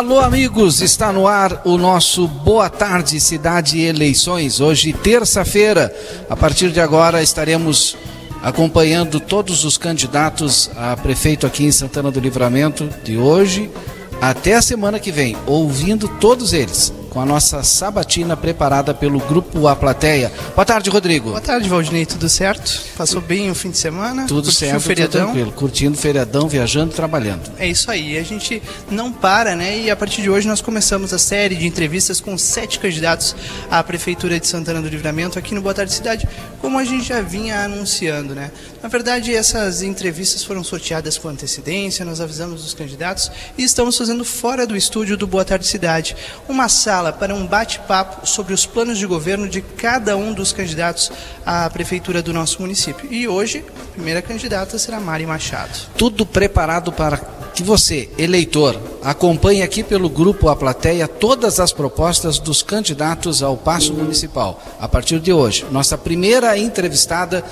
Alô, amigos, está no ar o nosso Boa Tarde Cidade Eleições. Hoje, terça-feira, a partir de agora, estaremos acompanhando todos os candidatos a prefeito aqui em Santana do Livramento de hoje até a semana que vem, ouvindo todos eles com a nossa sabatina preparada pelo Grupo A Plateia. Boa tarde, Rodrigo. Boa tarde, Valdinei. Tudo certo? Passou bem o fim de semana? Tudo Curtiu certo, o feriadão? tranquilo. Curtindo o feriadão, viajando, trabalhando. É isso aí. A gente não para, né? E a partir de hoje nós começamos a série de entrevistas com sete candidatos à Prefeitura de Santana do Livramento aqui no Boa Tarde Cidade, como a gente já vinha anunciando, né? Na verdade, essas entrevistas foram sorteadas com antecedência, nós avisamos os candidatos e estamos fazendo fora do estúdio do Boa Tarde Cidade uma sala para um bate-papo sobre os planos de governo de cada um dos candidatos à prefeitura do nosso município. E hoje, a primeira candidata será Mari Machado. Tudo preparado para que você, eleitor, acompanhe aqui pelo grupo A Plateia todas as propostas dos candidatos ao Paço Municipal. A partir de hoje, nossa primeira entrevistada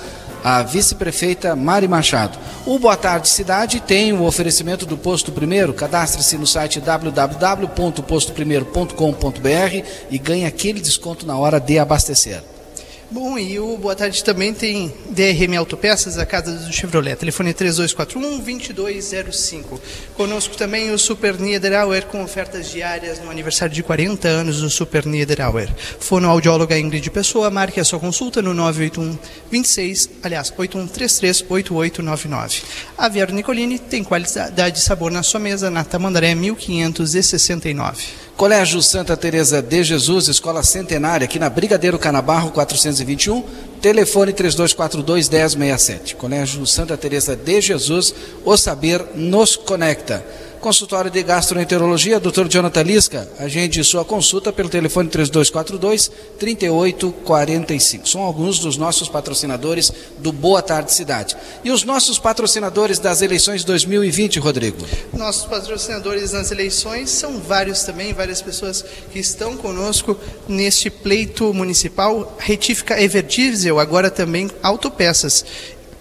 a vice-prefeita Mari Machado. O Boa Tarde Cidade tem o oferecimento do Posto Primeiro. Cadastre-se no site www.postoprimeiro.com.br e ganhe aquele desconto na hora de abastecer. Bom, e o Boa Tarde também tem DRM Autopeças, a casa do Chevrolet. Telefone 3241-2205. Conosco também o Super Niederauer com ofertas diárias no aniversário de 40 anos do Super Niederauer. Fonoaudióloga Ingrid Pessoa, marque a sua consulta no 981 26, aliás, 8133 8899. A Viero Nicolini tem qualidade e sabor na sua mesa na Tamandaré 1569. Colégio Santa Teresa de Jesus, Escola Centenária, aqui na Brigadeiro Canabarro 421, telefone 3242 1067. Colégio Santa Teresa de Jesus, o saber nos conecta. Consultório de Gastroenterologia, Dr. Jonathan Lisca. Agende sua consulta pelo telefone 3242 3845. São alguns dos nossos patrocinadores do Boa Tarde Cidade. E os nossos patrocinadores das eleições 2020, Rodrigo? Nossos patrocinadores nas eleições são vários também, várias pessoas que estão conosco neste pleito municipal. Retífica Everdiesel, agora também autopeças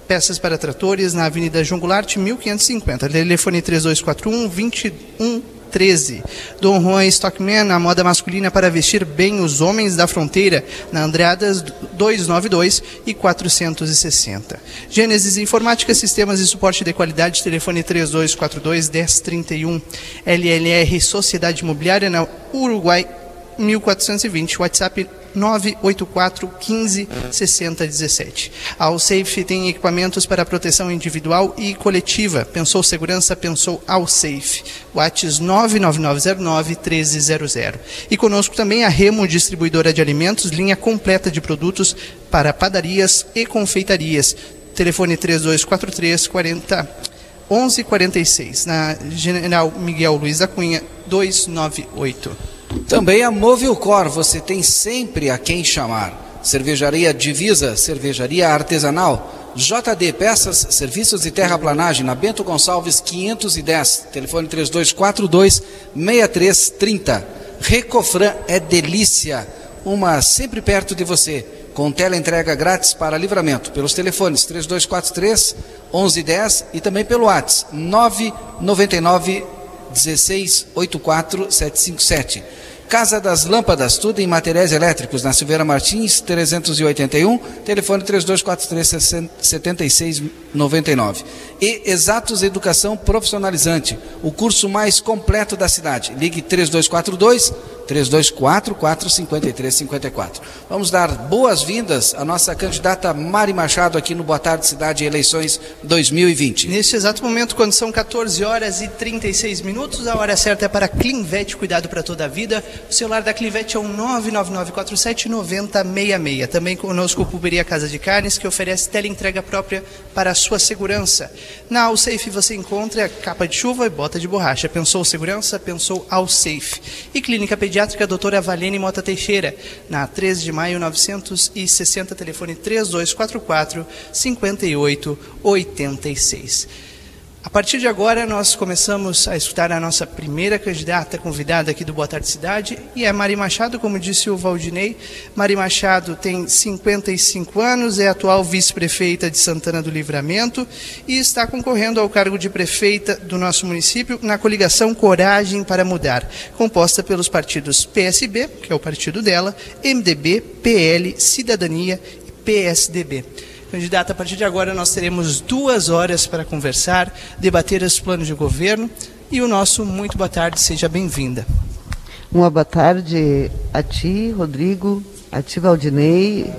peças para tratores na Avenida João Goulart, 1550. Telefone 3241 2113. Dom Juan Stockman, a moda masculina para vestir bem os homens da fronteira, na Andreadas 292 e 460. Gênesis Informática, Sistemas e Suporte de Qualidade, telefone 3242 1031. LLR Sociedade Imobiliária, na Uruguai 1420, WhatsApp 984 15 60 17. A Alsafe tem equipamentos para proteção individual e coletiva. Pensou segurança, pensou Alsafe. WhatsApp 99909 1300. E conosco também a Remo Distribuidora de Alimentos, linha completa de produtos para padarias e confeitarias. Telefone 3243 40 1146, na General Miguel Luiz da Cunha 298. Também a Movilcor, você tem sempre a quem chamar. Cervejaria Divisa, cervejaria artesanal, JD Peças, Serviços de Terraplanagem, na Bento Gonçalves 510, telefone 3242 6330. Recofran é delícia, uma sempre perto de você, com tela entrega grátis para livramento, pelos telefones 3243 1110 e também pelo WhatsApp 999 16 84 757. Casa das Lâmpadas, tudo em materiais elétricos, na Silveira Martins, 381, telefone 3243 7699. E Exatos Educação Profissionalizante, o curso mais completo da cidade. Ligue 3242 3244 5354. Vamos dar boas-vindas à nossa candidata Mari Machado aqui no Boa Tarde Cidade Eleições 2020. Neste exato momento, quando são 14 horas e 36 minutos, a hora certa é para Clinvet, cuidado para toda a vida. O celular da Clinvet é o 999479066. Também conosco o Pulperia Casa de Carnes, que oferece teleentrega própria para a sua segurança. Na Alsafe você encontra capa de chuva e bota de borracha. Pensou segurança? Pensou Alsafe. E Clínica Pediátrica Pediátrica Doutora Valene Mota Teixeira, na 13 de maio 960, telefone 3244 5886. A partir de agora, nós começamos a escutar a nossa primeira candidata convidada aqui do Boa Tarde Cidade, e é Mari Machado, como disse o Valdinei. Mari Machado tem 55 anos, é atual vice-prefeita de Santana do Livramento e está concorrendo ao cargo de prefeita do nosso município na coligação Coragem para Mudar, composta pelos partidos PSB, que é o partido dela, MDB, PL, Cidadania e PSDB. Candidata, a partir de agora nós teremos duas horas para conversar, debater os planos de governo e o nosso muito boa tarde, seja bem-vinda. Uma boa tarde a ti, Rodrigo, a ti, Valdinei,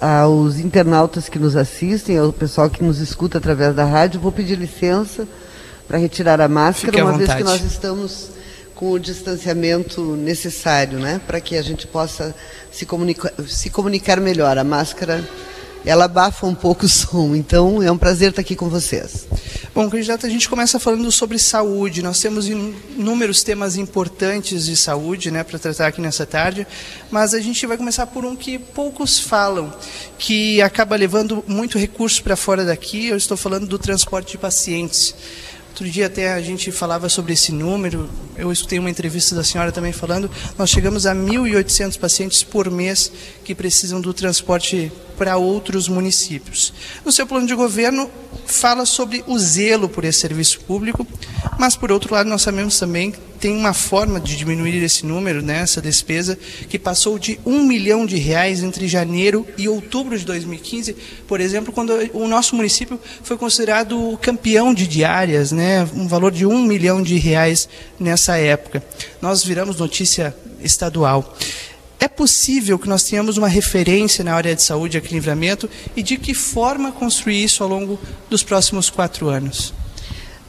aos internautas que nos assistem, ao pessoal que nos escuta através da rádio. Vou pedir licença para retirar a máscara, uma vez que nós estamos com o distanciamento necessário, né, para que a gente possa se, comunica se comunicar melhor. A máscara ela abafa um pouco o som. Então é um prazer estar aqui com vocês. Bom, candidato, a gente começa falando sobre saúde. Nós temos inúmeros temas importantes de saúde né, para tratar aqui nessa tarde, mas a gente vai começar por um que poucos falam, que acaba levando muito recurso para fora daqui. Eu estou falando do transporte de pacientes. Outro dia até a gente falava sobre esse número, eu escutei uma entrevista da senhora também falando, nós chegamos a 1.800 pacientes por mês que precisam do transporte para outros municípios. No seu plano de governo, fala sobre o zelo por esse serviço público, mas, por outro lado, nós sabemos também que tem uma forma de diminuir esse número, né, essa despesa, que passou de um milhão de reais entre janeiro e outubro de 2015, por exemplo, quando o nosso município foi considerado campeão de diárias, né, um valor de um milhão de reais nessa época. Nós viramos notícia estadual. É possível que nós tenhamos uma referência na área de saúde aqui em Livramento e de que forma construir isso ao longo dos próximos quatro anos?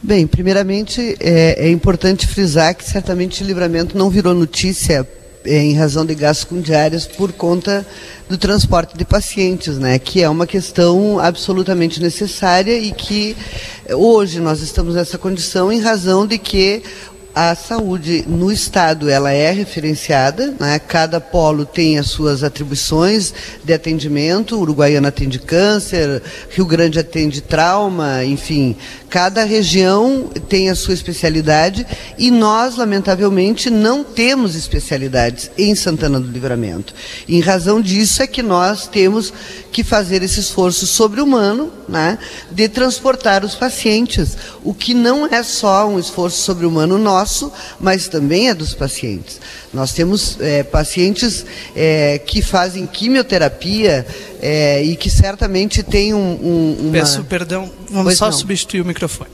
Bem, primeiramente é, é importante frisar que certamente Livramento não virou notícia em razão de gastos com diárias por conta do transporte de pacientes, né, que é uma questão absolutamente necessária e que hoje nós estamos nessa condição em razão de que a saúde no estado ela é referenciada, né? cada polo tem as suas atribuições de atendimento, Uruguaiana atende câncer, Rio Grande atende trauma, enfim, cada região tem a sua especialidade e nós, lamentavelmente, não temos especialidades em Santana do Livramento. Em razão disso é que nós temos que fazer esse esforço sobre-humano né, de transportar os pacientes, o que não é só um esforço sobre-humano nosso, nosso, mas também é dos pacientes. Nós temos é, pacientes é, que fazem quimioterapia é, e que certamente têm um. um uma... Peço perdão, vamos pois só não. substituir o microfone.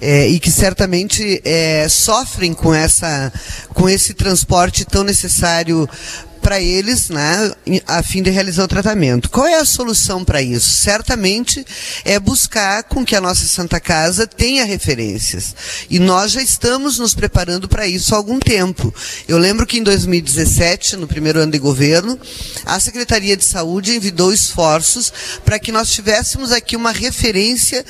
É, e que certamente é, sofrem com, essa, com esse transporte tão necessário para eles, né, a fim de realizar o tratamento. Qual é a solução para isso? Certamente é buscar com que a nossa Santa Casa tenha referências. E nós já estamos nos preparando para isso há algum tempo. Eu lembro que em 2017, no primeiro ano de governo, a Secretaria de Saúde envidou esforços para que nós tivéssemos aqui uma referência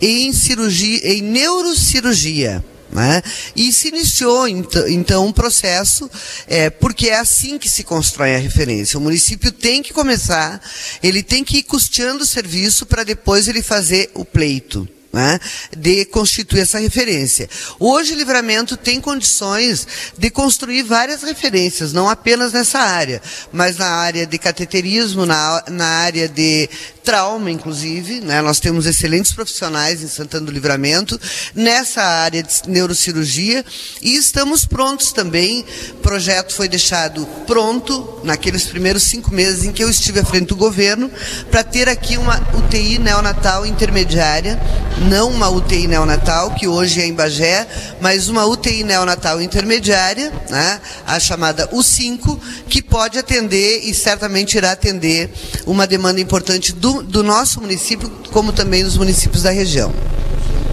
em cirurgia, em neurocirurgia. Né? E se iniciou então um processo, é, porque é assim que se constrói a referência. O município tem que começar, ele tem que ir custeando o serviço para depois ele fazer o pleito né, de constituir essa referência. Hoje, o Livramento tem condições de construir várias referências, não apenas nessa área, mas na área de cateterismo, na, na área de trauma, inclusive. Né, nós temos excelentes profissionais em Santana do Livramento nessa área de neurocirurgia e estamos prontos também. O projeto foi deixado pronto naqueles primeiros cinco meses em que eu estive à frente do governo para ter aqui uma UTI neonatal intermediária não uma UTI neonatal, que hoje é em Bagé, mas uma UTI neonatal intermediária, né, a chamada U5, que pode atender e certamente irá atender uma demanda importante do, do nosso município, como também dos municípios da região.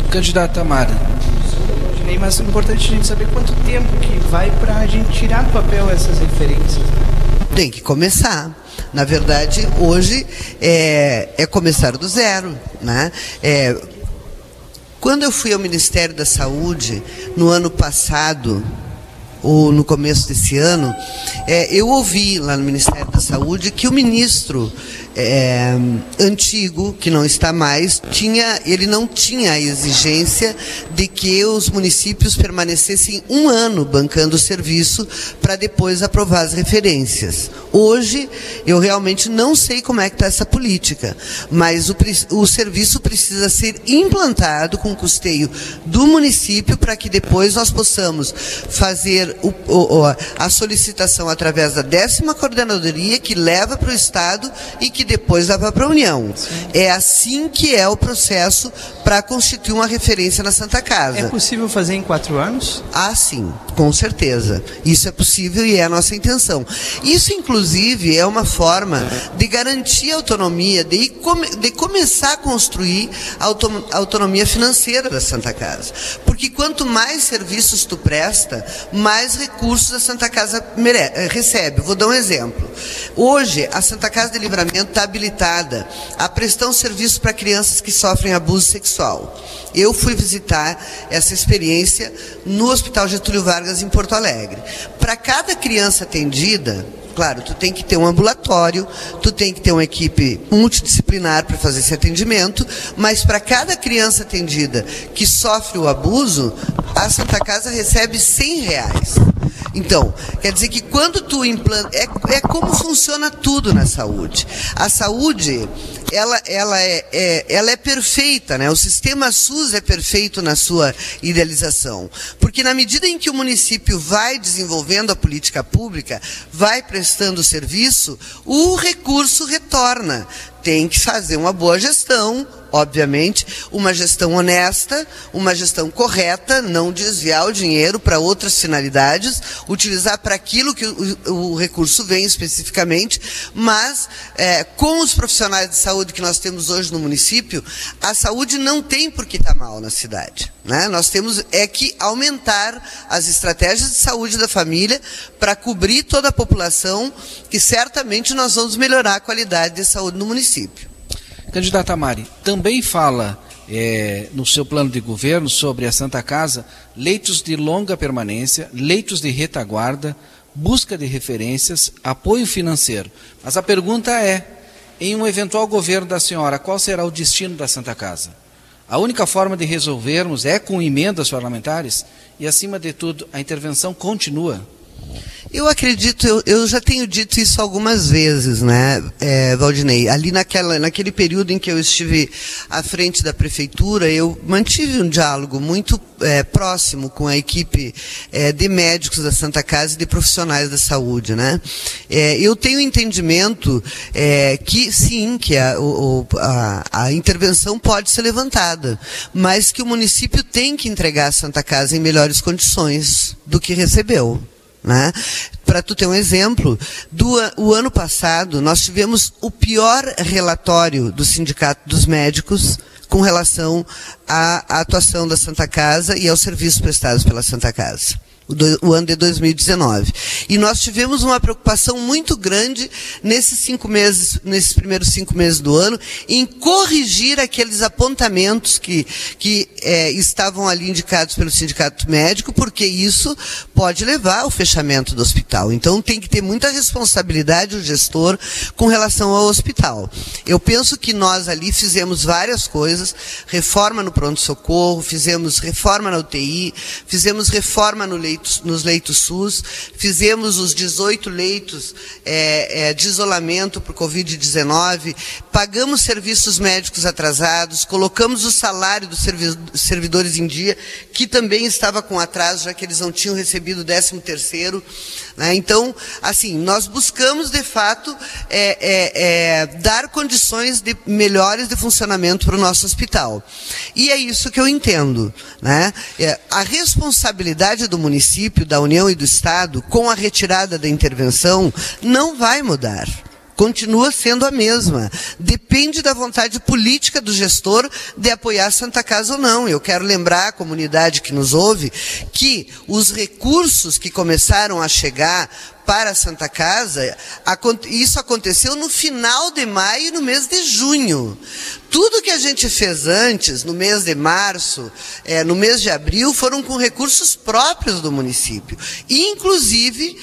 Candidata Tamara. Mas é importante a gente saber quanto tempo que vai para a gente tirar do papel essas referências. Tem que começar. Na verdade, hoje é, é começar do zero. Né? É, quando eu fui ao Ministério da Saúde, no ano passado, ou no começo desse ano, é, eu ouvi lá no Ministério da Saúde que o ministro é, antigo, que não está mais, tinha, ele não tinha a exigência de que os municípios permanecessem um ano bancando o serviço para depois aprovar as referências. Hoje, eu realmente não sei como é que está essa política, mas o, o serviço precisa ser implantado com custeio do município para que depois nós possamos fazer o, o, a solicitação através da décima coordenadoria que leva para o Estado e que depois leva para a União. Sim. É assim que é o processo para constituir uma referência na Santa Casa. É possível fazer em quatro anos? Ah, sim, com certeza. Isso é possível e é a nossa intenção. Isso, inclusive, é uma forma de garantir a autonomia, de, come, de começar a construir a autonomia financeira da Santa Casa. Porque quanto mais serviços tu presta, mais recursos a Santa Casa mere recebe. Vou dar um exemplo. Hoje, a Santa Casa de Livramento está habilitada a prestar um serviço para crianças que sofrem abuso sexual. Eu fui visitar essa experiência no Hospital Getúlio Vargas, em Porto Alegre. Para cada criança atendida, claro, tu tem que ter um ambulatório, tu tem que ter uma equipe multidisciplinar para fazer esse atendimento, mas para cada criança atendida que sofre o abuso, a Santa Casa recebe 100 reais. Então, quer dizer que quando tu implanta. É, é como funciona tudo na saúde. A saúde, ela, ela, é, é, ela é perfeita, né? O sistema SUS é perfeito na sua idealização. Porque na medida em que o município vai desenvolvendo a política pública, vai prestando serviço, o recurso retorna tem que fazer uma boa gestão, obviamente, uma gestão honesta, uma gestão correta, não desviar o dinheiro para outras finalidades, utilizar para aquilo que o, o, recurso vem especificamente, mas é, com os profissionais de saúde que nós temos hoje no município, a saúde não tem por que estar tá mal na cidade. Né? Nós temos é que aumentar as estratégias de saúde da família para cobrir toda a população, que certamente nós vamos melhorar a qualidade de saúde no município. Candidata Mari, também fala é, no seu plano de governo sobre a Santa Casa leitos de longa permanência, leitos de retaguarda, busca de referências, apoio financeiro. Mas a pergunta é: em um eventual governo da senhora, qual será o destino da Santa Casa? A única forma de resolvermos é com emendas parlamentares e, acima de tudo, a intervenção continua. Eu acredito, eu, eu, já tenho dito isso algumas vezes, né, é, Valdinei? Ali naquela, naquele período em que eu estive à frente da prefeitura, eu mantive um diálogo muito é, próximo com a equipe é, de médicos da Santa Casa e de profissionais da saúde, né? É, eu tenho entendimento é, que sim, que a, o, a, a intervenção pode ser levantada, mas que o município tem que entregar a Santa Casa em melhores condições do que recebeu. Né? Para tu ter um exemplo, do o ano passado nós tivemos o pior relatório do Sindicato dos Médicos com relação à, à atuação da Santa Casa e aos serviços prestados pela Santa Casa o, ano de 2019. E nós tivemos uma preocupação muito grande nesses cinco meses, nesses primeiros cinco meses do ano, em corrigir aqueles apontamentos que, que é, estavam ali indicados pelo sindicato médico, porque isso pode levar ao fechamento do hospital. Então tem que ter muita responsabilidade o gestor com relação ao hospital. Eu penso que nós ali fizemos várias coisas, reforma no pronto-socorro, fizemos reforma na UTI, fizemos reforma no leito leitos, nos leitos SUS, fizemos os 18 leitos é, é, de isolamento por Covid-19, pagamos serviços médicos atrasados, colocamos o salário dos servidores em dia, que também estava com atraso, já que eles não tinham recebido o 13 terceiro. Né? Então, assim, nós buscamos, de fato, é, é, é, dar condições de, melhores de funcionamento para o nosso hospital. E é isso que eu entendo. Né? É, a responsabilidade do município, da União e do Estado, com a retirada da intervenção, não vai mudar continua sendo a mesma. Depende da vontade política do gestor de apoiar Santa Casa ou não. Eu quero lembrar a comunidade que nos ouve que os recursos que começaram a chegar para a Santa Casa, isso aconteceu no final de maio e no mês de junho. Tudo que a gente fez antes, no mês de março, é, no mês de abril, foram com recursos próprios do município. Inclusive,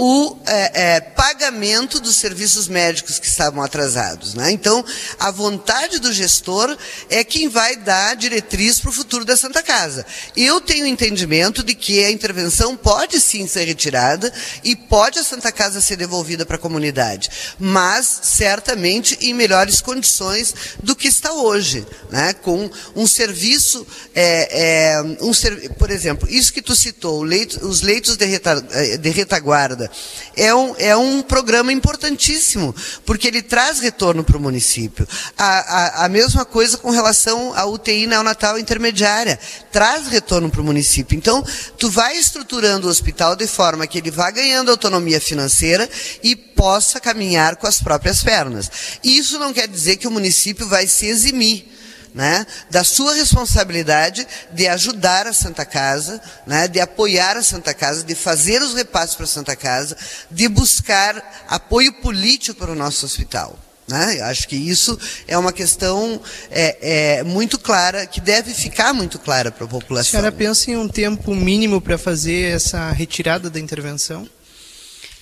o é, é, pagamento dos serviços médicos que estavam atrasados. Né? Então, a vontade do gestor é quem vai dar diretriz para o futuro da Santa Casa. Eu tenho entendimento de que a intervenção pode sim ser retirada e pode a Santa Casa ser devolvida para a comunidade, mas certamente em melhores condições do que está hoje, né? com um serviço, é, é um, por exemplo, isso que tu citou, leito, os leitos de, reta, é, de retaguarda, é um, é um programa importantíssimo, porque ele traz retorno para o município. A, a, a, mesma coisa com relação à UTI neonatal intermediária, traz retorno para o município. Então, tu vai estruturando o hospital de forma que ele vá ganhando autonomia financeira e possa caminhar com as próprias pernas. Isso não quer dizer que o município vai se eximir né, da sua responsabilidade de ajudar a Santa Casa, né, de apoiar a Santa Casa, de fazer os repasses para a Santa Casa, de buscar apoio político para o nosso hospital. Né? Acho que isso é uma questão é, é, muito clara, que deve ficar muito clara para a população. A senhora pensa em um tempo mínimo para fazer essa retirada da intervenção?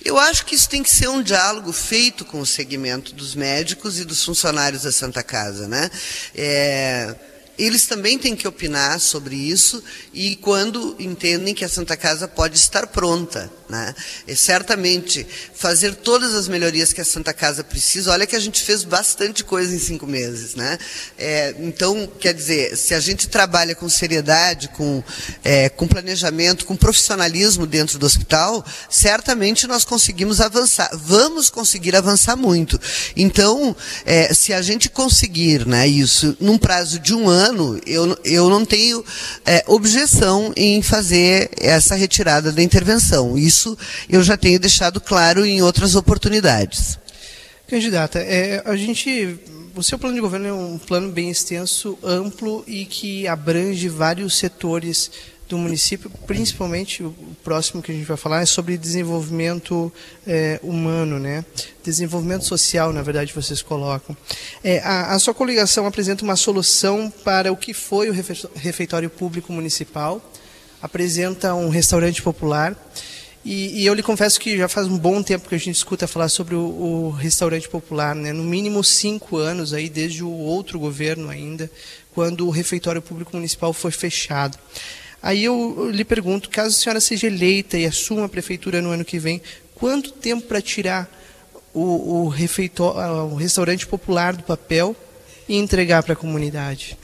Eu acho que isso tem que ser um diálogo feito com o segmento dos médicos e dos funcionários da Santa Casa, né? É, eles também têm que opinar sobre isso e quando entendem que a Santa Casa pode estar pronta. Né? E certamente fazer todas as melhorias que a Santa Casa precisa. Olha que a gente fez bastante coisa em cinco meses. Né? É, então, quer dizer, se a gente trabalha com seriedade, com, é, com planejamento, com profissionalismo dentro do hospital, certamente nós conseguimos avançar. Vamos conseguir avançar muito. Então, é, se a gente conseguir né, isso num prazo de um ano, ano, eu, eu não tenho é, objeção em fazer essa retirada da intervenção. Isso eu já tenho deixado claro em outras oportunidades. Candidata, é, a gente, o seu plano de governo é um plano bem extenso, amplo e que abrange vários setores do município, principalmente o próximo que a gente vai falar é sobre desenvolvimento é, humano, né? Desenvolvimento social, na verdade, vocês colocam. É, a, a, sua coligação apresenta uma solução para o que foi o refeitório público municipal, apresenta um restaurante popular. E, e, eu lhe confesso que já faz um bom tempo que a gente escuta falar sobre o, o restaurante popular, né? no mínimo cinco anos aí, desde o outro governo ainda, quando o refeitório público municipal foi fechado. Aí eu lhe pergunto, caso a senhora seja eleita e assuma a prefeitura no ano que vem, quanto tempo para tirar o, o, o restaurante popular do papel e entregar para a comunidade?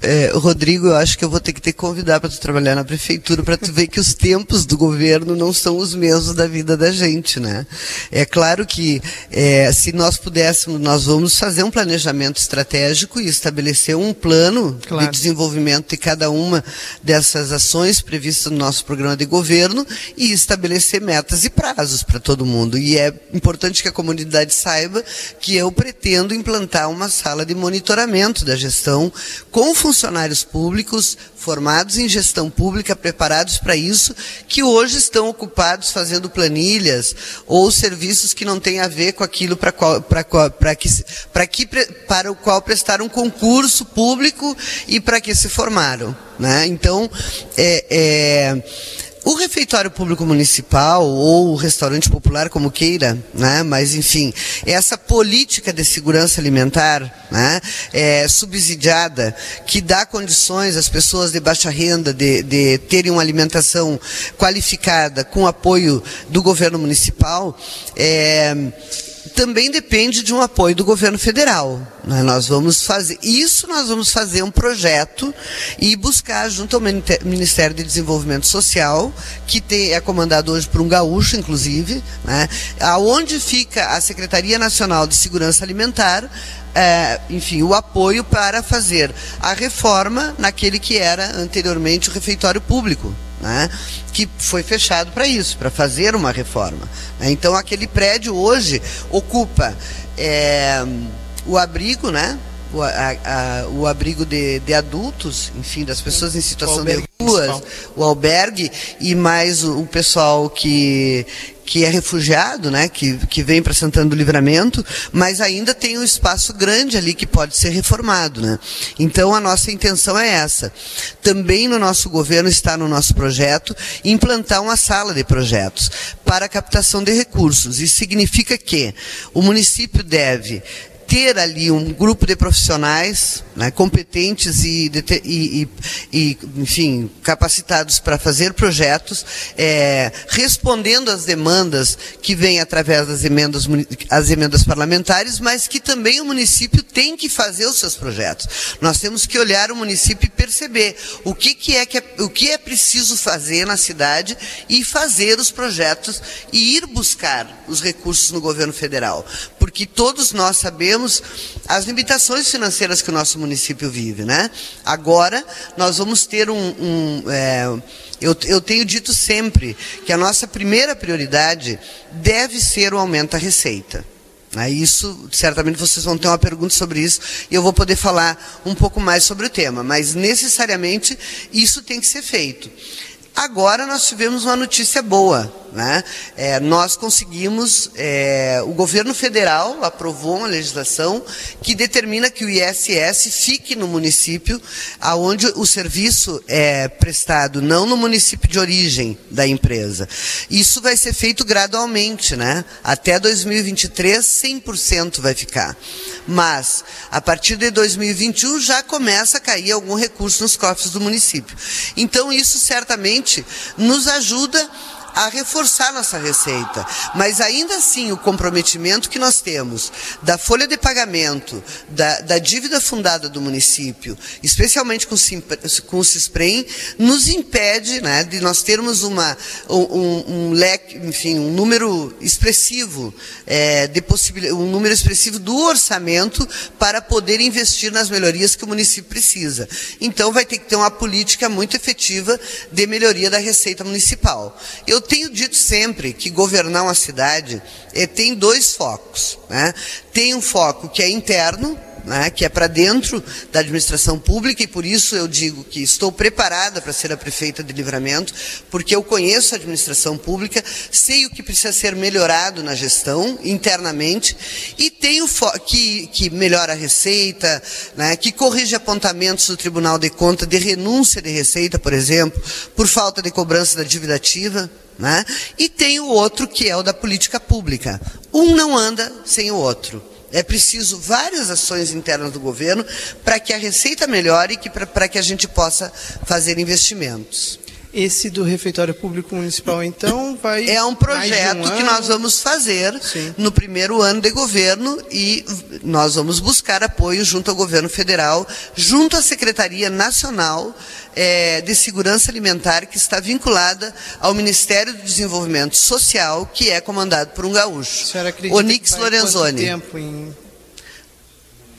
É, Rodrigo, eu acho que eu vou ter que te convidar para tu trabalhar na prefeitura para tu ver que os tempos do governo não são os mesmos da vida da gente, né? É claro que é, se nós pudéssemos, nós vamos fazer um planejamento estratégico e estabelecer um plano claro. de desenvolvimento de cada uma dessas ações previstas no nosso programa de governo e estabelecer metas e prazos para todo mundo. E é importante que a comunidade saiba que eu pretendo implantar uma sala de monitoramento monitoramento da gestão com funcionários públicos formados em gestão pública, preparados para isso, que hoje estão ocupados fazendo planilhas ou serviços que não têm a ver com aquilo para, que, para, que, para o qual prestaram concurso público e para que se formaram. Né? Então, é, é o refeitório público municipal ou o restaurante popular, como queira, né? mas enfim, essa política de segurança alimentar né? é, subsidiada que dá condições às pessoas de baixa renda de, de terem uma alimentação qualificada com apoio do governo municipal, é, também depende de um apoio do governo federal. Né? Nós vamos fazer isso, nós vamos fazer um projeto e buscar junto ao Ministério de Desenvolvimento Social, que tem, é comandado hoje por um gaúcho, inclusive, né? aonde fica a Secretaria Nacional de Segurança Alimentar, é, enfim, o apoio para fazer a reforma naquele que era anteriormente o refeitório público né, que foi fechado para isso, para fazer uma reforma. Então aquele prédio hoje ocupa é, o abrigo, né, o, a, a, o abrigo de, de, adultos, enfim, das pessoas em situação de ruas, o albergue e mais o, o pessoal que que é refugiado, né, que, que vem para Santana do Livramento, mas ainda tem um espaço grande ali que pode ser reformado. Né? Então a nossa intenção é essa. Também no nosso governo está no nosso projeto implantar uma sala de projetos para captação de recursos. Isso significa que o município deve ter ali um grupo de profissionais né, competentes e, e, e, enfim, capacitados para fazer projetos, é, respondendo às demandas que vêm através das emendas, as emendas parlamentares, mas que também o município tem que fazer os seus projetos. Nós temos que olhar o município e perceber o que, que é, que é, o que é preciso fazer na cidade e fazer os projetos e ir buscar os recursos no governo federal. Porque todos nós sabemos as limitações financeiras que o nosso município vive, né? Agora nós vamos ter um, um é, eu, eu tenho dito sempre que a nossa primeira prioridade deve ser o aumento da receita. Né? Isso, certamente vocês vão ter uma pergunta sobre isso e eu vou poder falar um pouco mais sobre o tema, mas necessariamente isso tem que ser feito. Agora nós tivemos uma notícia boa. Né? É, nós conseguimos, é, o governo federal aprovou uma legislação que determina que o ISS fique no município aonde o serviço é prestado, não no município de origem da empresa. Isso vai ser feito gradualmente, né? Até 2023, 100% vai ficar. Mas, a partir de 2021, já começa a cair algum recurso nos cofres do município. Então, isso certamente nos ajuda a reforçar nossa receita. Mas ainda assim, o comprometimento que nós temos da folha de pagamento, da, da dívida fundada do município, especialmente com, com o CISPREM, nos impede né, de nós termos uma, um, um leque, enfim, um número expressivo é, de possibilidade, um número expressivo do orçamento para poder investir nas melhorias que o município precisa. Então vai ter que ter uma política muito efetiva de melhoria da receita municipal. Eu tenho dito sempre que governar uma cidade é, tem dois focos. Né? Tem um foco que é interno, né, que é para dentro da administração pública, e por isso eu digo que estou preparada para ser a prefeita de livramento, porque eu conheço a administração pública, sei o que precisa ser melhorado na gestão internamente, e tenho que, que melhora a receita, né, que corrige apontamentos do Tribunal de Conta de renúncia de receita, por exemplo, por falta de cobrança da dívida ativa. Né? E tem o outro que é o da política pública. Um não anda sem o outro. É preciso várias ações internas do governo para que a receita melhore e para que a gente possa fazer investimentos. Esse do refeitório público municipal, então, vai. É um projeto um que nós vamos fazer Sim. no primeiro ano de governo e nós vamos buscar apoio junto ao governo federal, junto à Secretaria Nacional é, de Segurança Alimentar, que está vinculada ao Ministério do Desenvolvimento Social, que é comandado por um gaúcho, Onix Lorenzoni. Tempo em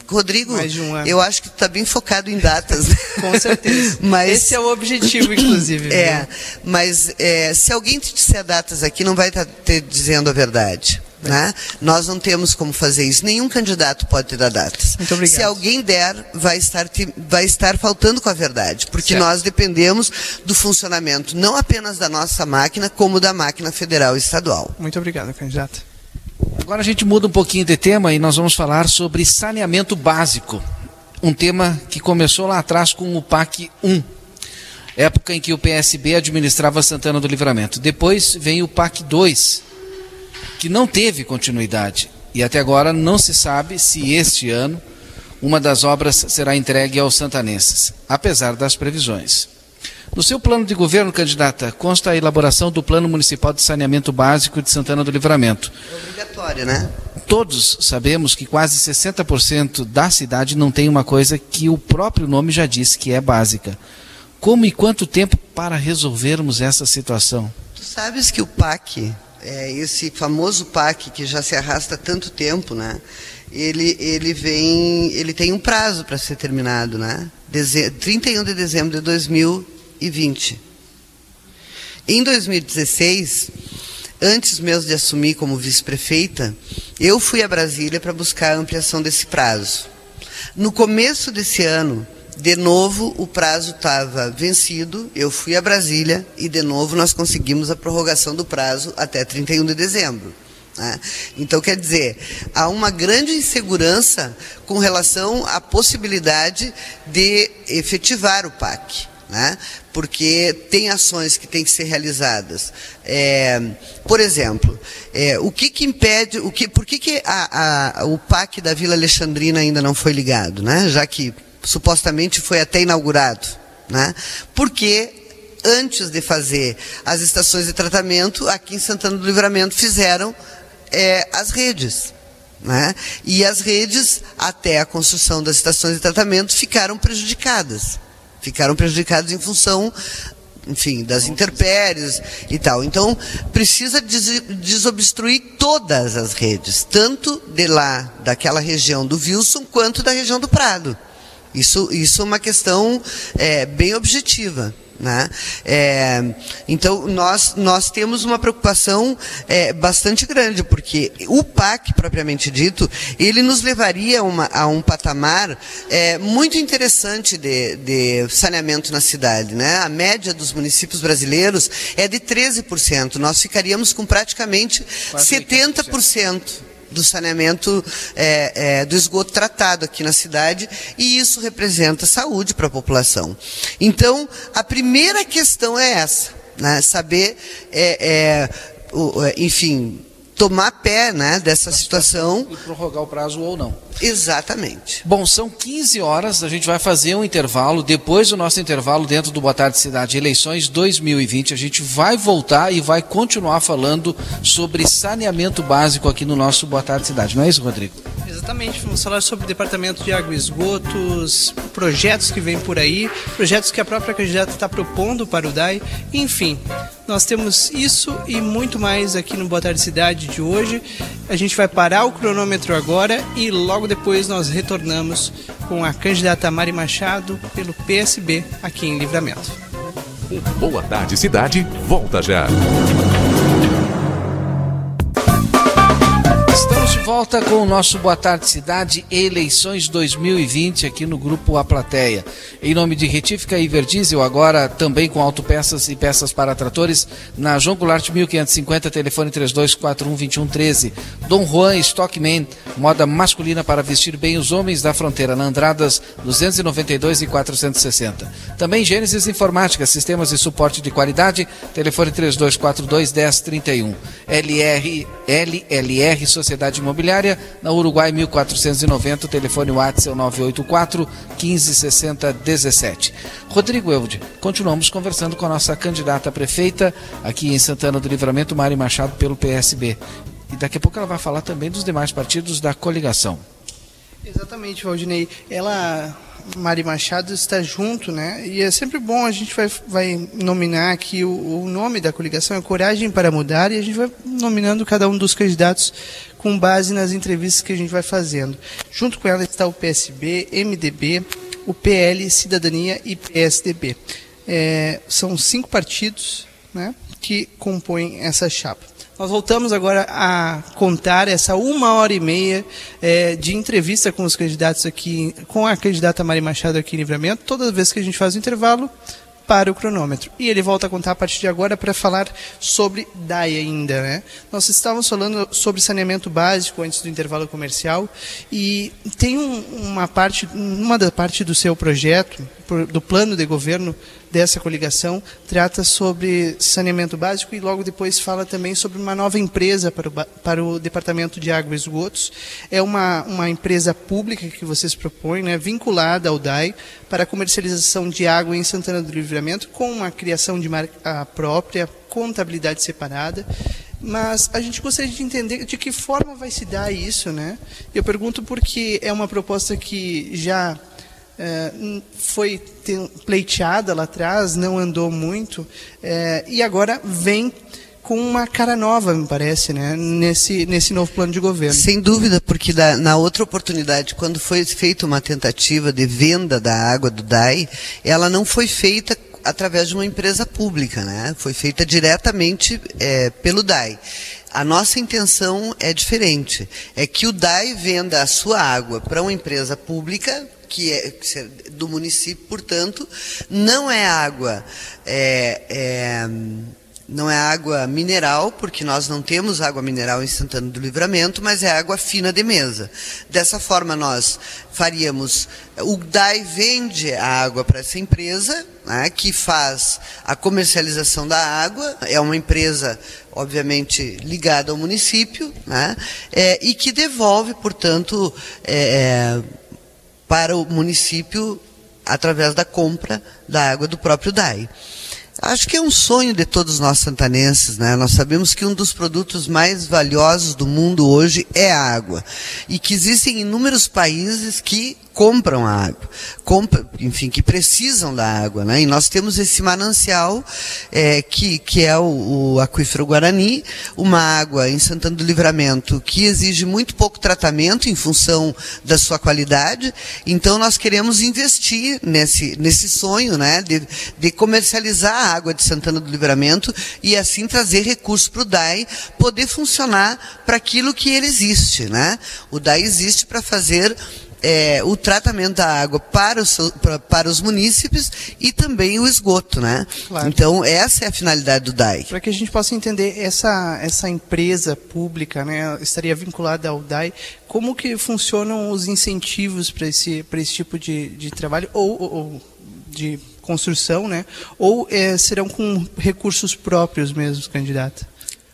Rodrigo, um eu acho que tu está bem focado em datas. Né? Com certeza. mas, Esse é o objetivo, inclusive. É, mas é, se alguém te disser datas aqui, não vai estar tá te dizendo a verdade. Né? Nós não temos como fazer isso. Nenhum candidato pode te dar datas. Muito obrigado. Se alguém der, vai estar, vai estar faltando com a verdade, porque certo. nós dependemos do funcionamento não apenas da nossa máquina, como da máquina federal e estadual. Muito obrigado, candidato. Agora a gente muda um pouquinho de tema e nós vamos falar sobre saneamento básico. Um tema que começou lá atrás com o PAC 1, época em que o PSB administrava Santana do Livramento. Depois vem o PAC 2, que não teve continuidade. E até agora não se sabe se este ano uma das obras será entregue aos santanenses, apesar das previsões. No seu plano de governo, candidata, consta a elaboração do Plano Municipal de Saneamento Básico de Santana do Livramento. É obrigatório, né? Todos sabemos que quase 60% da cidade não tem uma coisa que o próprio nome já diz que é básica. Como e quanto tempo para resolvermos essa situação? Tu sabes que o PAC, é esse famoso PAC que já se arrasta há tanto tempo, né? Ele, ele vem, ele tem um prazo para ser terminado, né? Deze 31 de dezembro de 2000 2020. Em 2016, antes mesmo de assumir como vice-prefeita, eu fui a Brasília para buscar a ampliação desse prazo. No começo desse ano, de novo o prazo estava vencido, eu fui a Brasília e de novo nós conseguimos a prorrogação do prazo até 31 de dezembro. Né? Então, quer dizer, há uma grande insegurança com relação à possibilidade de efetivar o PAC. Né? porque tem ações que têm que ser realizadas. É, por exemplo, é, o que, que impede, o que, por que, que a, a, o PAC da Vila Alexandrina ainda não foi ligado, né? já que supostamente foi até inaugurado? Né? Porque antes de fazer as estações de tratamento, aqui em Santana do Livramento fizeram é, as redes. Né? E as redes, até a construção das estações de tratamento, ficaram prejudicadas. Ficaram prejudicadas em função, enfim, das intempéries e tal. Então, precisa des desobstruir todas as redes, tanto de lá, daquela região do Wilson, quanto da região do Prado. Isso, isso é uma questão é, bem objetiva. Né? É, então, nós, nós temos uma preocupação é, bastante grande, porque o PAC, propriamente dito, ele nos levaria a, uma, a um patamar é, muito interessante de, de, saneamento na cidade. Né? A média dos municípios brasileiros é de 13%. Nós ficaríamos com praticamente Quase 70% do saneamento é, é, do esgoto tratado aqui na cidade e isso representa saúde para a população. Então, a primeira questão é essa, né? saber, é, é é, enfim, tomar pé né, dessa situação. E prorrogar o prazo ou não. Exatamente. Bom, são 15 horas, a gente vai fazer um intervalo. Depois do nosso intervalo, dentro do Boa Tarde Cidade, eleições 2020, a gente vai voltar e vai continuar falando sobre saneamento básico aqui no nosso Boa Tarde Cidade. Não é isso, Rodrigo? Exatamente, vamos falar sobre o Departamento de Água e Esgotos, projetos que vêm por aí, projetos que a própria candidata está propondo para o DAI, enfim. Nós temos isso e muito mais aqui no Boa Tarde Cidade de hoje. A gente vai parar o cronômetro agora e logo depois nós retornamos com a candidata Mari Machado pelo PSB aqui em Livramento. Boa Tarde Cidade, volta já. Volta com o nosso Boa Tarde Cidade Eleições 2020 aqui no grupo A Plateia. Em nome de Retífica e Verdiesel, agora também com autopeças e peças para tratores, na João Goulart 1550, telefone 32412113. Dom Juan Stockman, moda masculina para vestir bem os homens da fronteira, na Andradas 292 e 460. Também Gênesis Informática, sistemas de suporte de qualidade, telefone 3242 1031. LR, LLR Sociedade Imobiliária Imobiliária, na Uruguai 1490, o telefone WhatsApp 984 1560 17. Rodrigo Eude, continuamos conversando com a nossa candidata a prefeita aqui em Santana do Livramento, Mari Machado, pelo PSB. E daqui a pouco ela vai falar também dos demais partidos da coligação. Exatamente, Valdinei. Ela Mari Machado está junto, né? E é sempre bom, a gente vai, vai nominar aqui o, o, nome da coligação, é Coragem para Mudar, e a gente vai nominando cada um dos candidatos com base nas entrevistas que a gente vai fazendo. Junto com ela está o PSB, MDB, o PL, Cidadania e PSDB. É, são cinco partidos né, que compõem essa chapa. Nós voltamos agora a contar essa uma hora e meia é, de entrevista com os candidatos aqui, com a candidata Mari Machado aqui em Livramento. Toda vez que a gente faz o intervalo, para o cronômetro. E ele volta a contar a partir de agora para falar sobre DAI ainda. Né? Nós estávamos falando sobre saneamento básico antes do intervalo comercial e tem um, uma parte, uma da parte do seu projeto, do plano de governo, dessa coligação trata sobre saneamento básico e logo depois fala também sobre uma nova empresa para o, para o Departamento de Água e Esgotos. É uma, uma empresa pública que vocês propõem, né, vinculada ao DAI, para a comercialização de água em Santana do Livramento, com uma criação de marca própria, contabilidade separada mas a gente gostaria de entender de que forma vai se dar isso, né? Eu pergunto porque é uma proposta que já foi pleiteada lá atrás, não andou muito, é, e agora vem com uma cara nova, me parece, né? nesse, nesse novo plano de governo. Sem dúvida, porque da, na outra oportunidade, quando foi feita uma tentativa de venda da água do DAI, ela não foi feita através de uma empresa pública, né? foi feita diretamente é, pelo DAI. A nossa intenção é diferente, é que o DAI venda a sua água para uma empresa pública que é do município, portanto, não é água. É, é, não é água mineral, porque nós não temos água mineral em Santana do Livramento, mas é água fina de mesa. Dessa forma, nós faríamos. O DAI vende a água para essa empresa, né, que faz a comercialização da água, é uma empresa, obviamente, ligada ao município, né, é, e que devolve, portanto, é, para o município através da compra da água do próprio DAI. Acho que é um sonho de todos nós santanenses, né? Nós sabemos que um dos produtos mais valiosos do mundo hoje é a água. E que existem inúmeros países que compram a água, compra, enfim, que precisam da água, né? E nós temos esse manancial é, que, que é o, o, aquífero Guarani, uma água em Santana do Livramento que exige muito pouco tratamento em função da sua qualidade. Então nós queremos investir nesse, nesse sonho, né, de, de comercializar a água de Santana do Livramento e assim trazer recursos para o DAI poder funcionar para aquilo que ele existe, né? O DAI existe para fazer é, o tratamento da água para os, para, para os munícipes e também o esgoto, né? Claro. Então, essa é a finalidade do DAI. Para que a gente possa entender, essa, essa empresa pública né, estaria vinculada ao DAI, como que funcionam os incentivos para esse, esse tipo de, de trabalho ou, ou de construção, né? Ou é, serão com recursos próprios mesmo, candidato?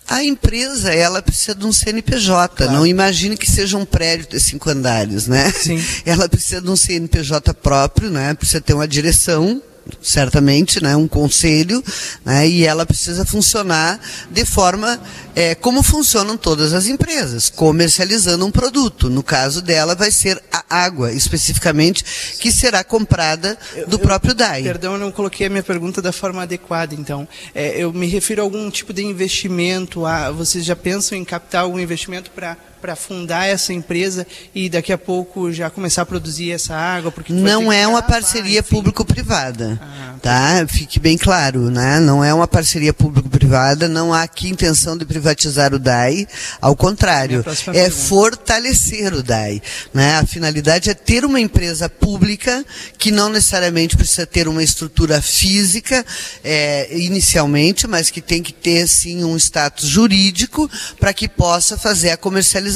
A empresa, ela precisa de um CNPJ. Claro. Não imagine que seja um prédio de cinco andares, né? Sim. Ela precisa de um CNPJ próprio, né? Precisa ter uma direção, certamente, né, um conselho, né, e ela precisa funcionar de forma é, como funcionam todas as empresas, comercializando um produto. No caso dela, vai ser a água, especificamente, que será comprada do eu, próprio DAI. Perdão, eu não coloquei a minha pergunta da forma adequada, então. É, eu me refiro a algum tipo de investimento, a, vocês já pensam em captar algum investimento para para fundar essa empresa e daqui a pouco já começar a produzir essa água? Porque não é uma parceria público-privada, ah, tá? Fique bem claro, né? Não é uma parceria público-privada, não há aqui intenção de privatizar o DAI, ao contrário, é pergunta. fortalecer o DAI, né? A finalidade é ter uma empresa pública que não necessariamente precisa ter uma estrutura física é, inicialmente, mas que tem que ter sim um status jurídico para que possa fazer a comercialização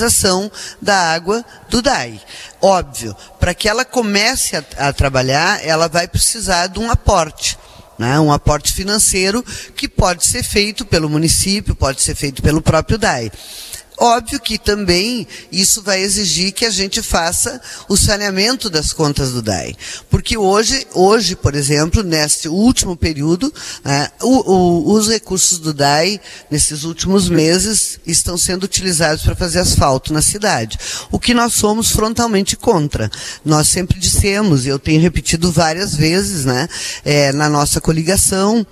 da água do DAI. Óbvio, para que ela comece a, a trabalhar, ela vai precisar de um aporte. Né, um aporte financeiro que pode ser feito pelo município, pode ser feito pelo próprio DAI. Óbvio que também isso vai exigir que a gente faça o saneamento das contas do DAI. Porque hoje, hoje por exemplo, neste último período, né, o, o, os recursos do DAI, nesses últimos meses, estão sendo utilizados para fazer asfalto na cidade. O que nós somos frontalmente contra. Nós sempre dissemos, e eu tenho repetido várias vezes, né, é, na nossa coligação,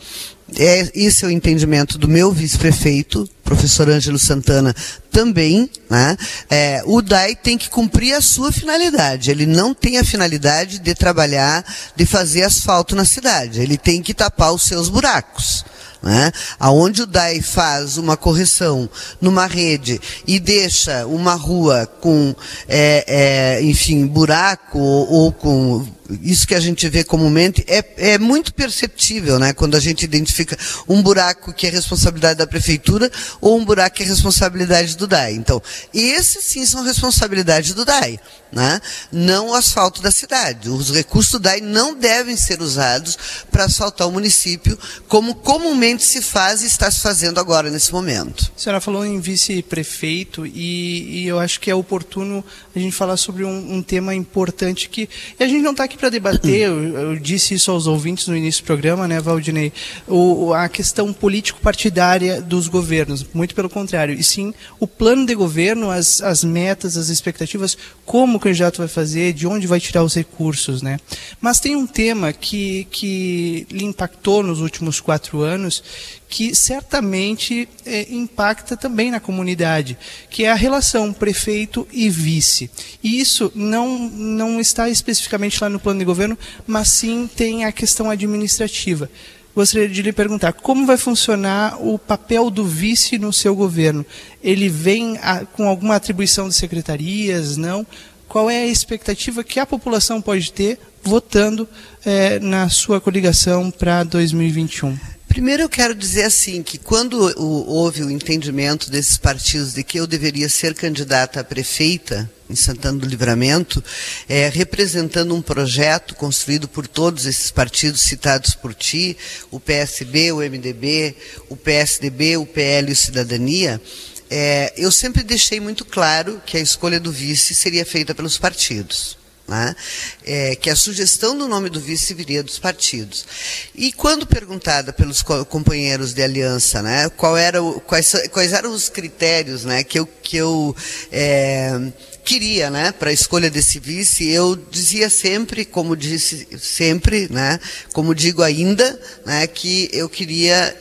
é, esse é o entendimento do meu vice-prefeito, professor Ângelo Santana, também. Né? É, o DAI tem que cumprir a sua finalidade. Ele não tem a finalidade de trabalhar, de fazer asfalto na cidade. Ele tem que tapar os seus buracos. Né? Aonde o DAI faz uma correção numa rede e deixa uma rua com, é, é, enfim, buraco ou, ou com isso que a gente vê comumente é, é muito perceptível, né? Quando a gente identifica um buraco que é responsabilidade da prefeitura ou um buraco que é responsabilidade do DAI. Então, esses sim são responsabilidade do DAI, né? Não o asfalto da cidade. Os recursos do DAI não devem ser usados para asfaltar o município, como comumente se faz e está se fazendo agora nesse momento. A senhora falou em vice-prefeito e, e, eu acho que é oportuno a gente falar sobre um, um tema importante que a gente não está aqui para debater, eu, eu, disse isso aos ouvintes no início do programa, né, Valdinei, o, a questão político-partidária dos governos, muito pelo contrário, e sim o plano de governo, as, as metas, as expectativas, como o candidato vai fazer, de onde vai tirar os recursos, né. Mas tem um tema que, que lhe impactou nos últimos quatro anos, que certamente é, impacta também na comunidade, que é a relação prefeito e vice. E isso não, não está especificamente lá no plano de governo, mas sim tem a questão administrativa. Gostaria de lhe perguntar como vai funcionar o papel do vice no seu governo. Ele vem a, com alguma atribuição de secretarias, não? Qual é a expectativa que a população pode ter votando eh, na sua coligação para 2021? Primeiro eu quero dizer assim que quando houve o entendimento desses partidos de que eu deveria ser candidata a prefeita em Santana do Livramento, é, representando um projeto construído por todos esses partidos citados por ti, o PSB, o MDB, o PSDB, o PL e o Cidadania, é, eu sempre deixei muito claro que a escolha do vice seria feita pelos partidos. Né? É, que a sugestão do nome do vice viria dos partidos. E quando perguntada pelos co companheiros de aliança, né, qual era o, quais, quais, eram os critérios né, que eu, que eu é, queria né, para a escolha desse vice, eu dizia sempre, como disse sempre, né, como digo ainda, né, que eu queria,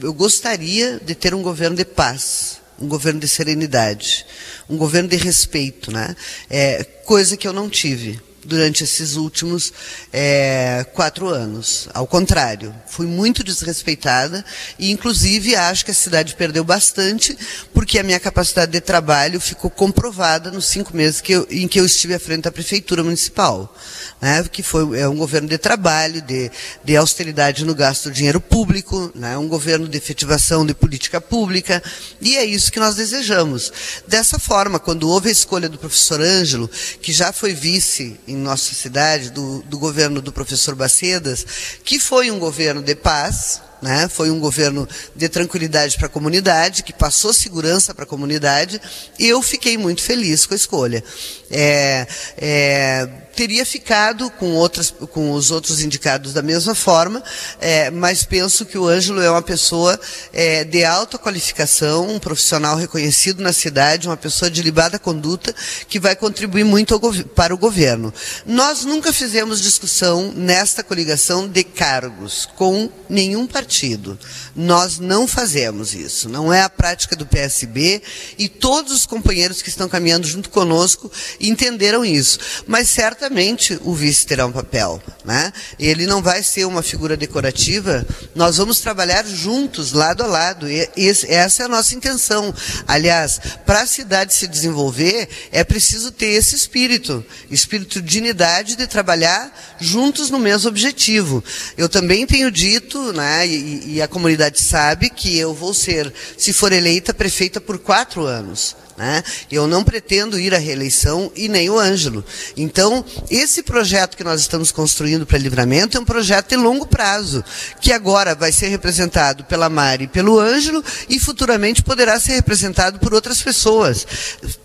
eu gostaria de ter um governo de paz um governo de serenidade, um governo de respeito, né? É, coisa que eu não tive durante esses últimos é, quatro anos. Ao contrário, fui muito desrespeitada e, inclusive, acho que a cidade perdeu bastante porque a minha capacidade de trabalho ficou comprovada nos cinco meses que eu, em que eu estive à frente da prefeitura municipal, né, que foi é um governo de trabalho, de, de austeridade no gasto do dinheiro público, né, um governo de efetivação de política pública e é isso que nós desejamos. Dessa forma, quando houve a escolha do professor Ângelo, que já foi vice em em nossa cidade, do, do governo do professor Bacedas, que foi um governo de paz, né? Foi um governo de tranquilidade para a comunidade, que passou segurança para a comunidade, e eu fiquei muito feliz com a escolha. É, é, teria ficado com, outras, com os outros indicados da mesma forma, é, mas penso que o Ângelo é uma pessoa é, de alta qualificação, um profissional reconhecido na cidade, uma pessoa de libada conduta, que vai contribuir muito para o governo. Nós nunca fizemos discussão nesta coligação de cargos com nenhum partido. Nós não fazemos isso. Não é a prática do PSB e todos os companheiros que estão caminhando junto conosco entenderam isso. Mas certamente o vice terá um papel. Né? Ele não vai ser uma figura decorativa, nós vamos trabalhar juntos, lado a lado. E essa é a nossa intenção. Aliás, para a cidade se desenvolver, é preciso ter esse espírito espírito de unidade de trabalhar juntos no mesmo objetivo. Eu também tenho dito, né, e, a comunidade sabe, que eu vou ser, se for eleita, prefeita por quatro anos. Né? Eu não pretendo ir à reeleição e nem o Ângelo. Então, esse projeto que nós estamos construindo para livramento é um projeto de longo prazo, que agora vai ser representado pela Mari e pelo Ângelo e futuramente poderá ser representado por outras pessoas.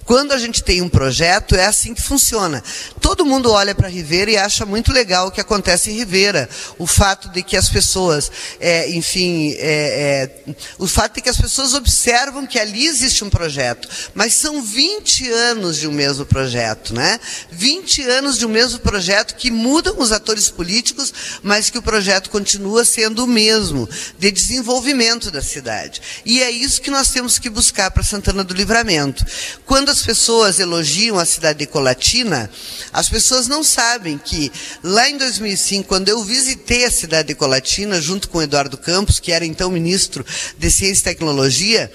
Quando a gente tem um projeto, é assim que funciona. Todo mundo olha para Rivera e acha muito legal o que acontece em Rivera. O fato de que as pessoas, é, enfim, é, é, o fato de que as pessoas observam que ali existe um projeto mas são 20 anos de um mesmo projeto, né? 20 anos de um mesmo projeto que mudam os atores políticos, mas que o projeto continua sendo o mesmo, de desenvolvimento da cidade. E é isso que nós temos que buscar para Santana do Livramento. Quando as pessoas elogiam a cidade de Colatina, as pessoas não sabem que lá em 2005, quando eu visitei a cidade de Colatina, junto com Eduardo Campos, que era então ministro de Ciência e Tecnologia,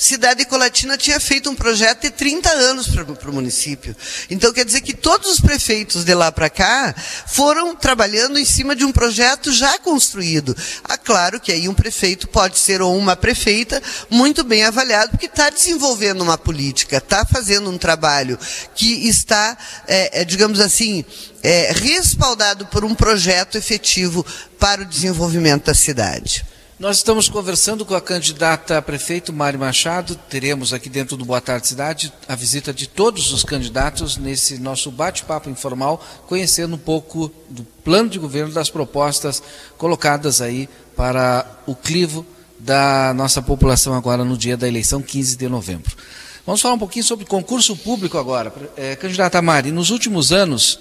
Cidade Colatina tinha feito um projeto de 30 anos para o município. Então quer dizer que todos os prefeitos de lá para cá foram trabalhando em cima de um projeto já construído. Ah, claro que aí um prefeito pode ser ou uma prefeita muito bem avaliado, porque está desenvolvendo uma política, está fazendo um trabalho que está, é, é, digamos assim, é, respaldado por um projeto efetivo para o desenvolvimento da cidade. Nós estamos conversando com a candidata a prefeito Mari Machado. Teremos aqui dentro do Boa Tarde Cidade a visita de todos os candidatos nesse nosso bate-papo informal, conhecendo um pouco do plano de governo, das propostas colocadas aí para o clivo da nossa população agora no dia da eleição, 15 de novembro. Vamos falar um pouquinho sobre concurso público agora. É, candidata Mari, nos últimos anos,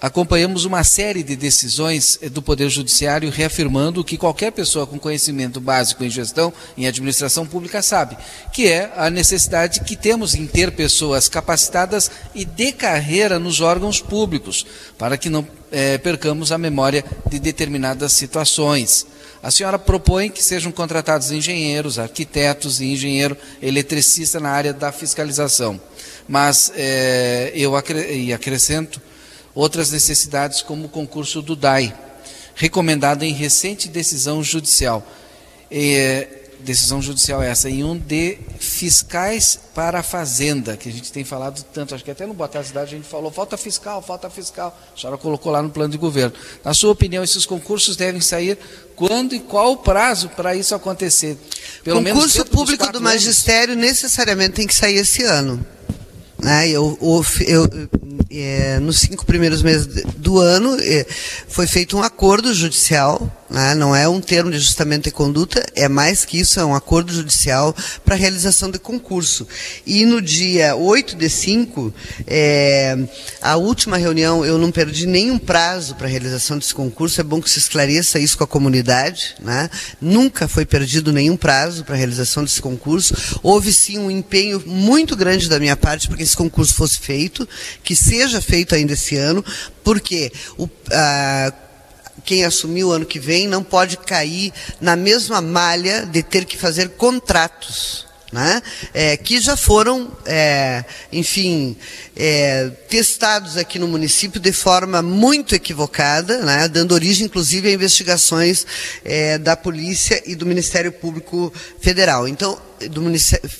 acompanhamos uma série de decisões eh, do Poder Judiciário reafirmando que qualquer pessoa com conhecimento básico em gestão, em administração pública, sabe, que é a necessidade que temos em ter pessoas capacitadas e de carreira nos órgãos públicos, para que não é, percamos a memória de determinadas situações. A senhora propõe que sejam contratados engenheiros, arquitetos e engenheiro eletricista na área da fiscalização. Mas é, eu acre acrescento outras necessidades, como o concurso do DAI, recomendado em recente decisão judicial. É, decisão judicial essa, em um de fiscais para a Fazenda, que a gente tem falado tanto, acho que até no Boa Tarde Cidade a gente falou, falta fiscal, falta fiscal, a senhora colocou lá no plano de governo. Na sua opinião, esses concursos devem sair quando e qual o prazo para isso acontecer? Pelo Concurso público do magistério anos. necessariamente tem que sair esse ano. Né? Eu, eu, é, nos cinco primeiros meses do ano é, foi feito um acordo judicial né? não é um termo de ajustamento de conduta, é mais que isso, é um acordo judicial para realização de concurso. E no dia 8 de 5, é, a última reunião, eu não perdi nenhum prazo para realização desse concurso, é bom que se esclareça isso com a comunidade, né? nunca foi perdido nenhum prazo para realização desse concurso, houve sim um empenho muito grande da minha parte para que esse concurso fosse feito, que seja feito ainda esse ano, porque o, quem assumir o ano que vem não pode cair na mesma malha de ter que fazer contratos. Né? É, que já foram, é, enfim, é, testados aqui no município de forma muito equivocada, né? dando origem, inclusive, a investigações é, da polícia e do Ministério Público Federal. Então, do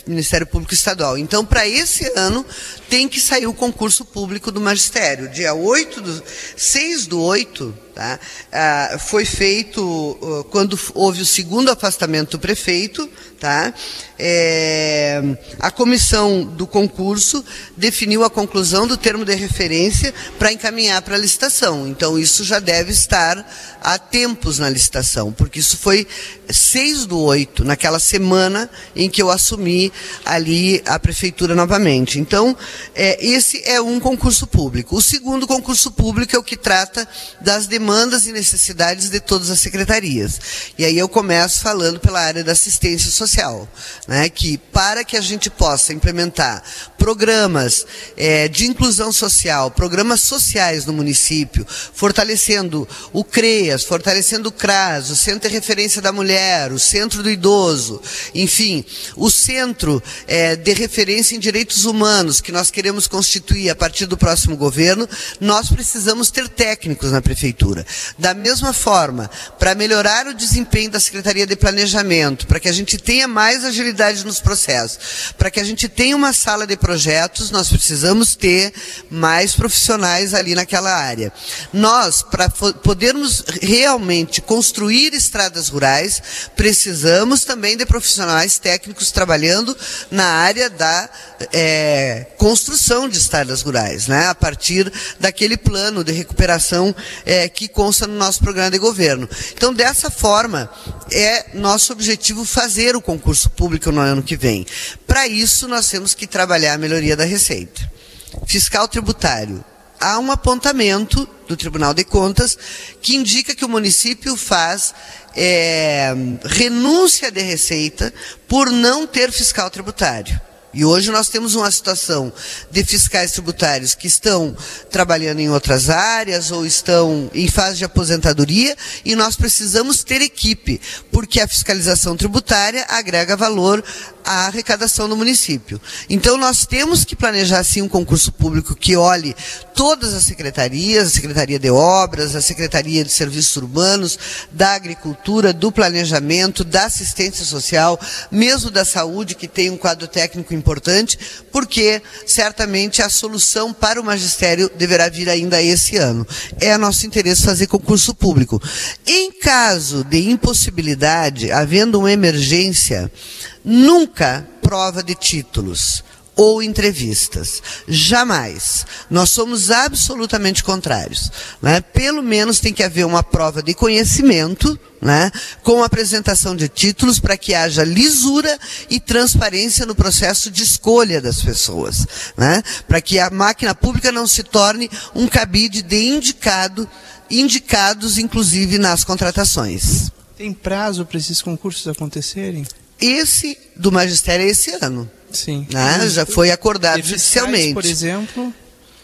Ministério Público Estadual. Então, para esse ano, tem que sair o concurso público do magistério. Dia 8 do, 6 do 8, tá? Ah, foi feito, uh, quando houve o segundo afastamento do prefeito, tá? É, a comissão do concurso definiu a conclusão do termo de referência para encaminhar para a licitação. Então, isso já deve estar há tempos na licitação, porque isso foi 6 do 8, naquela semana em que eu assumi ali a prefeitura novamente. Então, é, esse é um concurso público. O segundo concurso público é o que trata das demandas e necessidades de todas as secretarias. E aí eu começo falando pela área da assistência social, né, que para que a gente possa implementar programas é, de inclusão social, programas sociais no município, fortalecendo o CREAS, fortalecendo o CRAS, o Centro de Referência da Mulher, mulher, o centro do idoso, enfim, o centro é, de referência em direitos humanos que nós queremos constituir a partir do próximo governo, nós precisamos ter técnicos na prefeitura. Da mesma forma, para melhorar o desempenho da Secretaria de Planejamento, para que a gente tenha mais agilidade nos processos, para que a gente tenha uma sala de projetos, nós precisamos ter mais profissionais ali naquela área. Nós, para podermos realmente construir estradas rurais, precisamos também de profissionais técnicos trabalhando na área da é, construção de estradas rurais, né? a partir daquele plano de recuperação é, que consta no nosso programa de governo. Então, dessa forma, é nosso objetivo fazer o concurso público no ano que vem. Para isso, nós temos que trabalhar a melhoria da receita. Fiscal tributário, há um apontamento do Tribunal de Contas que indica que o município faz é, renúncia de receita por não ter fiscal tributário. E hoje nós temos uma situação de fiscais tributários que estão trabalhando em outras áreas ou estão em fase de aposentadoria e nós precisamos ter equipe, porque a fiscalização tributária agrega valor à arrecadação do município. Então nós temos que planejar sim um concurso público que olhe todas as secretarias, a Secretaria de Obras, a Secretaria de Serviços Urbanos, da Agricultura, do Planejamento, da Assistência Social, mesmo da Saúde, que tem um quadro técnico importante, porque certamente a solução para o magistério deverá vir ainda esse ano. É nosso interesse fazer concurso público. Em caso de impossibilidade, havendo uma emergência, nunca prova de títulos ou entrevistas. Jamais. Nós somos absolutamente contrários. Né? Pelo menos tem que haver uma prova de conhecimento, né? com apresentação de títulos para que haja lisura e transparência no processo de escolha das pessoas. Né? Para que a máquina pública não se torne um cabide de indicado, indicados inclusive nas contratações. Tem prazo para esses concursos acontecerem? Esse do magistério é esse ano. Sim. Né? Já foi acordado judicialmente. por exemplo.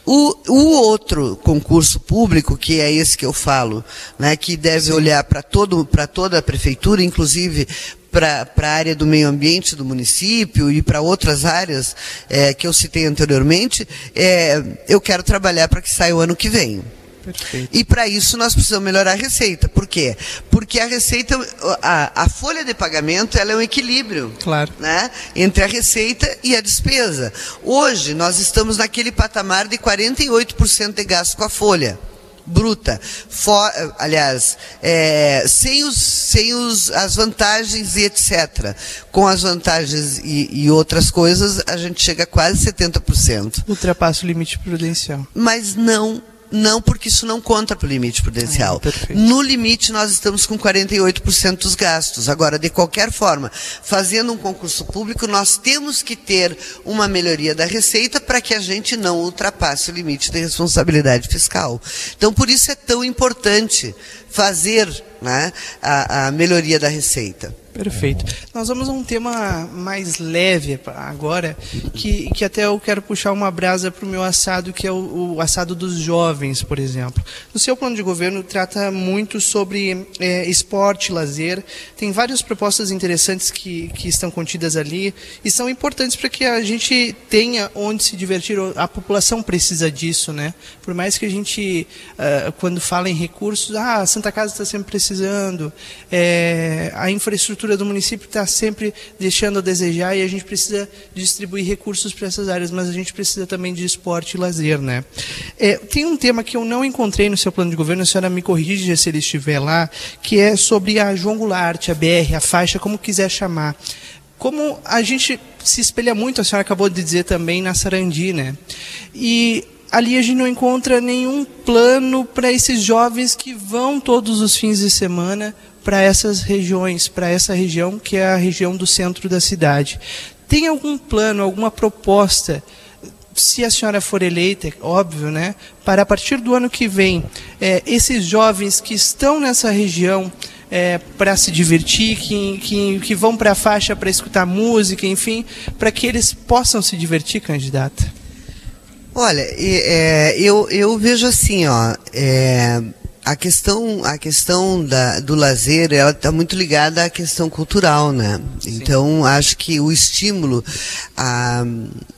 O, o outro concurso público, que é esse que eu falo, né, que deve Sim. olhar para toda a prefeitura, inclusive para a área do meio ambiente do município e para outras áreas é, que eu citei anteriormente, é, eu quero trabalhar para que saia o ano que vem. Perfeito. E para isso nós precisamos melhorar a receita. Por quê? Porque a receita, a, a, folha de pagamento, ela é um equilíbrio. Claro. Né? Entre a receita e a despesa. Hoje nós estamos naquele patamar de 48% de gasto com a folha bruta, for, aliás, é, sem, os, sem os, as vantagens e etc. Com as vantagens e, e, outras coisas, a gente chega a quase 70%. Ultrapassa o limite prudencial. Mas não não, porque isso não conta para o limite prudencial. Ah, no limite, nós estamos com 48% dos gastos. Agora, de qualquer forma, fazendo um concurso público, nós temos que ter uma melhoria da receita para que a gente não ultrapasse o limite de responsabilidade fiscal. Então, por isso é tão importante fazer né, a, a melhoria da receita. Perfeito. Nós vamos a um tema mais leve agora, que, que até eu quero puxar uma brasa para o meu assado, que é o, o, assado dos jovens, por exemplo. No seu plano de governo trata muito sobre é, esporte, lazer. Tem várias propostas interessantes que, que estão contidas ali e são importantes para que a gente tenha onde se divertir. A população precisa disso, né? Por mais que a gente, uh, quando fala em recursos, ah, a Santa Casa está sempre precisando, é, a infraestrutura infraestrutura do município está sempre deixando a desejar e a gente precisa distribuir recursos para essas áreas, mas a gente precisa também de esporte e lazer. Né? É, tem um tema que eu não encontrei no seu plano de governo, a senhora me corrija se ele estiver lá, que é sobre a João Goulart, a BR, a faixa, como quiser chamar como a gente se espelha muito, a senhora acabou de dizer também, na Sarandi, né? E ali a gente não encontra nenhum plano para esses jovens que vão todos os fins de semana para essas regiões, para essa região que é a região do centro da cidade. Tem algum plano, alguma proposta, se a senhora for eleita, óbvio, né, para a partir do ano que vem, é, esses jovens que estão nessa região é, para se divertir, que, que, que vão para a faixa para escutar música, enfim, para que eles possam se divertir, candidata? Olha, é, eu, eu vejo assim, ó, é, a questão, a questão da, do lazer, ela está muito ligada à questão cultural, né? Sim. Então, acho que o estímulo a,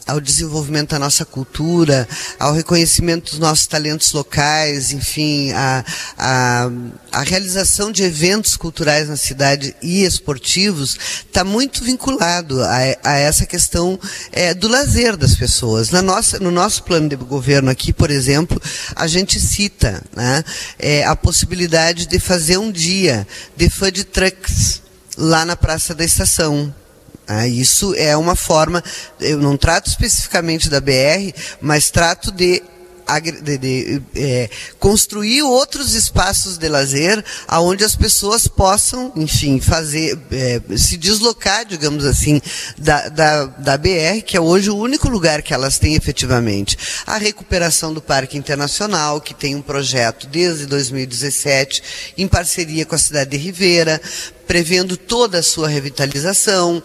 ao desenvolvimento da nossa cultura, ao reconhecimento dos nossos talentos locais, enfim, a, a, a realização de eventos culturais na cidade e esportivos, está muito vinculado a, a essa questão é, do lazer das pessoas. Na nossa, no nosso plano de governo aqui, por exemplo, a gente cita, né? É, é, a possibilidade de fazer um dia de food trucks lá na Praça da Estação. Ah, isso é uma forma, eu não trato especificamente da BR, mas trato de de, de é, construir outros espaços de lazer aonde as pessoas possam, enfim, fazer, é, se deslocar, digamos assim, da, da, da BR, que é hoje o único lugar que elas têm efetivamente. A recuperação do Parque Internacional, que tem um projeto desde 2017, em parceria com a cidade de Ribeira, prevendo toda a sua revitalização.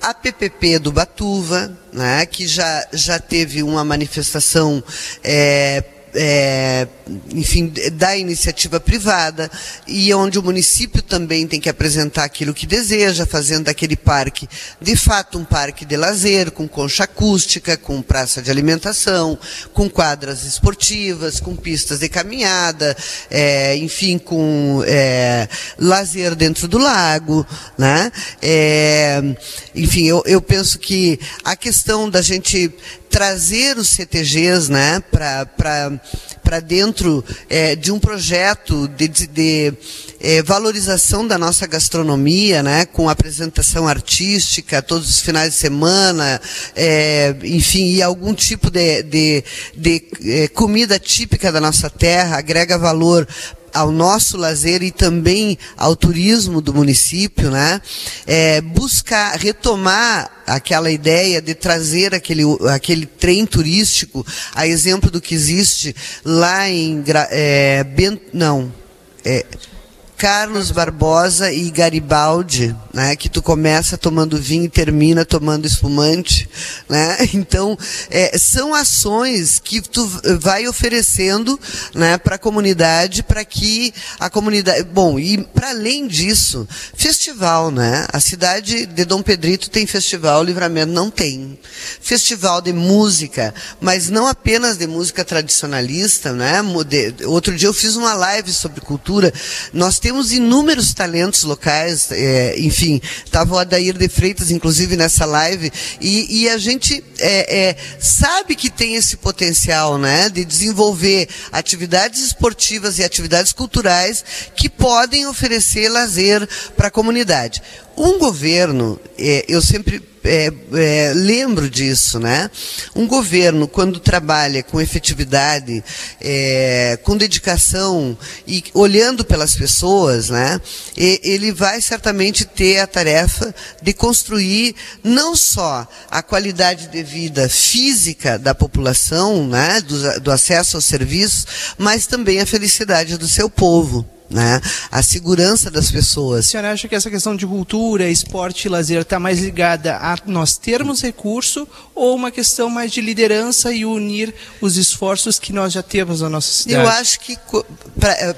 A PPP do Batuva, né, que já, já teve uma manifestação é, é, enfim, da iniciativa privada e onde o município também tem que apresentar aquilo que deseja, fazendo daquele parque, de fato, um parque de lazer, com concha acústica, com praça de alimentação, com quadras esportivas, com pistas de caminhada, é, enfim, com é, lazer dentro do lago, né? É, enfim, eu, eu penso que a questão da gente trazer os CTGs né, para dentro é, de um projeto de, de, de é, valorização da nossa gastronomia, né, com apresentação artística todos os finais de semana, é, enfim, e algum tipo de, de, de é, comida típica da nossa terra, agrega valor ao nosso lazer e também ao turismo do município, né? É, buscar retomar aquela ideia de trazer aquele, aquele trem turístico, a exemplo do que existe lá em é, Bento, não, é, Carlos Barbosa e Garibaldi, né, que tu começa tomando vinho e termina tomando espumante, né? Então é, são ações que tu vai oferecendo, né, para a comunidade, para que a comunidade, bom, e para além disso, festival, né? A cidade de Dom Pedrito tem festival, Livramento não tem. Festival de música, mas não apenas de música tradicionalista, né? Outro dia eu fiz uma live sobre cultura. Nós temos inúmeros talentos locais, é, enfim, estava o Adair de Freitas, inclusive, nessa live, e, e a gente é, é, sabe que tem esse potencial, né, de desenvolver atividades esportivas e atividades culturais que podem oferecer lazer para a comunidade. Um governo, é, eu sempre é, é, lembro disso, né? Um governo, quando trabalha com efetividade, é, com dedicação e olhando pelas pessoas, né? ele vai certamente ter a tarefa de construir não só a qualidade de vida física da população, né? do, do acesso aos serviços, mas também a felicidade do seu povo né? a segurança das pessoas. A senhora acha que essa questão de cultura, esporte e lazer está mais ligada a nós termos recurso ou uma questão mais de liderança e unir os esforços que nós já temos na nossa cidade? Eu acho que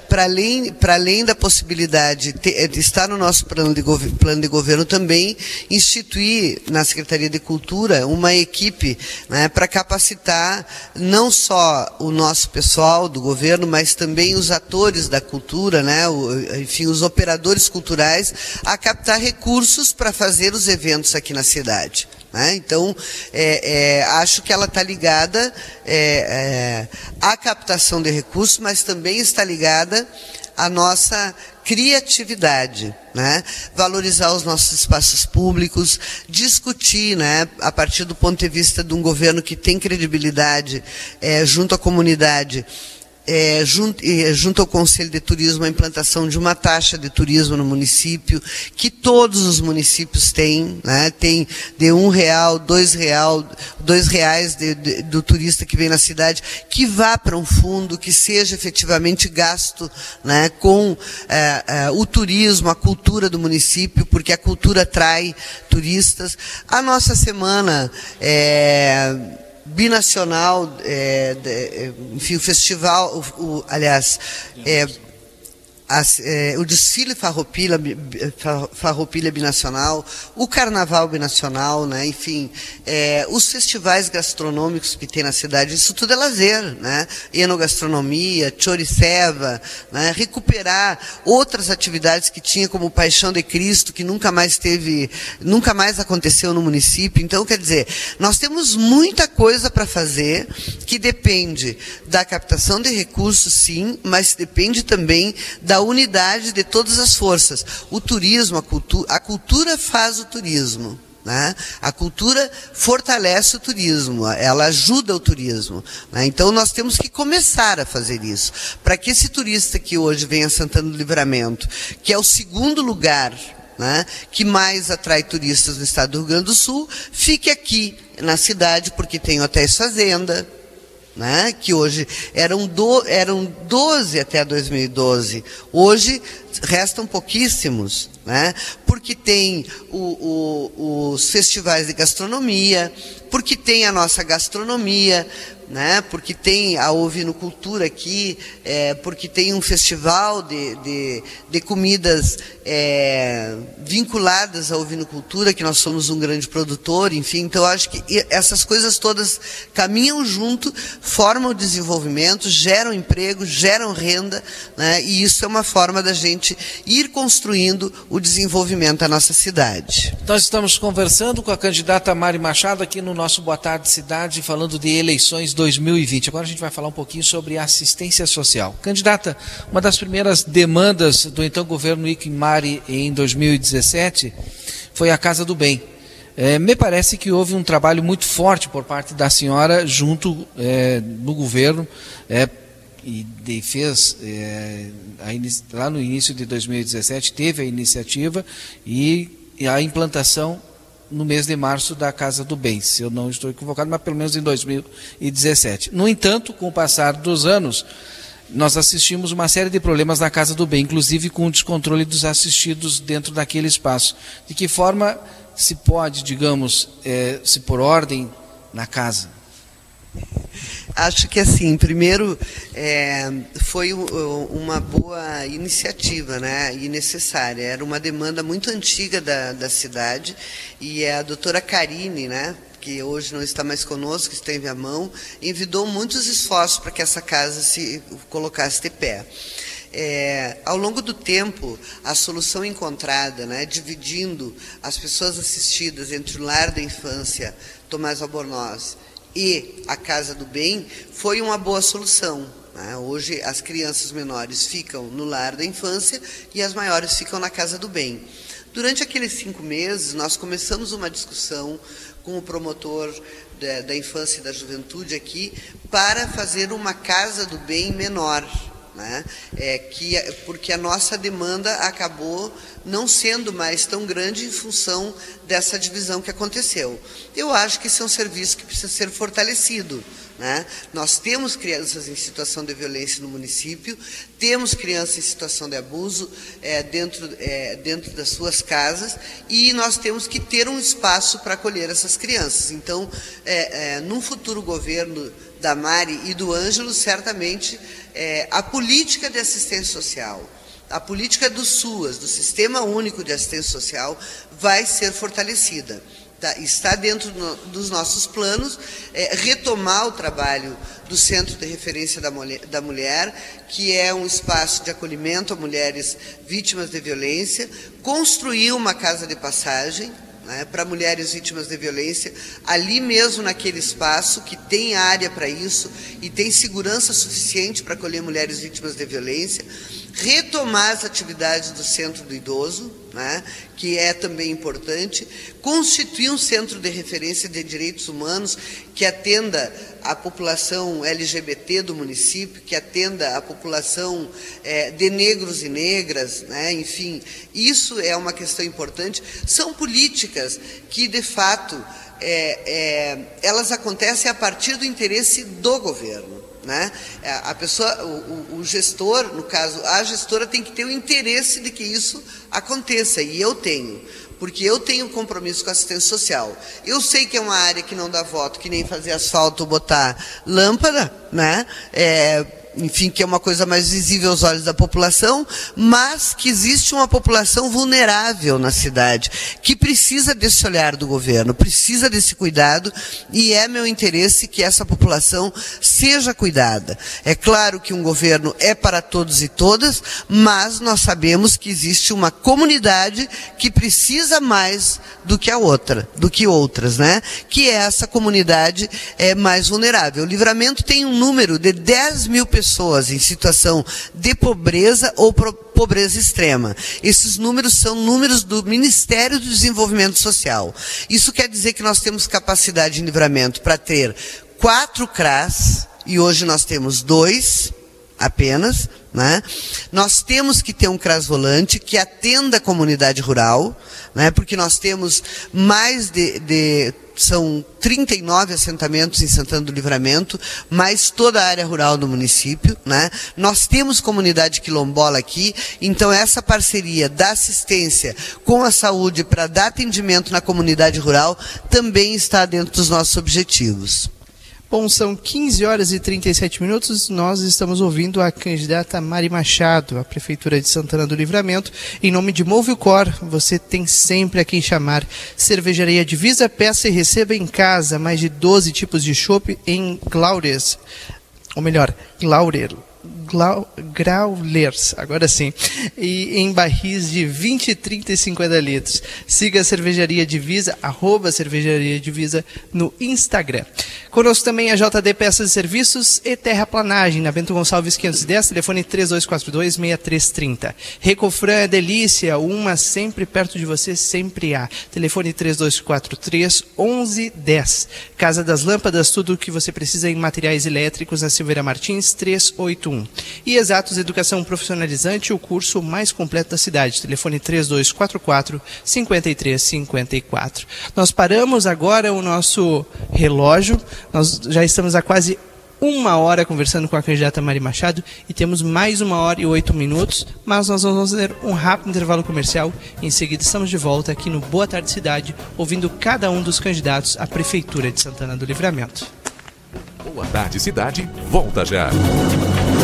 para além, além da possibilidade de, de, estar no nosso plano de, plano de governo também instituir na Secretaria de Cultura uma equipe né, para capacitar não só o nosso pessoal do governo, mas também os atores da cultura, né, o, enfim, os operadores culturais a captar recursos para fazer os eventos aqui na cidade. Né? Então, é, é, acho que ela está ligada é, é, à captação de recursos, mas também está ligada à nossa criatividade, né? valorizar os nossos espaços públicos, discutir, né, a partir do ponto de vista de um governo que tem credibilidade é, junto à comunidade, é, junto, é, junto, ao Conselho de Turismo, a implantação de uma taxa de turismo no município, que todos os municípios têm, né? tem de um real, dois real, dois reais de, de, do turista que vem na cidade, que vá para um fundo, que seja efetivamente gasto né? com é, é, o turismo, a cultura do município, porque a cultura atrai turistas. A nossa semana é, binacional, é, de, enfim, o festival, o, o aliás, é, as, é, o desfile farroupilha, farroupilha binacional, o carnaval binacional, né? enfim, é, os festivais gastronômicos que tem na cidade, isso tudo é lazer, né? enogastronomia, choriceva, né? recuperar outras atividades que tinha como Paixão de Cristo, que nunca mais teve, nunca mais aconteceu no município. Então, quer dizer, nós temos muita coisa para fazer que depende da captação de recursos, sim, mas depende também da da unidade de todas as forças. O turismo, a cultura, a cultura faz o turismo. Né? A cultura fortalece o turismo, ela ajuda o turismo. Né? Então nós temos que começar a fazer isso. Para que esse turista que hoje vem a Santana do Livramento, que é o segundo lugar né, que mais atrai turistas no estado do Rio Grande do Sul, fique aqui na cidade, porque tem hotéis fazenda, né, que hoje eram, do, eram 12 até 2012, hoje restam pouquíssimos, né, porque tem o, o, os festivais de gastronomia, porque tem a nossa gastronomia, né? porque tem a ovinocultura aqui, é, porque tem um festival de, de, de comidas é, vinculadas à ovinocultura, que nós somos um grande produtor, enfim, então acho que essas coisas todas caminham junto, formam desenvolvimento, geram emprego, geram renda, né? e isso é uma forma da gente ir construindo o desenvolvimento da nossa cidade. Nós estamos conversando com a candidata Mari Machado aqui no nosso Boa Tarde Cidade, falando de eleições 2020. Agora a gente vai falar um pouquinho sobre assistência social. Candidata, uma das primeiras demandas do então governo Iquim Mari em 2017 foi a Casa do Bem. É, me parece que houve um trabalho muito forte por parte da senhora junto é, no governo é, e fez é, lá no início de 2017 teve a iniciativa e a implantação no mês de março da Casa do Bem, se eu não estou equivocado, mas pelo menos em 2017. No entanto, com o passar dos anos, nós assistimos uma série de problemas na Casa do Bem, inclusive com o descontrole dos assistidos dentro daquele espaço. De que forma se pode, digamos, é, se por ordem na casa? Acho que assim, primeiro é, foi uma boa iniciativa, né, e necessária. Era uma demanda muito antiga da, da cidade e a doutora Karine, né, que hoje não está mais conosco, esteve à mão, envidou muitos esforços para que essa casa se colocasse de pé. É, ao longo do tempo, a solução encontrada, né, dividindo as pessoas assistidas entre o lar da infância Tomás Albornoz e a Casa do Bem foi uma boa solução. Né? Hoje as crianças menores ficam no lar da infância e as maiores ficam na Casa do Bem. Durante aqueles cinco meses, nós começamos uma discussão com o promotor da, da infância e da juventude aqui para fazer uma Casa do Bem menor. Né? É, que, porque a nossa demanda acabou não sendo mais tão grande em função dessa divisão que aconteceu. Eu acho que esse é um serviço que precisa ser fortalecido. Né? Nós temos crianças em situação de violência no município, temos crianças em situação de abuso é, dentro, é, dentro das suas casas e nós temos que ter um espaço para acolher essas crianças. Então, é, é, num futuro governo da Mari e do Ângelo, certamente é, a política de assistência social, a política do SUAS, do Sistema Único de Assistência Social, vai ser fortalecida. Tá, está dentro dos nossos planos é, retomar o trabalho do Centro de Referência da da mulher, que é um espaço de acolhimento a mulheres vítimas de violência, construir uma casa de passagem, né, para mulheres vítimas de violência, ali mesmo naquele espaço que tem área para isso e tem segurança suficiente para acolher mulheres vítimas de violência, retomar as atividades do Centro do Idoso, né, que é também importante, constituir um centro de referência de direitos humanos que atenda a população LGBT do município, que atenda a população é, de negros e negras, né, enfim, isso é uma questão importante. São políticas que, de fato, é, é, elas acontecem a partir do interesse do governo. Né? É, a pessoa, o, o, gestor, no caso, a gestora tem que ter o interesse de que isso aconteça, e eu tenho, porque eu tenho compromisso com a assistência social. Eu sei que é uma área que não dá voto, que nem fazer asfalto botar lâmpada, né? É, enfim, que é uma coisa mais visível aos olhos da população, mas que existe uma população vulnerável na cidade, que precisa desse olhar do governo, precisa desse cuidado, e é meu interesse que essa população seja cuidada. É claro que um governo é para todos e todas, mas nós sabemos que existe uma comunidade que precisa mais do que a outra, do que outras, né? Que é essa comunidade é, mais vulnerável. O livramento tem um número de 10 mil pessoas pessoas em situação de pobreza ou pobreza extrema. Esses números são números do Ministério do Desenvolvimento Social. Isso quer dizer que nós temos capacidade de livramento para ter quatro CRAS, e hoje nós temos dois apenas, né? Nós temos que ter um CRAS volante que atenda a comunidade rural, né? porque nós temos mais de, de são 39 assentamentos em Santana do Livramento, mais toda a área rural do município, né? Nós temos comunidade quilombola aqui, então essa parceria da assistência com a saúde para dar atendimento na comunidade rural também está dentro dos nossos objetivos. Bom, são 15 horas e 37 minutos. Nós estamos ouvindo a candidata Mari Machado, a Prefeitura de Santana do Livramento. Em nome de Movilcor, você tem sempre a quem chamar. Cervejaria Divisa, peça e receba em casa mais de 12 tipos de chopp em Glaures. Ou melhor, Glaurer Graulers, agora sim, e em barris de 20, 30 e 50 litros. Siga a Cervejaria Divisa, arroba Cervejaria Divisa no Instagram. Conosco também a JD Peças e Serviços e Terraplanagem, na Bento Gonçalves 510, telefone 3242-6330. Recofran é delícia, uma sempre perto de você, sempre há. Telefone 3243-1110. Casa das Lâmpadas, tudo o que você precisa em materiais elétricos, na Silveira Martins 381. E Exatos Educação Profissionalizante, o curso mais completo da cidade. Telefone 3244 5354. Nós paramos agora o nosso relógio. Nós já estamos a quase uma hora conversando com a candidata Mari Machado e temos mais uma hora e oito minutos, mas nós vamos fazer um rápido intervalo comercial em seguida estamos de volta aqui no Boa Tarde Cidade, ouvindo cada um dos candidatos à Prefeitura de Santana do Livramento. Boa Tarde Cidade, volta já.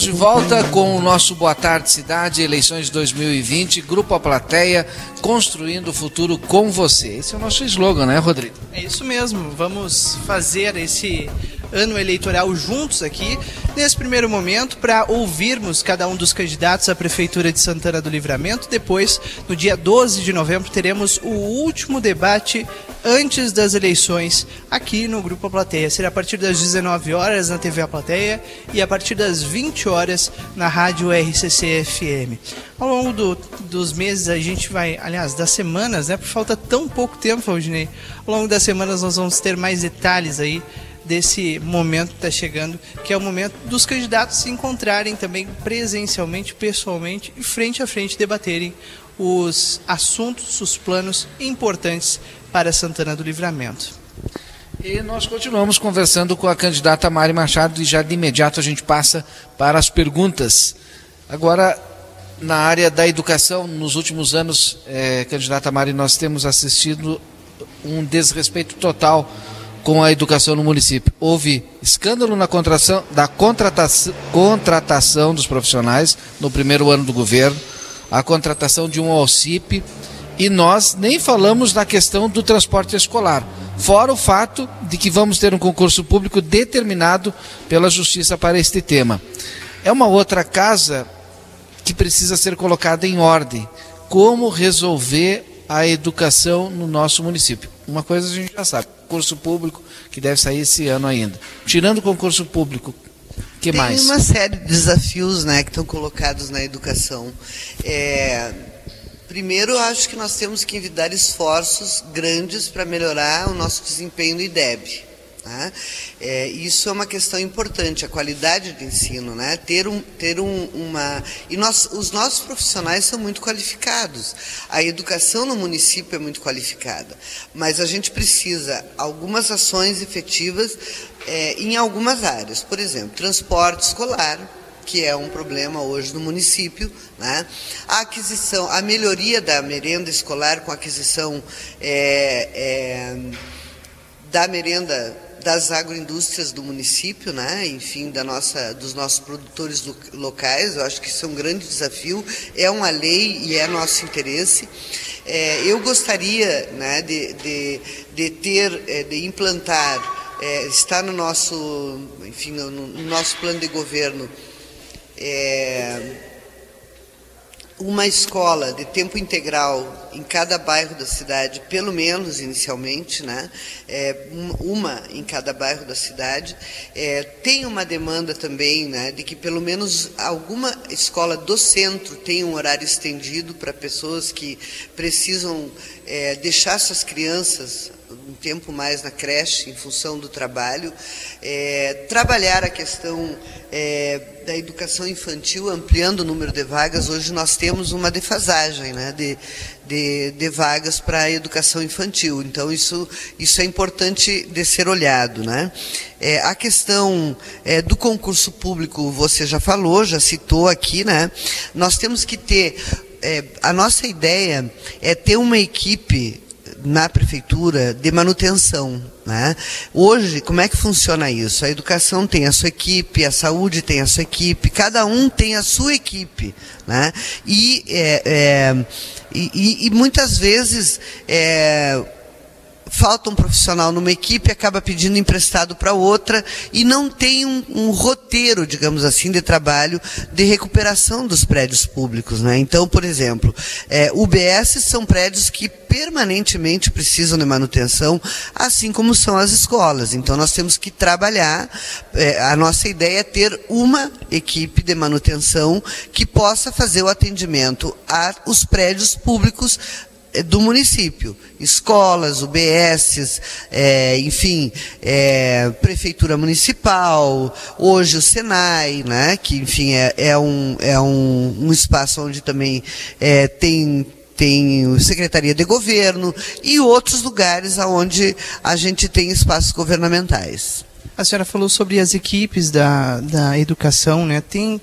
Estamos de volta com o nosso Boa Tarde Cidade, eleições 2020, Grupo A Plateia, construindo o futuro com você. Esse é o nosso slogan, né, Rodrigo? É isso mesmo, vamos fazer esse ano eleitoral juntos aqui, nesse primeiro momento, para ouvirmos cada um dos candidatos à Prefeitura de Santana do Livramento. Depois, no dia 12 de novembro, teremos o último debate antes das eleições aqui no Grupo A Plateia. Será a partir das 19 horas na TV A Plateia e a partir das 20 horas na Rádio RCC FM. Ao longo do, dos meses a gente vai, aliás, das semanas, né? Por falta tão pouco tempo, Valdinei. Ao longo das semanas nós vamos ter mais detalhes aí desse momento que está chegando, que é o momento dos candidatos se encontrarem também presencialmente, pessoalmente e frente a frente debaterem os assuntos, os planos importantes para Santana do Livramento. E nós continuamos conversando com a candidata Mari Machado e já de imediato a gente passa para as perguntas. Agora, na área da educação, nos últimos anos, eh, candidata Mari, nós temos assistido um desrespeito total com a educação no município. Houve escândalo na contratação, da contratação, dos profissionais no primeiro ano do governo, a contratação de um OCIP, e nós nem falamos na questão do transporte escolar, fora o fato de que vamos ter um concurso público determinado pela Justiça para este tema. É uma outra casa que precisa ser colocada em ordem. Como resolver a educação no nosso município? Uma coisa a gente já sabe concurso público que deve sair esse ano ainda. Tirando o concurso público, que Tem mais? Tem uma série de desafios né, que estão colocados na educação. É, primeiro, acho que nós temos que envidar esforços grandes para melhorar o nosso desempenho no IDEB. Né? É, isso é uma questão importante, a qualidade do ensino, né? ter, um, ter um, uma. E nós, os nossos profissionais são muito qualificados, a educação no município é muito qualificada, mas a gente precisa algumas ações efetivas é, em algumas áreas, por exemplo, transporte escolar, que é um problema hoje no município, né? a aquisição, a melhoria da merenda escolar com aquisição é, é, da merenda das agroindústrias do município, né? enfim, da nossa, dos nossos produtores locais. Eu acho que isso é um grande desafio, é uma lei e é nosso interesse. É, eu gostaria né, de, de, de ter, é, de implantar, é, está no nosso, enfim, no, no, nosso plano de governo, é, uma escola de tempo integral em cada bairro da cidade, pelo menos inicialmente, né? É, uma em cada bairro da cidade. É, tem uma demanda também né, de que pelo menos alguma escola do centro tenha um horário estendido para pessoas que precisam é, deixar suas crianças tempo mais na creche em função do trabalho, é, trabalhar a questão é, da educação infantil, ampliando o número de vagas. Hoje nós temos uma defasagem né, de, de, de vagas para a educação infantil. Então isso, isso é importante de ser olhado. Né? É, a questão é, do concurso público, você já falou, já citou aqui, né? nós temos que ter. É, a nossa ideia é ter uma equipe na prefeitura de manutenção. Né? Hoje, como é que funciona isso? A educação tem a sua equipe, a saúde tem a sua equipe, cada um tem a sua equipe. Né? E, é, é, e, e, muitas vezes é, falta um profissional numa equipe, acaba pedindo emprestado para outra e não tem um, um, roteiro, digamos assim, de trabalho de recuperação dos prédios públicos. Né? Então, por exemplo, é, UBS são prédios que permanentemente precisam de manutenção, assim como são as escolas. Então, nós temos que trabalhar. É, a nossa ideia é ter uma equipe de manutenção que possa fazer o atendimento aos prédios públicos do município, escolas, UBSs, é, enfim, é, prefeitura municipal, hoje o Senai, né, que enfim é, é um, é um, um espaço onde também é, tem tem secretaria de governo e outros lugares onde a gente tem espaços governamentais. A senhora falou sobre as equipes da, da educação, né? Tem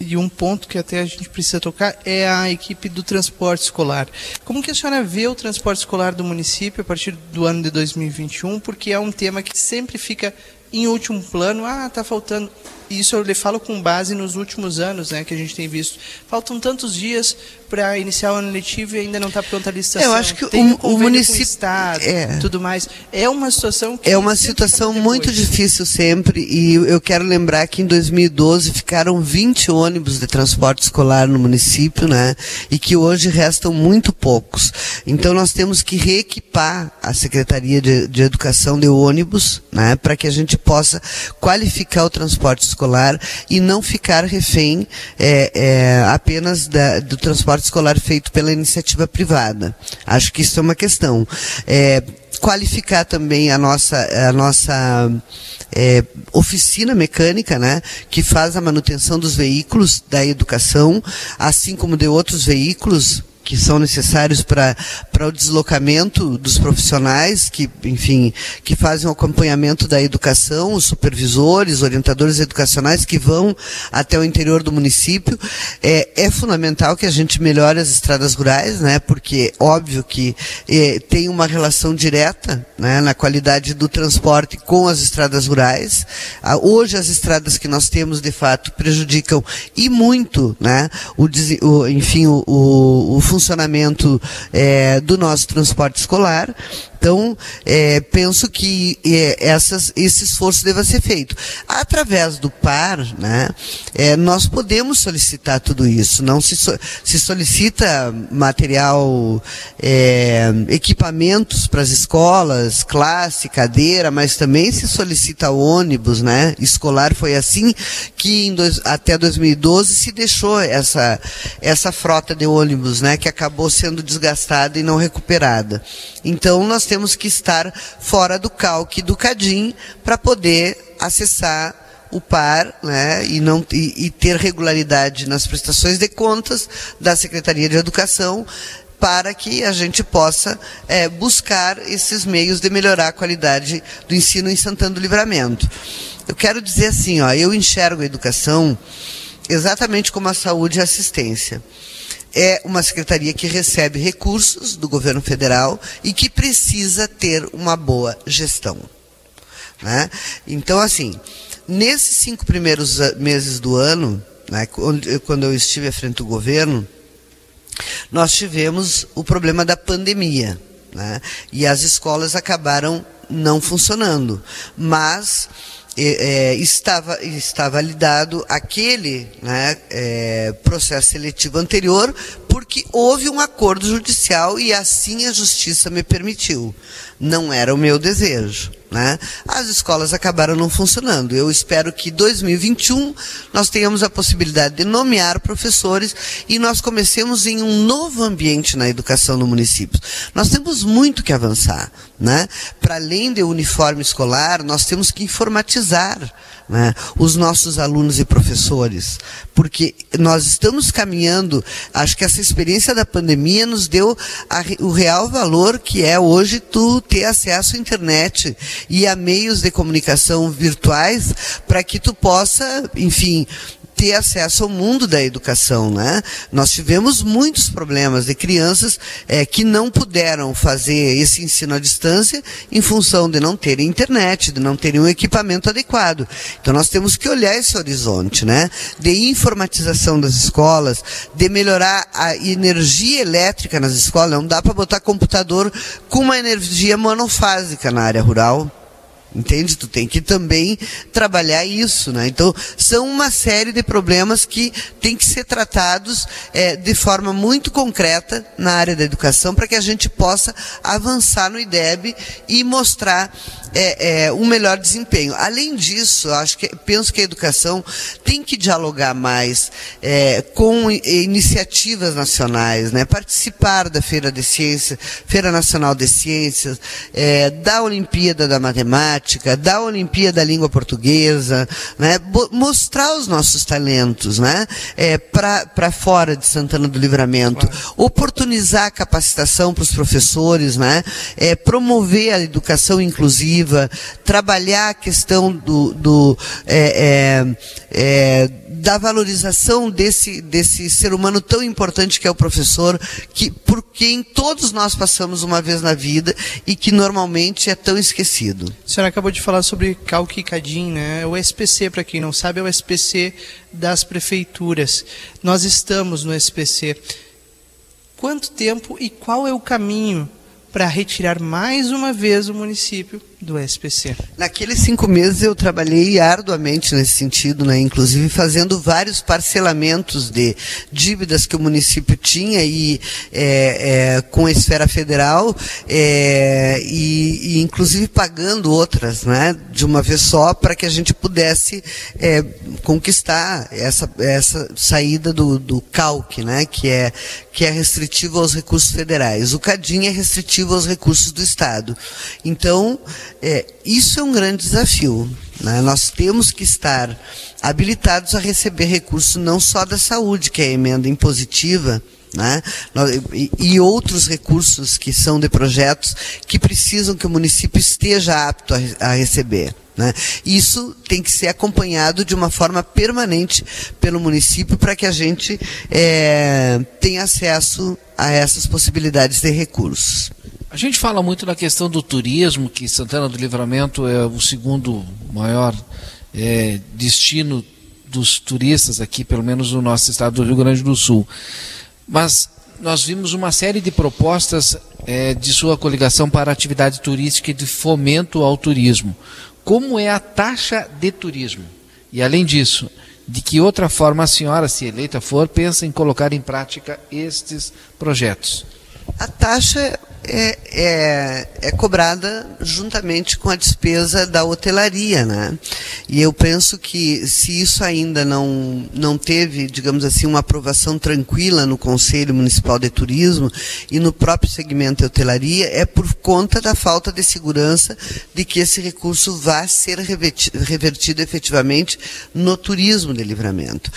e um ponto que até a gente precisa tocar é a equipe do transporte escolar. Como que a senhora vê o transporte escolar do município a partir do ano de 2021? Porque é um tema que sempre fica em último plano. Ah, está faltando isso eu lhe falo com base nos últimos anos, né, que a gente tem visto. Faltam tantos dias para iniciar o ano letivo e ainda não está pronta a licitação. Eu acho que tem o, o município, estado, é, tudo mais. É uma situação que é uma situação muito difícil sempre e eu quero lembrar que em 2012 ficaram 20 ônibus de transporte escolar no município, né, e que hoje restam muito poucos. Então nós temos que reequipar a Secretaria de, de Educação de ônibus, né, para que a gente possa qualificar o transporte escolar escolar e não ficar refém é, é, apenas da, do transporte escolar feito pela iniciativa privada. Acho que isso é uma questão. É, qualificar também a nossa, a nossa é, oficina mecânica, né, que faz a manutenção dos veículos da educação, assim como de outros veículos que são necessários para o deslocamento dos profissionais, que, enfim, que fazem o acompanhamento da educação, os supervisores, orientadores educacionais que vão até o interior do município. É, é fundamental que a gente melhore as estradas rurais, né, porque óbvio que é, tem uma relação direta né, na qualidade do transporte com as estradas rurais. Ah, hoje as estradas que nós temos, de fato, prejudicam e muito né, o, o enfim, o, o, o funcionamento é, do nosso transporte escolar. Então, é, penso que é, essas, esse esforço deva ser feito. Através do PAR, né, é, nós podemos solicitar tudo isso. Não se, so, se solicita material, é, equipamentos para as escolas, classe, cadeira, mas também se solicita ônibus né, escolar. Foi assim que dois, até 2012 se deixou essa, essa frota de ônibus, né, que acabou sendo desgastada e não recuperada. Então, nós temos que estar fora do calque do CADIM para poder acessar o par né, e, não, e, e ter regularidade nas prestações de contas da Secretaria de Educação para que a gente possa é, buscar esses meios de melhorar a qualidade do ensino em Santana do Livramento. Eu quero dizer assim, ó, eu enxergo a educação exatamente como a saúde e a assistência é uma secretaria que recebe recursos do governo federal e que precisa ter uma boa gestão. Né? Então, assim, nesses cinco primeiros meses do ano, né, quando eu estive à frente do governo, nós tivemos o problema da pandemia. Né? E as escolas acabaram não funcionando. Mas é, estava, estava lidado aquele né, é, processo seletivo anterior, porque houve um acordo judicial e assim a justiça me permitiu. Não era o meu desejo. Né? As escolas acabaram não funcionando. Eu espero que 2021 nós tenhamos a possibilidade de nomear professores e nós comecemos em um novo ambiente na educação no município. Nós temos muito que avançar. Né? Para além do uniforme escolar, nós temos que informatizar né, os nossos alunos e professores, porque nós estamos caminhando, acho que essa experiência da pandemia nos deu a, o real valor que é hoje tu ter acesso à internet e a meios de comunicação virtuais para que tu possa, enfim, ter acesso ao mundo da educação, né? Nós tivemos muitos problemas de crianças é, que não puderam fazer esse ensino à distância em função de não terem internet, de não terem um equipamento adequado. Então nós temos que olhar esse horizonte, né? De informatização das escolas, de melhorar a energia elétrica nas escolas. Não dá para botar computador com uma energia monofásica na área rural. Entende? Tu tem que também trabalhar isso, né? Então, são uma série de problemas que tem que ser tratados é, de forma muito concreta na área da educação para que a gente possa avançar no IDEB e mostrar é, é, um melhor desempenho. Além disso, acho que penso que a educação tem que dialogar mais é, com iniciativas nacionais, né? Participar da Feira de Ciências, Feira Nacional de Ciências, é, da Olimpíada da Matemática, da Olimpíada da Língua Portuguesa, né? mostrar os nossos talentos, né? É, para fora de Santana do Livramento, claro. oportunizar a capacitação para os professores, né? É, promover a educação inclusiva trabalhar a questão do, do é, é, é, da valorização desse, desse ser humano tão importante que é o professor, que, por quem todos nós passamos uma vez na vida e que normalmente é tão esquecido. Senhora acabou de falar sobre Calque e Cadim, né? O SPC, para quem não sabe, é o SPC das prefeituras. Nós estamos no SPC. Quanto tempo e qual é o caminho para retirar mais uma vez o município do SPC. Naqueles cinco meses eu trabalhei arduamente nesse sentido, né? inclusive fazendo vários parcelamentos de dívidas que o município tinha e é, é, com a esfera federal é, e, e, inclusive pagando outras, né? de uma vez só, para que a gente pudesse é, conquistar essa, essa saída do, do CALC, né? que, é, que é restritivo aos recursos federais. O CADIM é restritivo aos recursos do Estado. Então, é, isso é um grande desafio. Né? Nós temos que estar habilitados a receber recursos não só da saúde, que é a emenda impositiva, né? E, outros recursos que são de projetos que precisam que o município esteja apto a, a receber. Né? Isso tem que ser acompanhado de uma forma permanente pelo município para que a gente é, tenha acesso a essas possibilidades de recursos. A gente fala muito da questão do turismo, que Santana do Livramento é o segundo maior é, destino dos turistas aqui, pelo menos no nosso estado do Rio Grande do Sul. Mas nós vimos uma série de propostas é, de sua coligação para atividade turística e de fomento ao turismo. Como é a taxa de turismo? E além disso, de que outra forma a senhora, se eleita for, pensa em colocar em prática estes projetos? A taxa é, é, é, cobrada juntamente com a despesa da hotelaria, né? E eu penso que se isso ainda não, não teve, digamos assim, uma aprovação tranquila no Conselho Municipal de Turismo e no próprio segmento de hotelaria, é por conta da falta de segurança de que esse recurso vá ser revertido, efetivamente no turismo de livramento.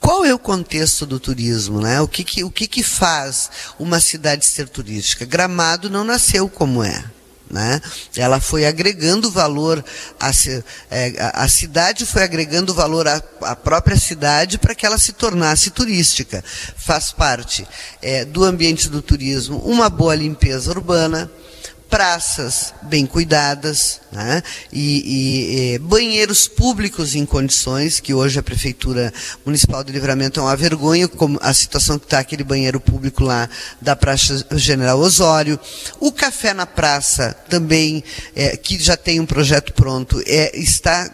Qual é o contexto do turismo? Né? O, que, que, o que, que faz uma cidade ser turística? Gramado não nasceu como é. Né? Ela foi agregando valor, a, é, a cidade foi agregando valor à, à própria cidade para que ela se tornasse turística. Faz parte é, do ambiente do turismo uma boa limpeza urbana, praças bem cuidadas né? e, e, e, banheiros públicos em condições, que hoje a Prefeitura Municipal de Livramento é uma vergonha, como a situação que está aquele banheiro público lá da Praça General Osório. O café na praça também, é, que já tem um projeto pronto, é, está,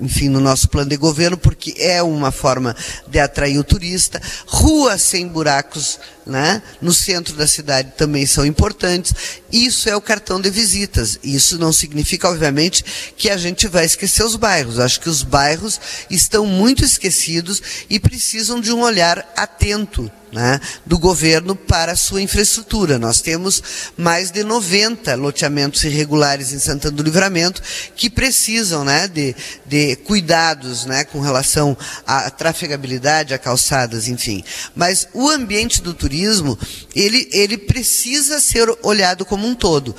enfim, no nosso plano de governo, porque é uma forma de atrair o turista. Ruas sem buracos né? no centro da cidade também são importantes. Isso é o cartão de visitas. Isso não significa, obviamente, que a gente vai esquecer os bairros. Acho que os bairros estão muito esquecidos e precisam de um olhar atento né, do governo para a sua infraestrutura. Nós temos mais de 90 loteamentos irregulares em Santana do Livramento que precisam né, de, de cuidados né, com relação à trafegabilidade, a calçadas, enfim. Mas o ambiente do turismo, ele, ele precisa ser olhado como um todo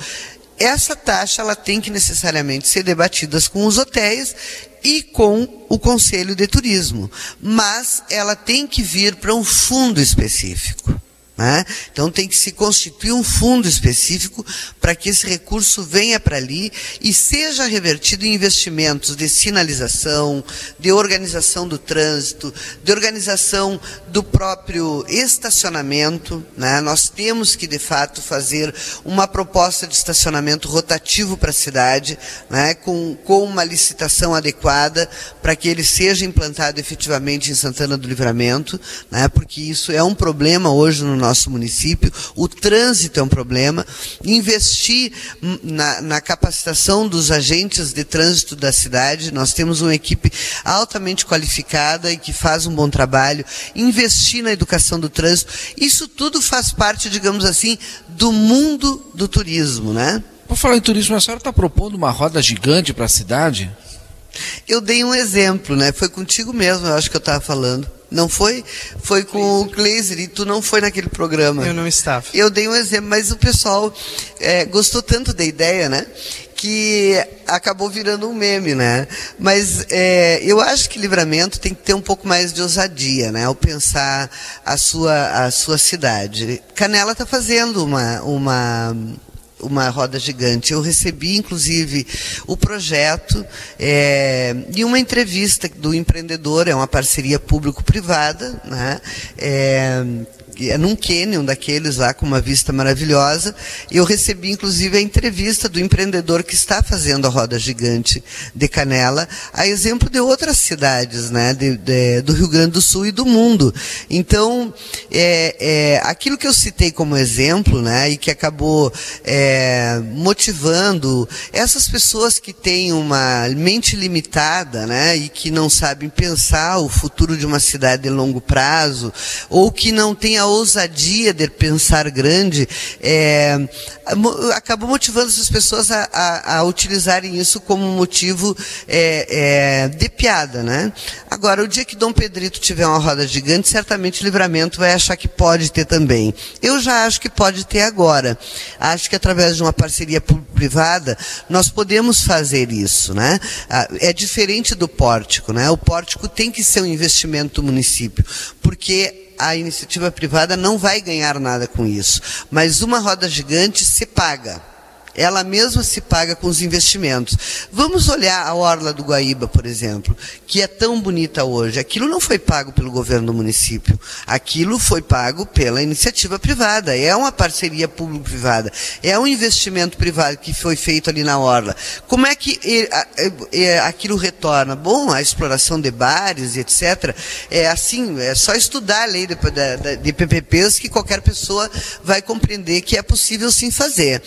essa taxa ela tem que necessariamente ser debatida com os hotéis e com o Conselho de Turismo, mas ela tem que vir para um fundo específico. Né? Então tem que se constituir um fundo específico para que esse recurso venha para ali e seja revertido em investimentos de sinalização, de organização do trânsito, de organização do próprio estacionamento. Né? Nós temos que, de fato, fazer uma proposta de estacionamento rotativo para a cidade, né? com, com uma licitação adequada para que ele seja implantado efetivamente em Santana do Livramento, né? porque isso é um problema hoje no nosso nosso município, o trânsito é um problema, investir na, na capacitação dos agentes de trânsito da cidade, nós temos uma equipe altamente qualificada e que faz um bom trabalho, investir na educação do trânsito, isso tudo faz parte, digamos assim, do mundo do turismo, né? Por falar em turismo, a senhora está propondo uma roda gigante para a cidade? Eu dei um exemplo, né? Foi contigo mesmo, eu acho que eu estava falando. Não foi? Foi com o Kleiser e tu não foi naquele programa. Eu não estava. Eu dei um exemplo, mas o pessoal é, gostou tanto da ideia, né? Que acabou virando um meme, né? Mas é, eu acho que livramento tem que ter um pouco mais de ousadia, né? Ao pensar a sua, a sua cidade. Canela está fazendo uma, uma uma roda gigante. Eu recebi, inclusive, o projeto é, e uma entrevista do empreendedor, é uma parceria público-privada, né? É, é num canyon daqueles lá com uma vista maravilhosa. Eu recebi inclusive a entrevista do empreendedor que está fazendo a roda gigante de Canela, a exemplo de outras cidades, né, de, de, do Rio Grande do Sul e do mundo. Então, é, é, aquilo que eu citei como exemplo, né, e que acabou é, motivando essas pessoas que têm uma mente limitada, né, e que não sabem pensar o futuro de uma cidade de longo prazo, ou que não têm a ousadia de pensar grande, é, acabou motivando essas pessoas a, a, a utilizarem isso como motivo é, é, de piada, né? Agora, o dia que Dom Pedrito tiver uma roda gigante, certamente o livramento vai achar que pode ter também. Eu já acho que pode ter agora. Acho que através de uma parceria privada, nós podemos fazer isso, né? Ah, é diferente do pórtico, né? O pórtico tem que ser um investimento do município, porque a iniciativa privada não vai ganhar nada com isso. Mas uma roda gigante se paga ela mesma se paga com os investimentos. Vamos olhar a Orla do Guaíba, por exemplo, que é tão bonita hoje. Aquilo não foi pago pelo governo do município. Aquilo foi pago pela iniciativa privada. É uma parceria público-privada. É um investimento privado que foi feito ali na Orla. Como é que aquilo retorna? Bom, a exploração de bares etc. É assim, é só estudar a lei de PPPs que qualquer pessoa vai compreender que é possível sim fazer.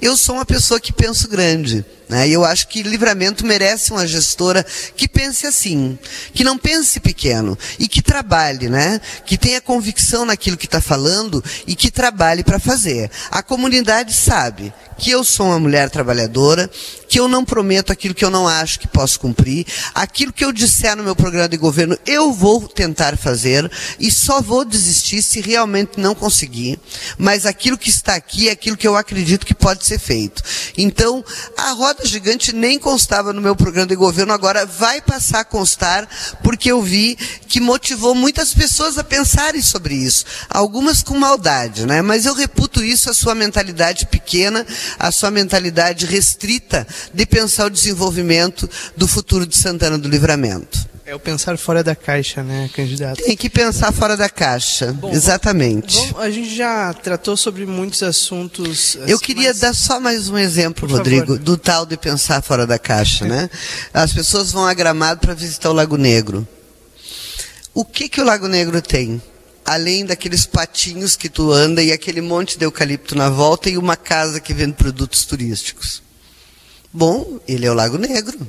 Eu sou uma pessoa que penso grande. Né? E eu acho que livramento merece uma gestora que pense assim, que não pense pequeno e que trabalhe, né? que tenha convicção naquilo que está falando e que trabalhe para fazer. A comunidade sabe que eu sou uma mulher trabalhadora, que eu não prometo aquilo que eu não acho que posso cumprir, aquilo que eu disser no meu programa de governo eu vou tentar fazer e só vou desistir se realmente não conseguir, mas aquilo que está aqui é aquilo que eu acredito que pode ser feito. Então, a roda roda gigante nem constava no meu programa de governo, agora vai passar a constar, porque eu vi que motivou muitas pessoas a pensarem sobre isso. Algumas com maldade, né? Mas eu reputo isso a sua mentalidade pequena, a sua mentalidade restrita de pensar o desenvolvimento do futuro de Santana do Livramento. É o pensar fora da caixa, né, candidato? Tem que pensar fora da caixa, bom, exatamente. Bom, a gente já tratou sobre muitos assuntos. Eu assim, queria dar só mais um exemplo, Por Rodrigo, favor. do tal de pensar fora da caixa, né? As pessoas vão a Gramado para visitar o Lago Negro. O que que o Lago Negro tem? Além daqueles patinhos que tu anda e aquele monte de eucalipto na volta e uma casa que vende produtos turísticos. Bom, ele é o Lago Negro.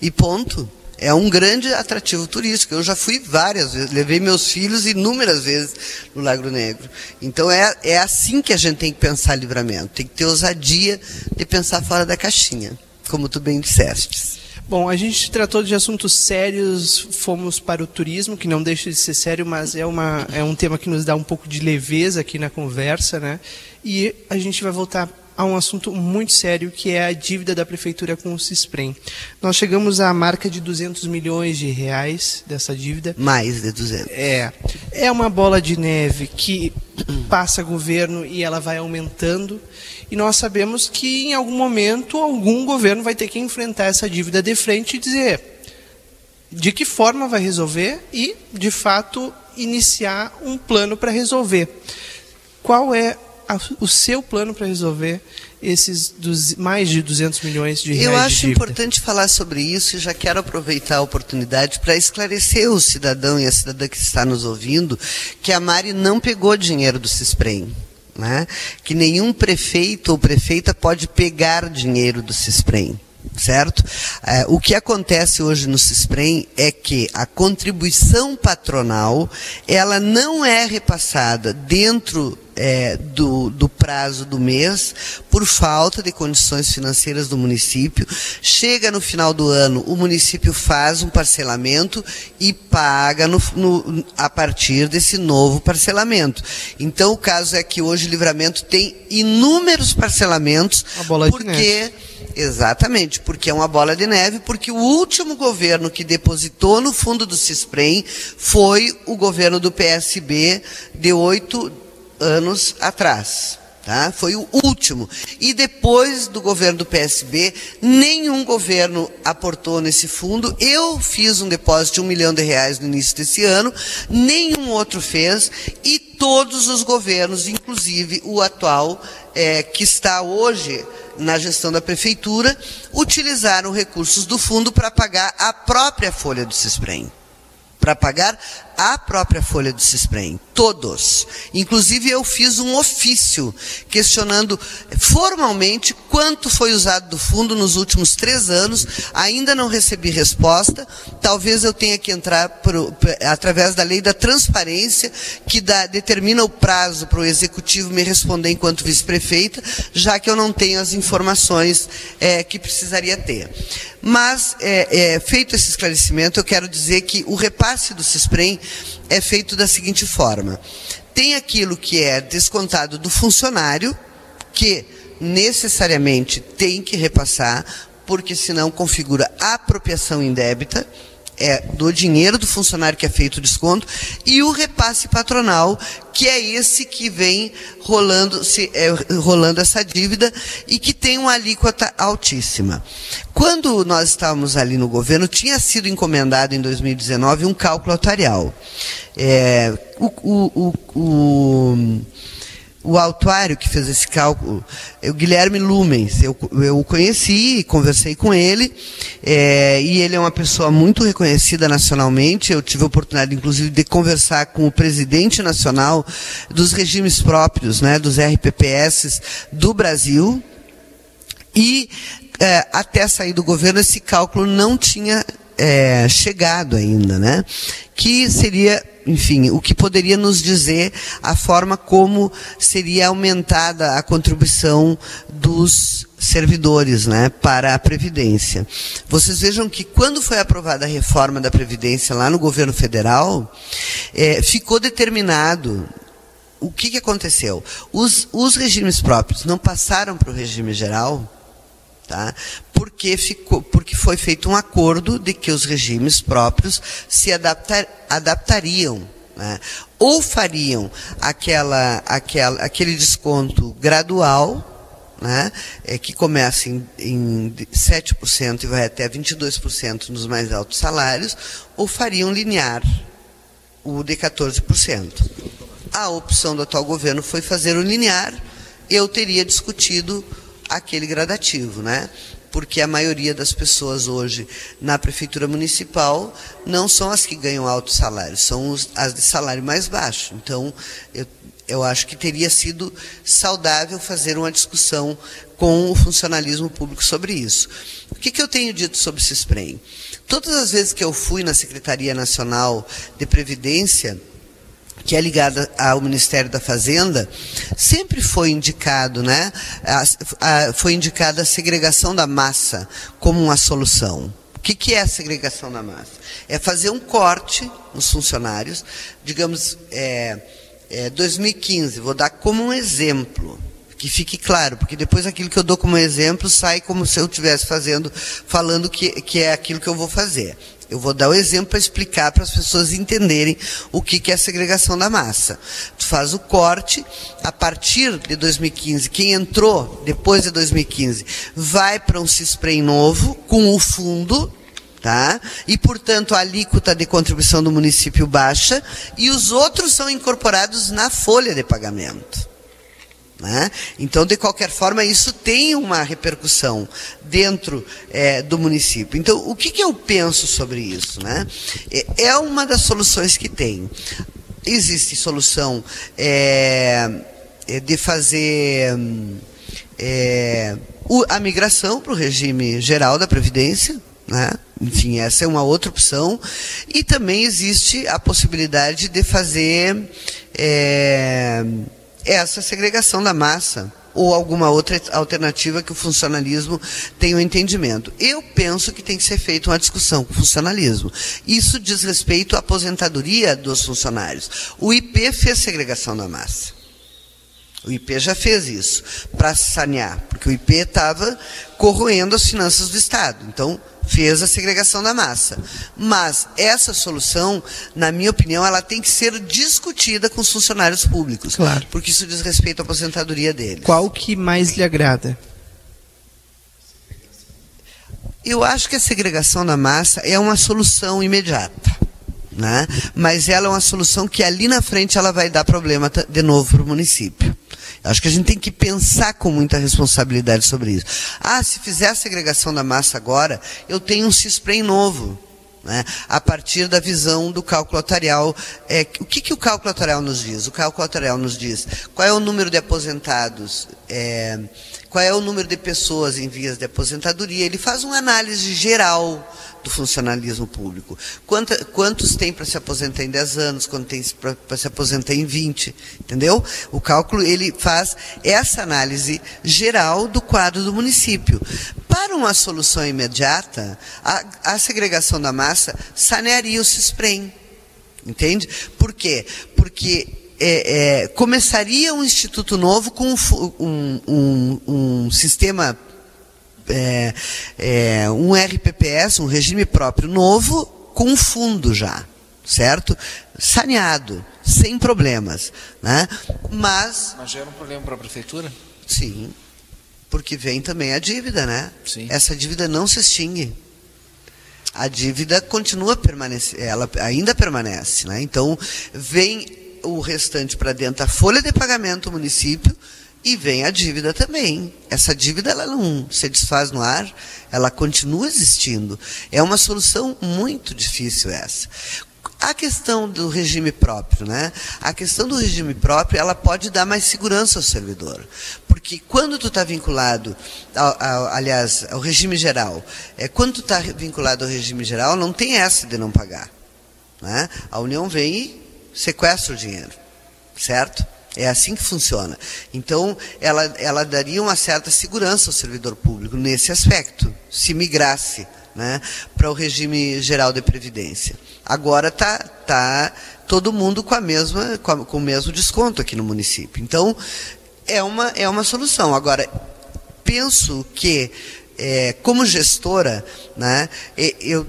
E ponto é um grande atrativo turístico. Eu já fui várias vezes, levei meus filhos inúmeras vezes no Lago Negro. Então é, é assim que a gente tem que pensar livramento. Tem que ter ousadia de pensar fora da caixinha, como tu bem disseste. Bom, a gente tratou de assuntos sérios, fomos para o turismo, que não deixa de ser sério, mas é, uma, é um tema que nos dá um pouco de leveza aqui na conversa, né? E a gente vai voltar a um assunto muito sério que é a dívida da prefeitura com o Cisprem. Nós chegamos à marca de 200 milhões de reais dessa dívida. Mais de 200. É, é uma bola de neve que passa governo e ela vai aumentando. E nós sabemos que em algum momento algum governo vai ter que enfrentar essa dívida de frente e dizer de que forma vai resolver e, de fato, iniciar um plano para resolver. Qual é a, o seu plano para resolver esses dos, mais de 200 milhões de reais Eu acho importante falar sobre isso e já quero aproveitar a oportunidade para esclarecer o cidadão e a cidadã que está nos ouvindo que a Mari não pegou dinheiro do Cisprem. Né? Que nenhum prefeito ou prefeita pode pegar dinheiro do Cisprem certo? É, o que acontece hoje no CISPREM é que a contribuição patronal ela não é repassada dentro é, do, do, prazo do mês por falta de condições financeiras do município. Chega no final do ano, o município faz um parcelamento e paga no, no, a partir desse novo parcelamento. Então, o caso é que hoje o livramento tem inúmeros parcelamentos, porque Exatamente, porque é uma bola de neve, porque o último governo que depositou no fundo do CISPREM foi o governo do PSB de oito anos atrás. Tá? Foi o último. E depois do governo do PSB, nenhum governo aportou nesse fundo. Eu fiz um depósito de um milhão de reais no início desse ano, nenhum outro fez, e todos os governos, inclusive o atual, é, que está hoje na gestão da prefeitura, utilizaram recursos do fundo para pagar a própria folha do CISPREM. Para pagar a própria folha do CISPREM, todos. Inclusive eu fiz um ofício questionando formalmente quanto foi usado do fundo nos últimos três anos, ainda não recebi resposta, talvez eu tenha que entrar por, através da lei da transparência, que dá, determina o prazo para o executivo me responder enquanto vice-prefeita, já que eu não tenho as informações é, que precisaria ter. Mas, é, é, feito esse esclarecimento, eu quero dizer que o repasse do CISPREM é feito da seguinte forma: tem aquilo que é descontado do funcionário, que necessariamente tem que repassar, porque senão configura apropriação indébita é do dinheiro do funcionário que é feito o desconto e o repasse patronal, que é esse que vem rolando, se, é, rolando essa dívida e que tem uma alíquota altíssima. Quando nós estávamos ali no governo, tinha sido encomendado em 2019 um cálculo notarial. É, o, o, o, o o autuário que fez esse cálculo é o Guilherme Lumens. Eu, eu o conheci, conversei com ele, é, e ele é uma pessoa muito reconhecida nacionalmente. Eu tive a oportunidade, inclusive, de conversar com o presidente nacional dos regimes próprios, né, dos RPPS do Brasil. E é, até sair do governo, esse cálculo não tinha é, chegado ainda, né? Que seria enfim, o que poderia nos dizer a forma como seria aumentada a contribuição dos servidores né, para a Previdência. Vocês vejam que quando foi aprovada a reforma da Previdência lá no governo federal, é, ficou determinado o que, que aconteceu. Os, os regimes próprios não passaram para o regime geral, Tá? Porque, ficou, porque foi feito um acordo de que os regimes próprios se adaptar, adaptariam. Né? Ou fariam aquela, aquela, aquele desconto gradual, né? é, que começa em, em 7% e vai até 22% nos mais altos salários, ou fariam linear o de 14%. A opção do atual governo foi fazer o linear, eu teria discutido aquele gradativo, né? Porque a maioria das pessoas hoje na prefeitura municipal não são as que ganham altos salários, são as de salário mais baixo. Então, eu, eu acho que teria sido saudável fazer uma discussão com o funcionalismo público sobre isso. O que, que eu tenho dito sobre o CISPREM? Todas as vezes que eu fui na Secretaria Nacional de Previdência, que é ligada ao Ministério da Fazenda, sempre foi indicado, né? A, a, foi indicada a segregação da massa como uma solução. O que, que é a segregação da massa? É fazer um corte nos funcionários, digamos, é, é, 2015, vou dar como um exemplo, Que fique claro, porque depois aquilo que eu dou como exemplo sai como se eu estivesse fazendo, falando que, que é aquilo que eu vou fazer. Eu vou dar o exemplo para explicar para as pessoas entenderem o que, que é a segregação da massa. Tu faz o corte, a partir de 2015, quem entrou depois de 2015 vai para um CISPREM novo, com o fundo, tá? E, portanto, a alíquota de contribuição do município baixa e os outros são incorporados na folha de pagamento. Né? Então, de qualquer forma, isso tem uma repercussão dentro é, do município. Então, o que, que, eu penso sobre isso? Né? É, é uma das soluções que tem. Existe solução é, é de fazer é, a migração para o regime geral da Previdência, né? Enfim, essa é uma outra opção. E também existe a possibilidade de fazer é, essa segregação da massa ou alguma outra alternativa que o funcionalismo tenha um entendimento. Eu penso que tem que ser feita uma discussão com o funcionalismo. Isso diz respeito à aposentadoria dos funcionários. O IP fez segregação da massa. O IP já fez isso para sanear, porque o IP estava corroendo as finanças do Estado. Então, fez a segregação da massa. Mas essa solução, na minha opinião, ela tem que ser discutida com os funcionários públicos. Claro. Porque isso diz respeito à aposentadoria deles. Qual que mais lhe agrada? Eu acho que a segregação da massa é uma solução imediata. Né? Mas ela é uma solução que ali na frente ela vai dar problema de novo para o município. Acho que a gente tem que pensar com muita responsabilidade sobre isso. Ah, se fizer a segregação da massa agora, eu tenho um CISPREM novo. Né? A partir da visão do cálculo atuarial. É, o que, que o cálculo atuarial nos diz? O cálculo atuarial nos diz qual é o número de aposentados, é, qual é o número de pessoas em vias de aposentadoria. Ele faz uma análise geral do funcionalismo público. Quanta, quantos tem para se aposentar em 10 anos, quantos tem para se aposentar em 20, entendeu? O cálculo, ele faz essa análise geral do quadro do município. Para uma solução imediata, a, a segregação da massa sanearia o CISPREM. Entende? Por quê? Porque é, é, começaria um instituto novo com um, um, um sistema é, é, um RPPS, um regime próprio novo, com um fundo já, certo? Saneado, sem problemas. Né? Mas. Mas gera um problema para a prefeitura? Sim. Porque vem também a dívida, né? Sim. Essa dívida não se extingue. A dívida continua permanecendo, ela ainda permanece, né? Então, vem o restante para dentro da folha de pagamento do município, e vem a dívida também. Essa dívida ela não se desfaz no ar, ela continua existindo. É uma solução muito difícil essa. A questão do regime próprio, né? A questão do regime próprio, ela pode dar mais segurança ao servidor, porque quando tu está vinculado, ao, ao, aliás, ao regime geral, é quando tu está vinculado ao regime geral, não tem essa de não pagar, né? A União vem e sequestra o dinheiro, certo? É assim que funciona. Então, ela, ela daria uma certa segurança ao servidor público nesse aspecto, se migrasse né, para o regime geral de previdência. Agora está tá todo mundo com, a mesma, com, a, com o mesmo desconto aqui no município. Então, é uma, é uma solução. Agora, penso que, é, como gestora, né, eu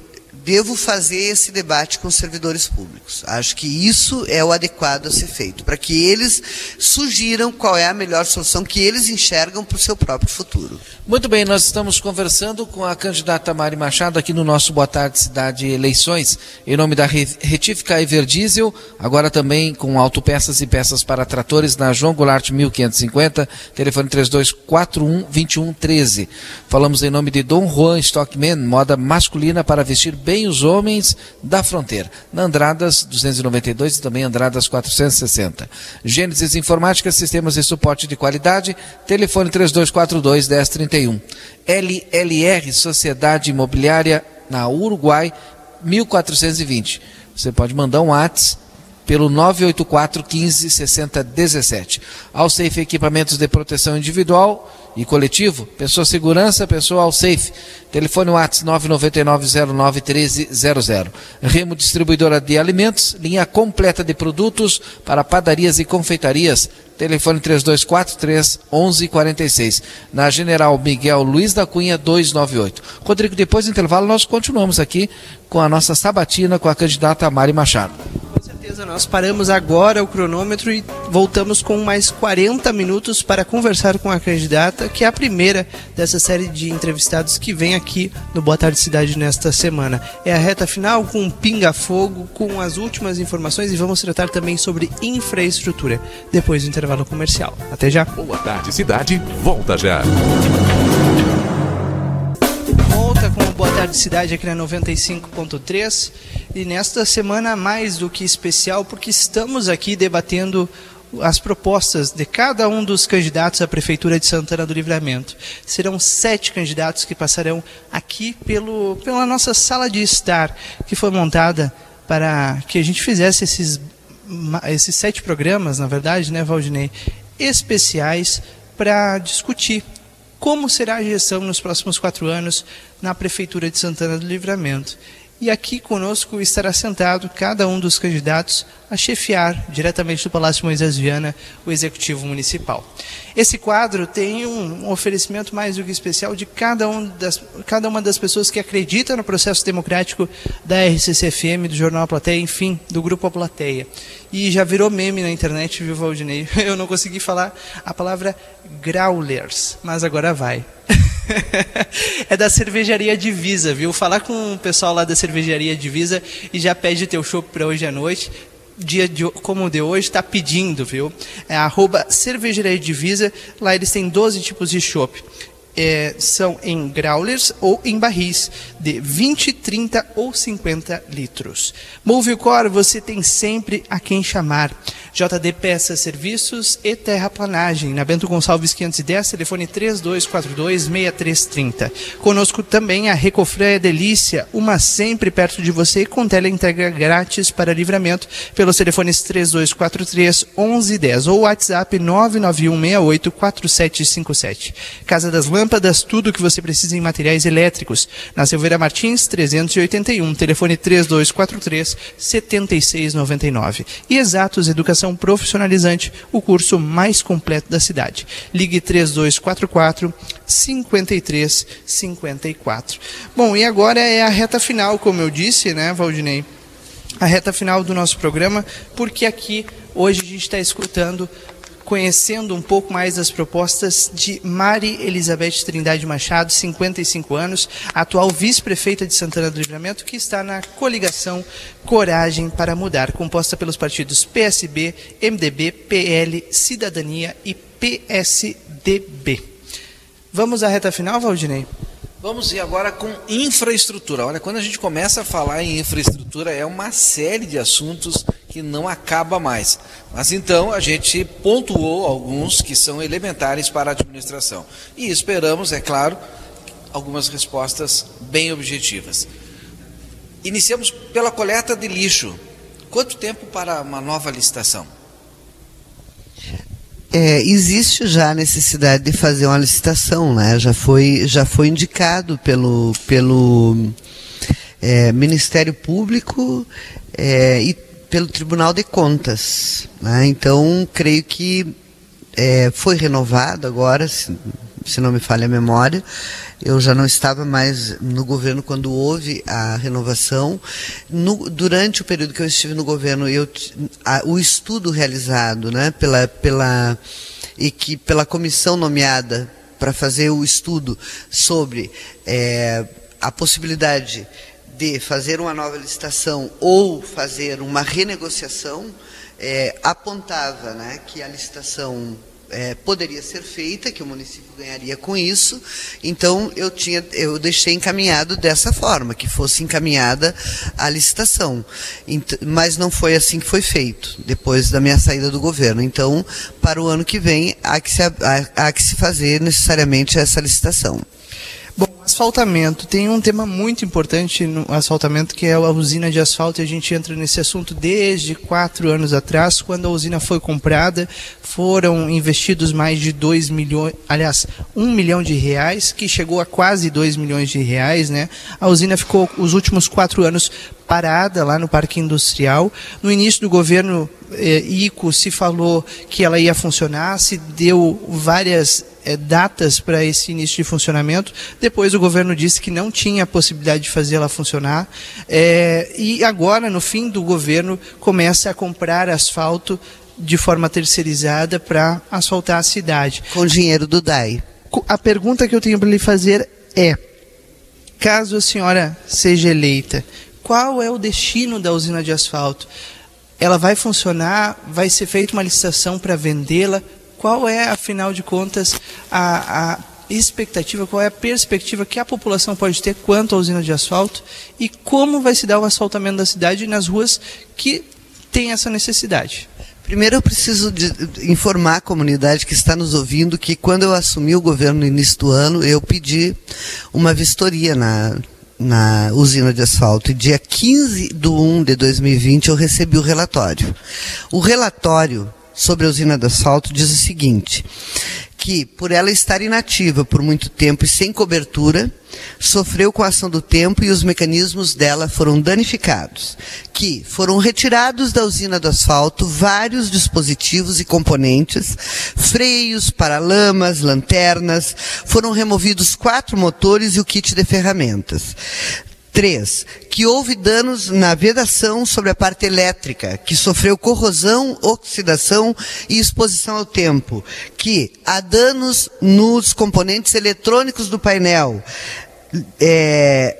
devo fazer esse debate com os servidores públicos. Acho que isso é o adequado a ser feito, para que eles sugiram qual é a melhor solução que eles enxergam para o seu próprio futuro. Muito bem, nós estamos conversando com a candidata Mari Machado aqui no nosso Boa Tarde Cidade Eleições, em nome da Retífica Everdiesel, agora também com autopeças e peças para tratores na João Goulart 1550, telefone 3241 2113. Falamos em nome de Dom Juan Stockman, moda masculina para vestir bem os homens da fronteira. Na Andradas 292 e também Andradas 460. Gênesis Informática, sistemas de suporte de qualidade, telefone 3242 1031. LLR Sociedade Imobiliária na Uruguai 1420. Você pode mandar um WhatsApp pelo 984 15 60 17. Alsafe Equipamentos de Proteção Individual e Coletivo, Pessoa Segurança, Pessoa Alsafe. Telefone WhatsApp 999 1300. Remo Distribuidora de Alimentos, linha completa de produtos para padarias e confeitarias telefone 3243 1146. Na General Miguel Luiz da Cunha 298. Rodrigo, depois do intervalo nós continuamos aqui com a nossa sabatina com a candidata Mari Machado nós paramos agora o cronômetro e voltamos com mais 40 minutos para conversar com a candidata, que é a primeira dessa série de entrevistados que vem aqui no Boa Tarde Cidade nesta semana. É a reta final com pinga-fogo, com as últimas informações e vamos tratar também sobre infraestrutura, depois do intervalo comercial. Até já. Boa Tarde Cidade, volta já. Tarde Cidade aqui na 95.3 e nesta semana mais do que especial porque estamos aqui debatendo as propostas de cada um dos candidatos à Prefeitura de Santana do Livramento. Serão sete candidatos que passarão aqui pelo, pela nossa sala de estar, que foi montada para que a gente fizesse esses, esses sete programas, na verdade, né, Valdinei, especiais para discutir como será a gestão nos próximos quatro anos na Prefeitura de Santana do Livramento. E aqui conosco estará sentado cada um dos candidatos a chefiar, diretamente do Palácio Moisés Viana, o Executivo Municipal. Esse quadro tem um oferecimento mais do que especial de cada, um das, cada uma das pessoas que acredita no processo democrático da RCCFM, do Jornal A Plateia, enfim, do Grupo A Plateia. E já virou meme na internet, viu, Valdinei? Eu não consegui falar a palavra growlers, mas agora vai. é da cervejaria Divisa, viu? Falar com o pessoal lá da cervejaria Divisa e já pede teu show para hoje à noite. Dia de, como de hoje, está pedindo, viu? É arroba cervejaria Divisa. Lá eles têm 12 tipos de chopp é, são em growlers ou em barris de 20, 30 ou 50 litros. Movicor, você tem sempre a quem chamar. JD Peças, Serviços e Terraplanagem, na Bento Gonçalves 510, telefone 3242-6330. Conosco também a Recofré Delícia, uma sempre perto de você com teleentrega grátis para livramento pelos telefones 3243 1110 ou WhatsApp 991 68 4757. Casa das Lâmpadas Lâmpadas, tudo o que você precisa em materiais elétricos. Na Silveira Martins, 381, telefone 3243 7699. E Exatos Educação Profissionalizante, o curso mais completo da cidade. Ligue 3244 5354. Bom, e agora é a reta final, como eu disse, né, Valdinei? A reta final do nosso programa, porque aqui hoje a gente está escutando conhecendo um pouco mais das propostas de Mari Elizabeth Trindade Machado, 55 anos, atual vice-prefeita de Santana do Livramento, que está na coligação Coragem para Mudar, composta pelos partidos PSB, MDB, PL, Cidadania e PSDB. Vamos à reta final, Valdinei? Vamos ir agora com infraestrutura. Olha, quando a gente começa a falar em infraestrutura, é uma série de assuntos que não acaba mais. Mas então a gente pontuou alguns que são elementares para a administração. E esperamos, é claro, algumas respostas bem objetivas. Iniciamos pela coleta de lixo. Quanto tempo para uma nova licitação? É, existe já a necessidade de fazer uma licitação, né? Já foi, já foi indicado pelo, pelo é, Ministério Público é, e pelo Tribunal de Contas. Né? Então, creio que é, foi renovado agora, se, se, não me falha a memória. Eu já não estava mais no governo quando houve a renovação. No, durante o período que eu estive no governo, eu, a, o estudo realizado né, pela, pela, equipe, pela comissão nomeada para fazer o estudo sobre é, a possibilidade de fazer uma nova licitação ou fazer uma renegociação, é, apontava né, que a licitação é, poderia ser feita, que o município ganharia com isso. Então eu tinha, eu deixei encaminhado dessa forma, que fosse encaminhada a licitação. mas não foi assim que foi feito depois da minha saída do governo. Então, para o ano que vem há que se, há, há que se fazer necessariamente essa licitação. Asfaltamento. Tem um tema muito importante no asfaltamento que é a usina de asfalto e a gente entra nesse assunto desde quatro anos atrás, quando a usina foi comprada, foram investidos mais de 2 milhões, aliás, 1 um milhão de reais, que chegou a quase 2 milhões de reais, né? A usina ficou os últimos quatro anos parada lá no Parque Industrial. No início do governo eh, ICO se falou que ela ia funcionar, se deu várias eh, datas para esse início de funcionamento. Depois o governo disse que não tinha possibilidade de fazer ela funcionar. Eh, e agora, no fim do governo, começa a comprar asfalto de forma terceirizada para asfaltar a cidade. Com dinheiro do DAI. A pergunta que eu tenho para lhe fazer é: caso a senhora seja eleita, qual é o destino da usina de asfalto? Ela vai funcionar? Vai ser feita uma licitação para vendê-la? Qual é, afinal de contas, a, a expectativa, qual é a perspectiva que a população pode ter quanto à usina de asfalto e como vai se dar o asfaltamento da cidade nas ruas que têm essa necessidade? Primeiro eu preciso informar a comunidade que está nos ouvindo que quando eu assumi o governo no início do ano, eu pedi uma vistoria na, na usina de asfalto. E dia 15 de 1 de 2020 eu recebi o relatório. O relatório sobre a usina de asfalto diz o seguinte, que por ela estar inativa por muito tempo e sem cobertura, sofreu com a ação do tempo e os mecanismos dela foram danificados, que foram retirados da usina do asfalto vários dispositivos e componentes, freios, paralamas, lanternas, foram removidos quatro motores e o kit de ferramentas. Três, que houve danos na vedação sobre a parte elétrica, que sofreu corrosão, oxidação e exposição ao tempo. Que há danos nos componentes eletrônicos do painel, é,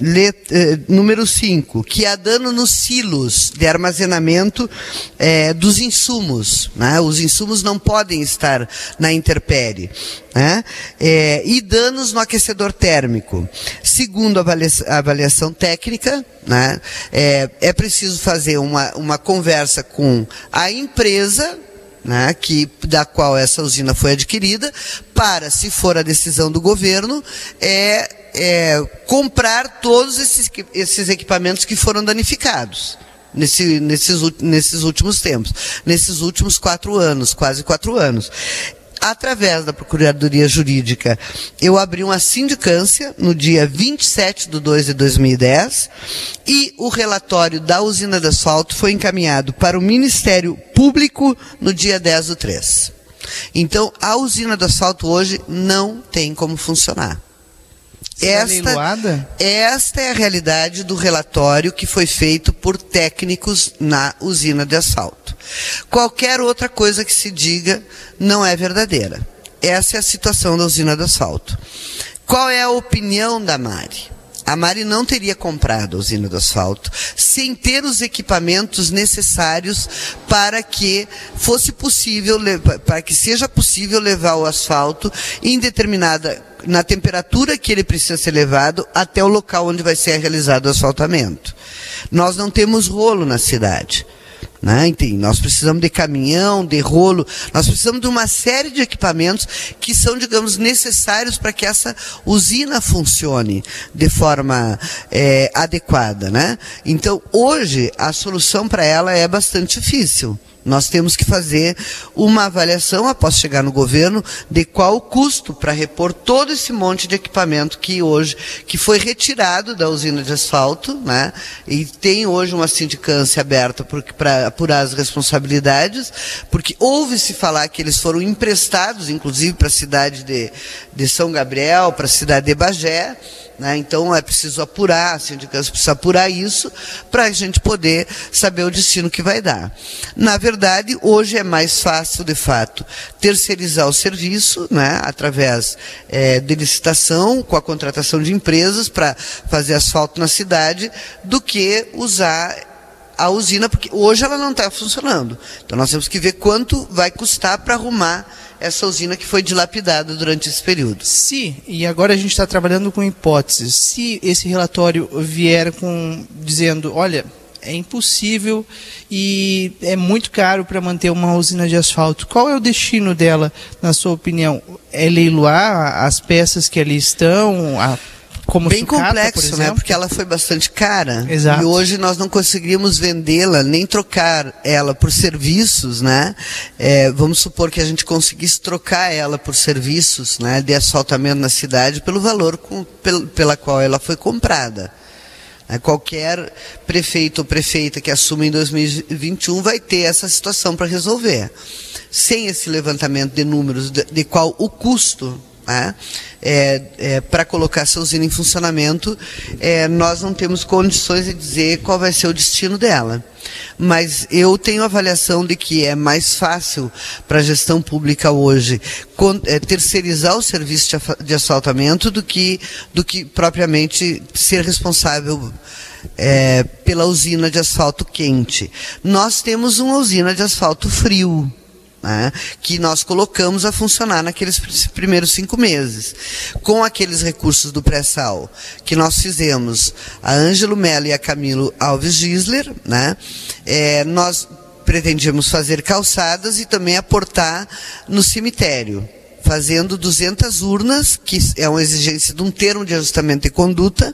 let, é, número 5, que há dano nos silos de armazenamento é, dos insumos. Né? Os insumos não podem estar na interpere. Né? É, e danos no aquecedor térmico. Segundo a avaliação, avaliação técnica, né? é, é preciso fazer uma, uma conversa com a empresa né, que, da qual essa usina foi adquirida, para, se for a decisão do governo, é, é comprar todos esses, esses equipamentos que foram danificados. Nesse, nesses, nesses últimos tempos, nesses últimos quatro anos, quase quatro anos através da Procuradoria Jurídica, eu abri uma sindicância no dia 27 de 2 de 2010 e o relatório da usina de asfalto foi encaminhado para o Ministério Público no dia 10 do 3. Então, a usina de asfalto hoje não tem como funcionar. Esta, esta é a realidade do relatório que foi feito por técnicos na usina de asfalto. Qualquer outra coisa que se diga não é verdadeira. Essa é a situação da usina de asfalto. Qual é a opinião da Mari? A Mari não teria comprado a usina do asfalto sem ter os equipamentos necessários para que fosse possível, para que seja possível levar o asfalto em determinada na temperatura que ele precisa ser levado até o local onde vai ser realizado o asfaltamento. Nós não temos rolo na cidade. Né? nós precisamos de caminhão, de rolo, nós precisamos de uma série de equipamentos que são, digamos, necessários para que essa usina funcione de forma é, adequada. Né? Então, hoje, a solução para ela é bastante difícil. Nós temos que fazer uma avaliação após chegar no governo de qual o custo para repor todo esse monte de equipamento que hoje que foi retirado da usina de asfalto, né? E tem hoje uma sindicância aberta para apurar as responsabilidades, porque ouve se falar que eles foram emprestados, inclusive para a cidade de, de São Gabriel, para a cidade de Bagé né? Então é preciso apurar, a sindicância precisa apurar isso para a gente poder saber o destino que vai dar. Na verdade, hoje é mais fácil, de fato, terceirizar o serviço, né? através é, de licitação, com a contratação de empresas para fazer asfalto na cidade, do que usar a usina, porque hoje ela não está funcionando. Então nós temos que ver quanto vai custar para arrumar essa usina que foi dilapidada durante esse período. Se, e agora a gente está trabalhando com hipóteses, se esse relatório vier com dizendo, olha, é impossível e é muito caro para manter uma usina de asfalto. Qual é o destino dela, na sua opinião? É leiloar as peças que ali estão, a como bem sucata, complexo, por né? Porque ela foi bastante cara. Exato. E hoje nós não conseguiríamos vendê-la, nem trocar ela por serviços, né? É, vamos supor que a gente conseguisse trocar ela por serviços, né? De asfaltamento na cidade pelo valor com, pel, pela qual ela foi comprada. Né? Qualquer prefeito ou prefeita que assuma em 2021 vai ter essa situação para resolver. Sem esse levantamento de números de, de qual o custo né? é, é, para colocar essa usina em funcionamento, é, nós não temos condições de dizer qual vai ser o destino dela. Mas eu tenho a avaliação de que é mais fácil para a gestão pública hoje é, terceirizar o serviço de, de asfaltamento do que, do que propriamente ser responsável é, pela usina de asfalto quente. Nós temos uma usina de asfalto frio né, que nós colocamos a funcionar naqueles primeiros cinco meses. Com aqueles recursos do pré-sal que nós fizemos, a Ângelo Mello e a Camilo Alves Gisler, né, é, nós pretendíamos fazer calçadas e também aportar no cemitério fazendo 200 urnas, que é uma exigência de um termo de ajustamento de conduta,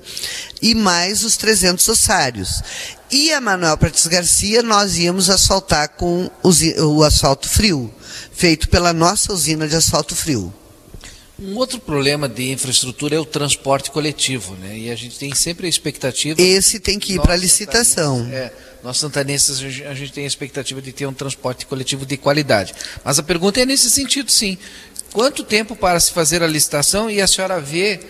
e mais os 300 ossários. E a Manuel Prates Garcia nós íamos asfaltar com o asfalto frio, feito pela nossa usina de asfalto frio. Um outro problema de infraestrutura é o transporte coletivo, né? E a gente tem sempre a expectativa. Esse tem que ir para a licitação. É, nós santanenses a gente tem a expectativa de ter um transporte coletivo de qualidade. Mas a pergunta é nesse sentido, sim. Quanto tempo para se fazer a licitação e a senhora vê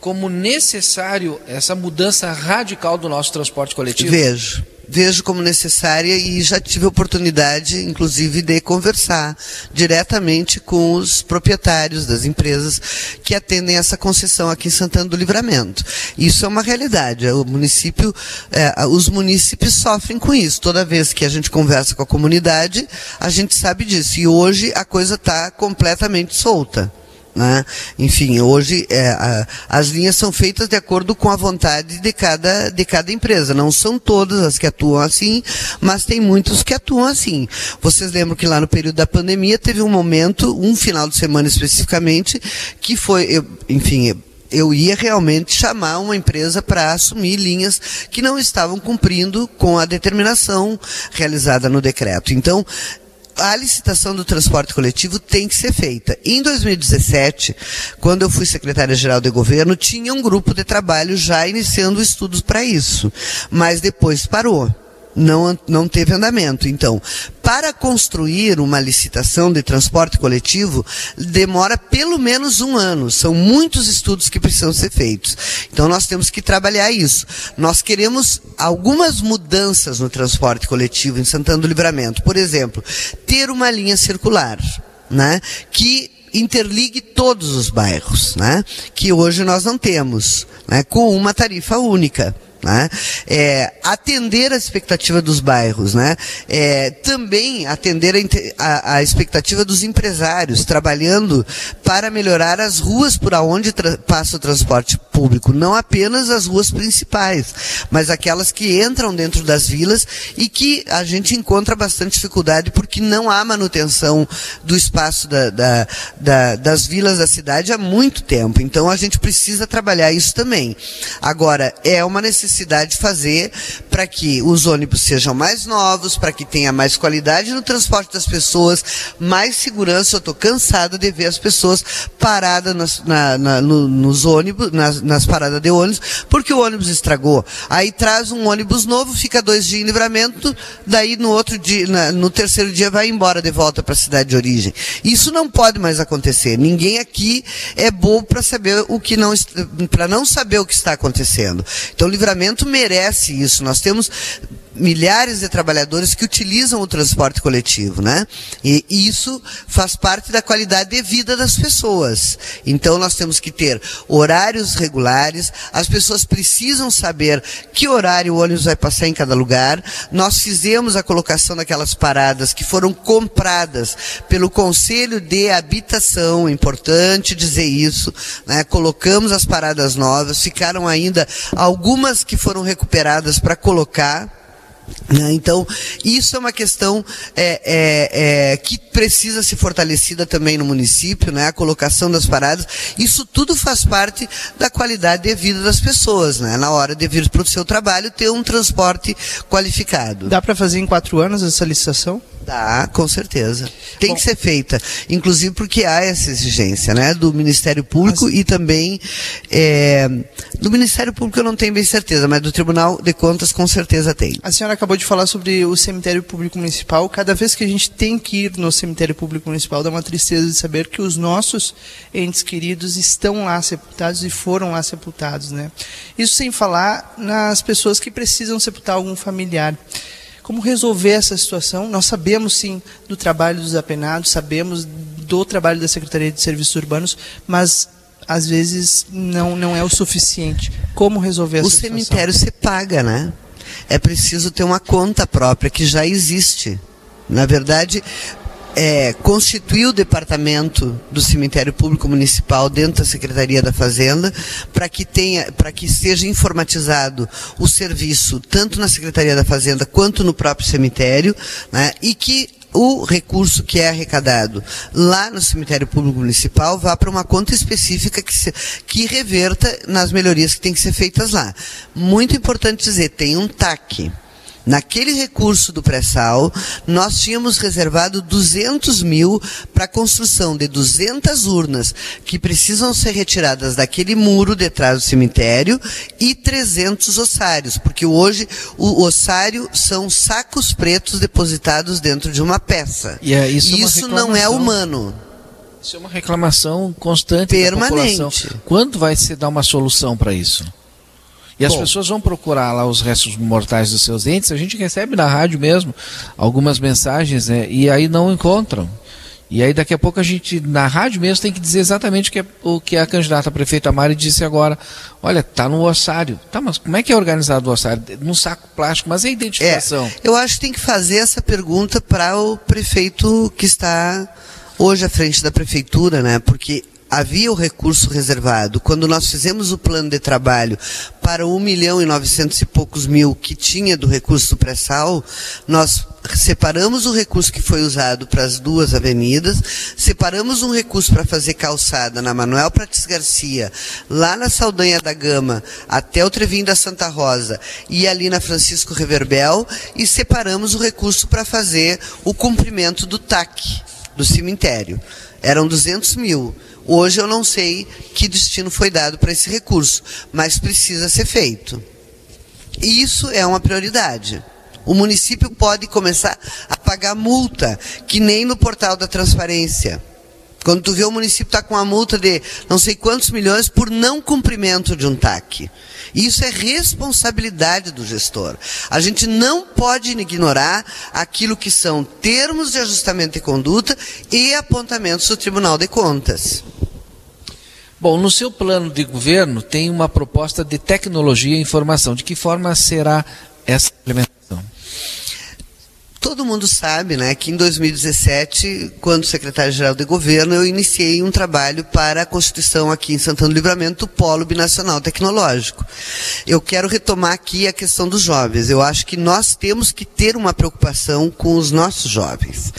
como necessário essa mudança radical do nosso transporte coletivo? Vejo vejo como necessária e já tive oportunidade, inclusive, de conversar diretamente com os proprietários das empresas que atendem essa concessão aqui em Santana do Livramento. Isso é uma realidade. O município, é, os municípios sofrem com isso. Toda vez que a gente conversa com a comunidade, a gente sabe disso. E hoje a coisa está completamente solta. Né? Enfim, hoje é, a, as linhas são feitas de acordo com a vontade de cada, de cada empresa. Não são todas as que atuam assim, mas tem muitos que atuam assim. Vocês lembram que lá no período da pandemia teve um momento, um final de semana especificamente, que foi, eu, enfim, eu ia realmente chamar uma empresa para assumir linhas que não estavam cumprindo com a determinação realizada no decreto. Então, a licitação do transporte coletivo tem que ser feita. Em 2017, quando eu fui secretária-geral de governo, tinha um grupo de trabalho já iniciando estudos para isso, mas depois parou não, não teve andamento. Então, para construir uma licitação de transporte coletivo, demora pelo menos um ano. São muitos estudos que precisam ser feitos. Então, nós temos que trabalhar isso. Nós queremos algumas mudanças no transporte coletivo em Santana do Livramento. Por exemplo, ter uma linha circular, né? Que interligue todos os bairros, né? Que hoje nós não temos, né? Com uma tarifa única. Né? É, atender a expectativa dos bairros, né? É, também atender a, a, a, expectativa dos empresários, trabalhando para melhorar as ruas por onde passa o transporte público, não apenas as ruas principais, mas aquelas que entram dentro das vilas e que a gente encontra bastante dificuldade porque não há manutenção do espaço da, da, da, das vilas da cidade há muito tempo. Então a gente precisa trabalhar isso também. Agora, é uma necessidade necessidade de fazer para que os ônibus sejam mais novos, para que tenha mais qualidade no transporte das pessoas, mais segurança. Eu estou cansada de ver as pessoas paradas nas, na, na, no, nos ônibus, nas, nas, paradas de ônibus, porque o ônibus estragou. Aí traz um ônibus novo, fica dois dias em livramento, daí no outro dia, na, no terceiro dia vai embora de volta para a cidade de origem. Isso não pode mais acontecer. Ninguém aqui é bobo para saber o que não, para não saber o que está acontecendo. Então, livramento merece isso. Nós temos milhares de trabalhadores que utilizam o transporte coletivo, né? E isso faz parte da qualidade de vida das pessoas. Então nós temos que ter horários regulares, as pessoas precisam saber que horário o ônibus vai passar em cada lugar. Nós fizemos a colocação daquelas paradas que foram compradas pelo Conselho de Habitação, é importante dizer isso, né? Colocamos as paradas novas, ficaram ainda algumas que foram recuperadas para colocar? Então, isso é uma questão é, é, é, que precisa ser fortalecida também no município, né? a colocação das paradas. Isso tudo faz parte da qualidade de vida das pessoas, né? na hora de vir para o seu trabalho, ter um transporte qualificado. Dá para fazer em quatro anos essa licitação? Dá, com certeza. Tem Bom, que ser feita. Inclusive porque há essa exigência, né? Do Ministério Público e também é, do Ministério Público eu não tenho bem certeza, mas do Tribunal de Contas com certeza tem. A senhora acabou de falar sobre o cemitério público municipal. Cada vez que a gente tem que ir no cemitério público municipal, dá uma tristeza de saber que os nossos entes queridos estão lá sepultados e foram lá sepultados, né? Isso sem falar nas pessoas que precisam sepultar algum familiar como resolver essa situação. Nós sabemos sim do trabalho dos apenados, sabemos do trabalho da Secretaria de Serviços Urbanos, mas às vezes não, não é o suficiente. Como resolver essa o situação? O cemitério se paga, né? É preciso ter uma conta própria que já existe. Na verdade, é, constituir o departamento do cemitério público municipal dentro da Secretaria da Fazenda para que tenha, para que seja informatizado o serviço tanto na Secretaria da Fazenda quanto no próprio cemitério, né, e que o recurso que é arrecadado lá no cemitério público municipal vá para uma conta específica que, se, que reverta nas melhorias que têm que ser feitas lá. Muito importante dizer, tem um TAC. Naquele recurso do pré-sal, nós tínhamos reservado 200 mil para a construção de 200 urnas que precisam ser retiradas daquele muro detrás do cemitério e 300 ossários, porque hoje o ossário são sacos pretos depositados dentro de uma peça. E é, isso, e isso não é humano. Isso é uma reclamação constante Permanente. Quando vai se dar uma solução para isso? E as Bom, pessoas vão procurar lá os restos mortais dos seus entes. A gente recebe na rádio mesmo algumas mensagens, né? E aí não encontram. E aí daqui a pouco a gente, na rádio mesmo, tem que dizer exatamente o que, é, o que a candidata a prefeita Mari disse agora. Olha, tá no ossário. Tá, mas como é que é organizado o ossário? Num saco plástico, mas é a identificação. É, eu acho que tem que fazer essa pergunta para o prefeito que está hoje à frente da prefeitura, né? Porque havia o recurso reservado. Quando nós fizemos o plano de trabalho para um milhão e novecentos e poucos mil que tinha do recurso pré-sal, nós separamos o recurso que foi usado para as duas avenidas, separamos um recurso para fazer calçada na Manuel Prates Garcia, lá na Saldanha da Gama, até o Trevinho da Santa Rosa e ali na Francisco Reverbel, e separamos o recurso para fazer o cumprimento do TAC, do cemitério. Eram 200 mil. Hoje eu não sei que destino foi dado para esse recurso, mas precisa ser feito. E isso é uma prioridade. O município pode começar a pagar multa, que nem no portal da transparência. Quando tu vê o município está com uma multa de não sei quantos milhões por não cumprimento de um TAC. Isso é responsabilidade do gestor. A gente não pode ignorar aquilo que são termos de ajustamento de conduta e apontamentos do Tribunal de Contas. Bom, no seu plano de governo tem uma proposta de tecnologia e informação. De que forma será essa implementação? Todo mundo sabe né, que em 2017, quando secretário-geral de governo, eu iniciei um trabalho para a constituição aqui em Santana do Livramento do Polo Binacional Tecnológico. Eu quero retomar aqui a questão dos jovens. Eu acho que nós temos que ter uma preocupação com os nossos jovens.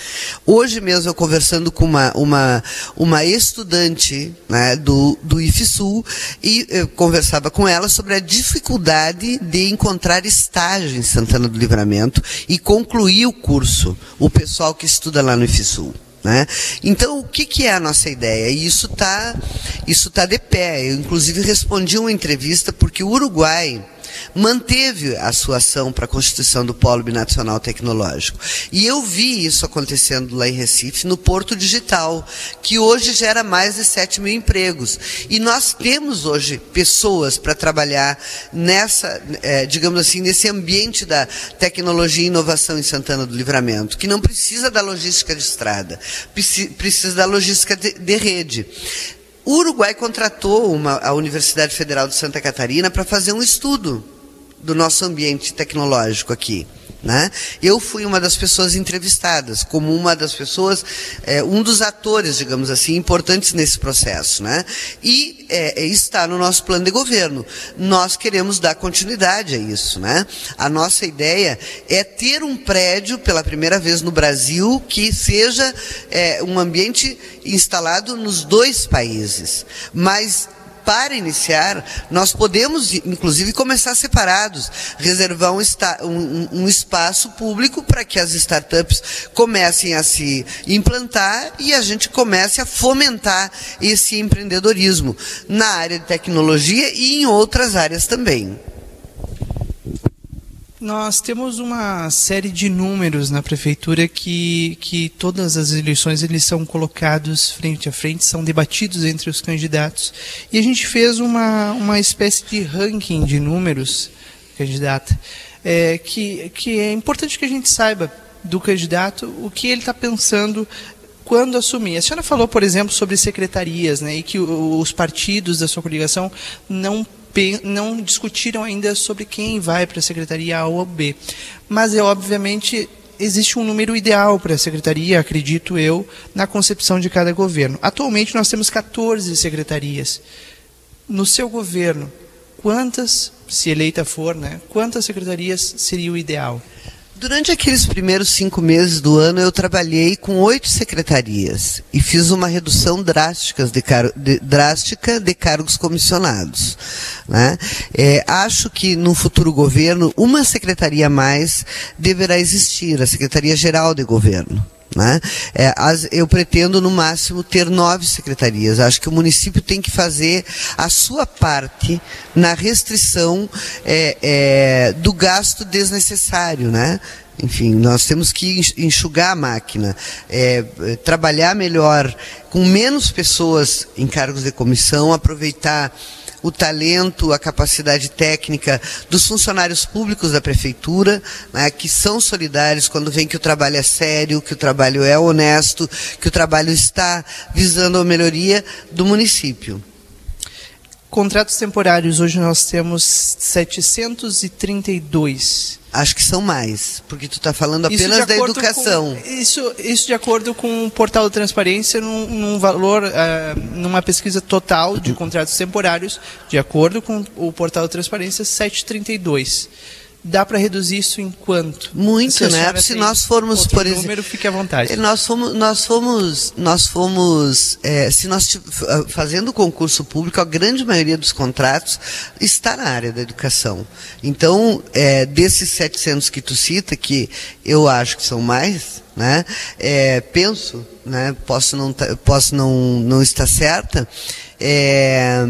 Hoje mesmo eu conversando com uma, uma, uma estudante né, do, do IFSUL e eu conversava com ela sobre a dificuldade de encontrar estágio em Santana do Livramento e concluir curso, o pessoal que estuda lá no IFSUL. Né? Então, o que, que, é a nossa ideia? E isso está isso tá de pé. Eu, inclusive, respondi uma entrevista porque o Uruguai manteve a sua ação para a constituição do Polo Binacional Tecnológico. E eu vi isso acontecendo lá em Recife, no Porto Digital, que hoje gera mais de 7 mil empregos. E nós temos hoje pessoas para trabalhar nessa, é, digamos assim, nesse ambiente da tecnologia e inovação em Santana do Livramento, que não precisa da logística de estrada, precisa da logística de, de rede. O Uruguai contratou uma, a Universidade Federal de Santa Catarina para fazer um estudo do nosso ambiente tecnológico aqui. Né? Eu fui uma das pessoas entrevistadas, como uma das pessoas, é, um dos atores, digamos assim, importantes nesse processo. Né? E é, está no nosso plano de governo. Nós queremos dar continuidade a isso. Né? A nossa ideia é ter um prédio, pela primeira vez no Brasil, que seja é, um ambiente instalado nos dois países. Mas para iniciar, nós podemos, inclusive, começar separados, reservar um, um, um espaço público para que as startups comecem a se implantar e a gente comece a fomentar esse empreendedorismo na área de tecnologia e em outras áreas também. Nós temos uma série de números na prefeitura que, que todas as eleições eles são colocados frente a frente, são debatidos entre os candidatos. E a gente fez uma, uma espécie de ranking de números, candidata, é, que, que é importante que a gente saiba do candidato o que ele está pensando quando assumir. A senhora falou, por exemplo, sobre secretarias, né, e que os partidos da sua coligação não não discutiram ainda sobre quem vai para a secretaria A ou B. Mas, é, obviamente, existe um número ideal para a secretaria, acredito eu, na concepção de cada governo. Atualmente, nós temos 14 secretarias. No seu governo, quantas, se eleita for, né, quantas secretarias seria o ideal? Durante aqueles primeiros cinco meses do ano, eu trabalhei com oito secretarias e fiz uma redução drástica de, car de, drástica de cargos comissionados. Né? É, acho que no futuro governo, uma secretaria a mais deverá existir, a Secretaria-Geral de Governo. Né? É, as, eu pretendo, no máximo, ter nove secretarias. Acho que o município tem que fazer a sua parte na restrição é, é, do gasto desnecessário. Né? Enfim, nós temos que enxugar a máquina, é, trabalhar melhor, com menos pessoas em cargos de comissão, aproveitar o talento, a capacidade técnica dos funcionários públicos da prefeitura, né, que são solidários quando vem que o trabalho é sério, que o trabalho é honesto, que o trabalho está visando a melhoria do município. Contratos temporários, hoje nós temos 732. Acho que são mais, porque tu está falando apenas da educação. Com, isso, isso de acordo com o portal de transparência, num, num valor, uh, numa pesquisa total de contratos temporários, de acordo com o portal de transparência, 732 dá para reduzir isso em quanto? Muito, né? Se nós formos, por exemplo, número, fique à vontade. Nós fomos, nós fomos, nós fomos, é, se nós fazendo concurso público, a grande maioria dos contratos está na área da educação. Então, é, desses 700 que tu cita, que eu acho que são mais, né? É, penso, né? Posso não, posso não, não estar certa. É,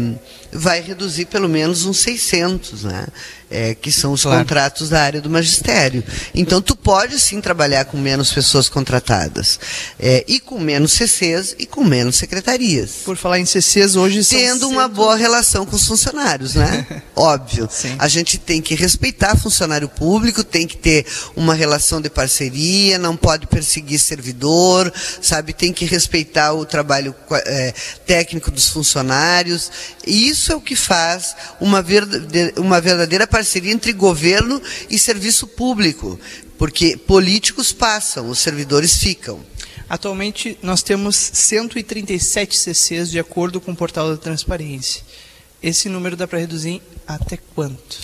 vai reduzir pelo menos uns 600, né? É, que são os claro. contratos da área do magistério. Então, tu pode sim trabalhar com menos pessoas contratadas. É, e com menos CCs e com menos secretarias. Por falar em CCs, hoje Tendo são uma boa relação com os funcionários, né? Óbvio. Sim. A gente tem que respeitar funcionário público, tem que ter uma relação de parceria, não pode perseguir servidor, sabe? Tem que respeitar o trabalho é, técnico dos funcionários. E isso é o que faz uma verdadeira, uma verdadeira parceria entre governo e serviço público, porque políticos passam, os servidores ficam. Atualmente nós temos 137 CCs de acordo com o portal da transparência. Esse número dá para reduzir até quanto?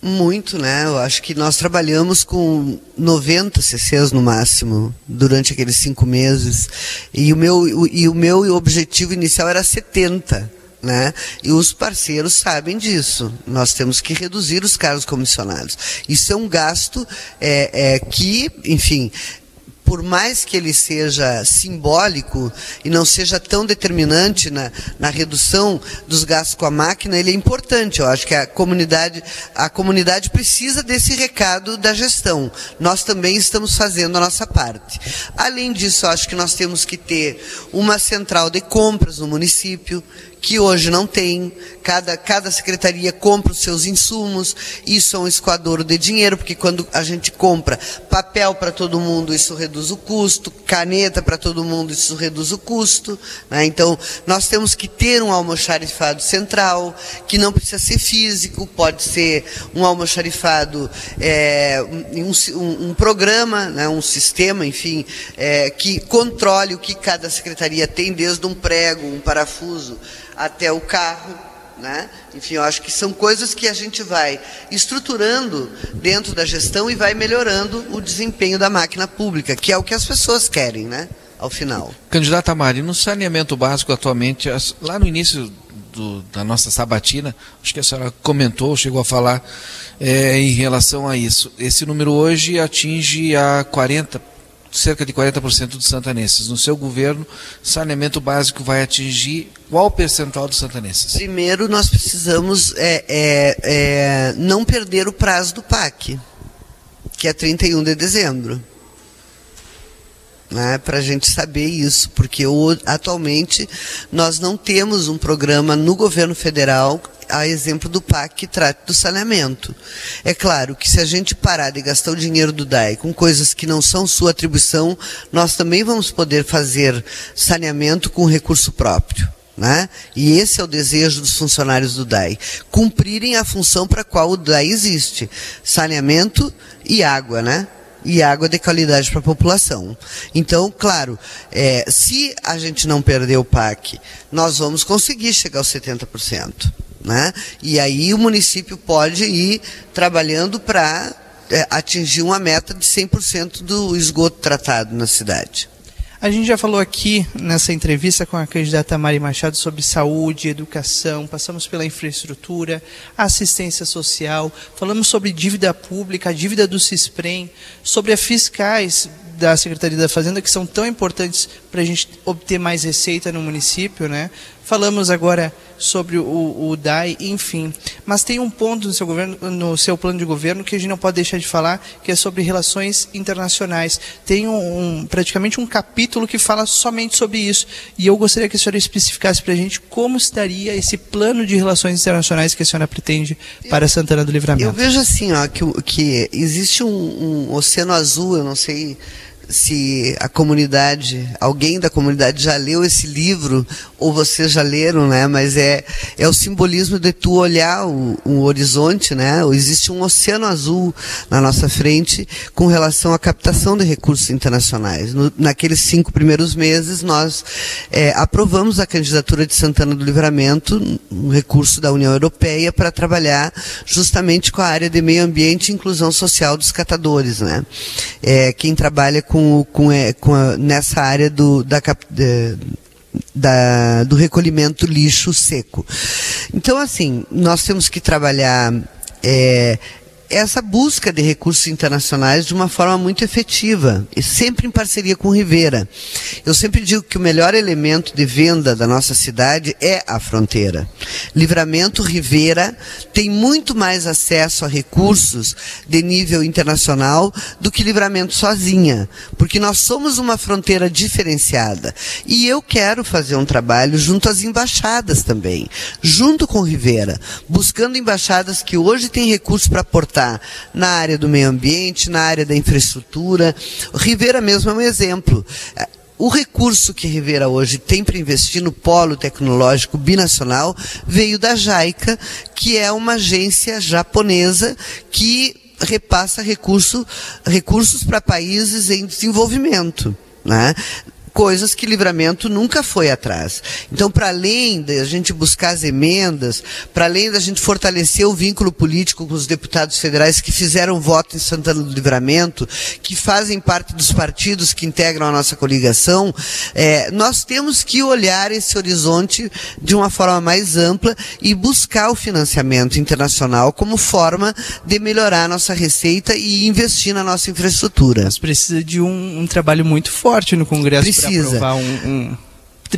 Muito, né? Eu acho que nós trabalhamos com 90 CCs no máximo durante aqueles cinco meses. E o meu, e o meu objetivo inicial era 70 né? E os parceiros sabem disso. Nós temos que reduzir os cargos comissionados. Isso é um gasto é, é, que, enfim, por mais que ele seja simbólico e não seja tão determinante na, na redução dos gastos com a máquina, ele é importante. Eu acho que a comunidade, a comunidade precisa desse recado da gestão. Nós também estamos fazendo a nossa parte. Além disso, acho que nós temos que ter uma central de compras no município, que hoje não tem. Cada, cada secretaria compra os seus insumos, isso é um escoadouro de dinheiro, porque quando a gente compra papel para todo mundo, isso reduz o custo, caneta para todo mundo, isso reduz o custo. Né? Então, nós temos que ter um almoxarifado central, que não precisa ser físico, pode ser um almoxarifado, é, um, um, um, programa, né? um sistema, enfim, é, que controle o que cada secretaria tem, desde um prego, um parafuso, até o carro. Né? Enfim, eu acho que são coisas que a gente vai estruturando dentro da gestão e vai melhorando o desempenho da máquina pública, que é o que as pessoas querem, né? Ao final. Candidata Mari, no saneamento básico atualmente, lá no início do, da nossa sabatina, acho que a senhora comentou, chegou a falar é, em relação a isso. Esse número hoje atinge a 40, cerca de 40% dos santanenses. No seu governo, saneamento básico vai atingir qual percentual dos santanenses? Primeiro, nós precisamos é, é, é, não perder o prazo do PAC, que é 31 de dezembro né, para a gente saber isso, porque o, atualmente nós não temos um programa no governo federal a exemplo do PAC que trata do saneamento. É claro que se a gente parar de gastar o dinheiro do DAE com coisas que não são sua atribuição, nós também vamos poder fazer saneamento com recurso próprio. Né? E esse é o desejo dos funcionários do DAE, cumprirem a função para a qual o DAE existe, saneamento e água, né? e água de qualidade para a população. Então, claro, é, se a gente não perder o PAC, nós vamos conseguir chegar aos 70%. Né? E aí o município pode ir trabalhando para é, atingir uma meta de 100% do esgoto tratado na cidade. A gente já falou aqui nessa entrevista com a candidata Mari Machado sobre saúde, educação, passamos pela infraestrutura, assistência social, falamos sobre dívida pública, a dívida do CISPREM, sobre a fiscais da Secretaria da Fazenda que são tão importantes para a gente obter mais receita no município, né? Falamos agora sobre o, o DAI, enfim. Mas tem um ponto no seu, governo, no seu plano de governo que a gente não pode deixar de falar, que é sobre relações internacionais. Tem um, um praticamente um capítulo que fala somente sobre isso. E eu gostaria que a senhora especificasse para a gente como estaria esse plano de relações internacionais que a senhora pretende para Santana do Livramento. Eu vejo assim, ó, que, que existe um, um oceano azul, eu não sei se a comunidade, alguém da comunidade já leu esse livro, ou vocês já leram, né? Mas é, é o simbolismo de tu olhar o, um horizonte, né? Existe um oceano azul na nossa frente com relação à captação de recursos internacionais. No, naqueles cinco primeiros meses, nós é, aprovamos a candidatura de Santana do Livramento, um recurso da União Europeia, para trabalhar justamente com a área de meio ambiente e inclusão social dos catadores, né? É, quem trabalha com com, com, é, com a, nessa área do, da, da, do recolhimento lixo seco. Então, assim, nós temos que trabalhar é, essa busca de recursos internacionais de uma forma muito efetiva, e sempre em parceria com Rivera. Eu sempre digo que o melhor elemento de venda da nossa cidade é a fronteira. Livramento Rivera tem muito mais acesso a recursos de nível internacional do que Livramento sozinha, porque nós somos uma fronteira diferenciada. E eu quero fazer um trabalho junto às embaixadas também, junto com Rivera, buscando embaixadas que hoje têm recursos para aportar na área do meio ambiente, na área da infraestrutura. Rivera mesmo é um exemplo. O recurso que Rivera hoje tem para investir no polo tecnológico binacional veio da JAICA, que é uma agência japonesa que repassa recurso, recursos para países em desenvolvimento. Né? Coisas que Livramento nunca foi atrás. Então, para além de a gente buscar as emendas, para além da gente fortalecer o vínculo político com os deputados federais que fizeram voto em Santana do Livramento, que fazem parte dos partidos que integram a nossa coligação, é, nós temos que olhar esse horizonte de uma forma mais ampla e buscar o financiamento internacional como forma de melhorar a nossa receita e investir na nossa infraestrutura. Mas precisa de um, um trabalho muito forte no Congresso precisa. um, um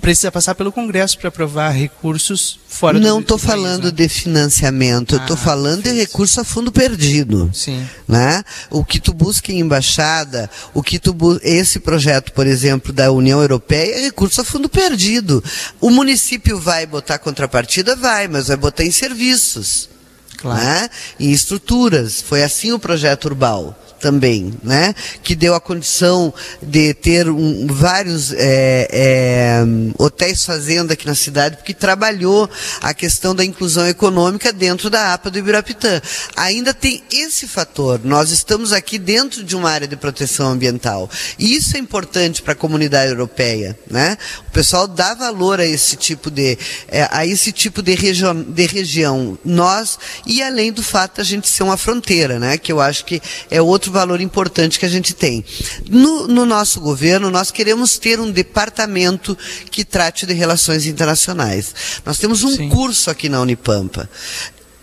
precisa passar pelo Congresso para aprovar recursos fora Não estou falando né? de financiamento, ah, estou falando de recurso a fundo perdido. Sim. Né? O que tu busca em embaixada, o que tu esse projeto, por exemplo, da União Europeia é recurso a fundo perdido. O município vai botar contrapartida, vai, mas vai botar em serviços. Claro. Né? Em estruturas. Foi assim o projeto Urbal também, né? que deu a condição de ter um, vários é, é, hotéis fazenda aqui na cidade, porque trabalhou a questão da inclusão econômica dentro da APA do Ibirapitã. Ainda tem esse fator. Nós estamos aqui dentro de uma área de proteção ambiental. E isso é importante para a comunidade europeia. Né? O pessoal dá valor a esse tipo de, é, a esse tipo de, região, de região. Nós, e além do fato a gente ser uma fronteira, né? que eu acho que é outro valor importante que a gente tem. No, no nosso governo, nós queremos ter um departamento que trate de relações internacionais. Nós temos um Sim. curso aqui na Unipampa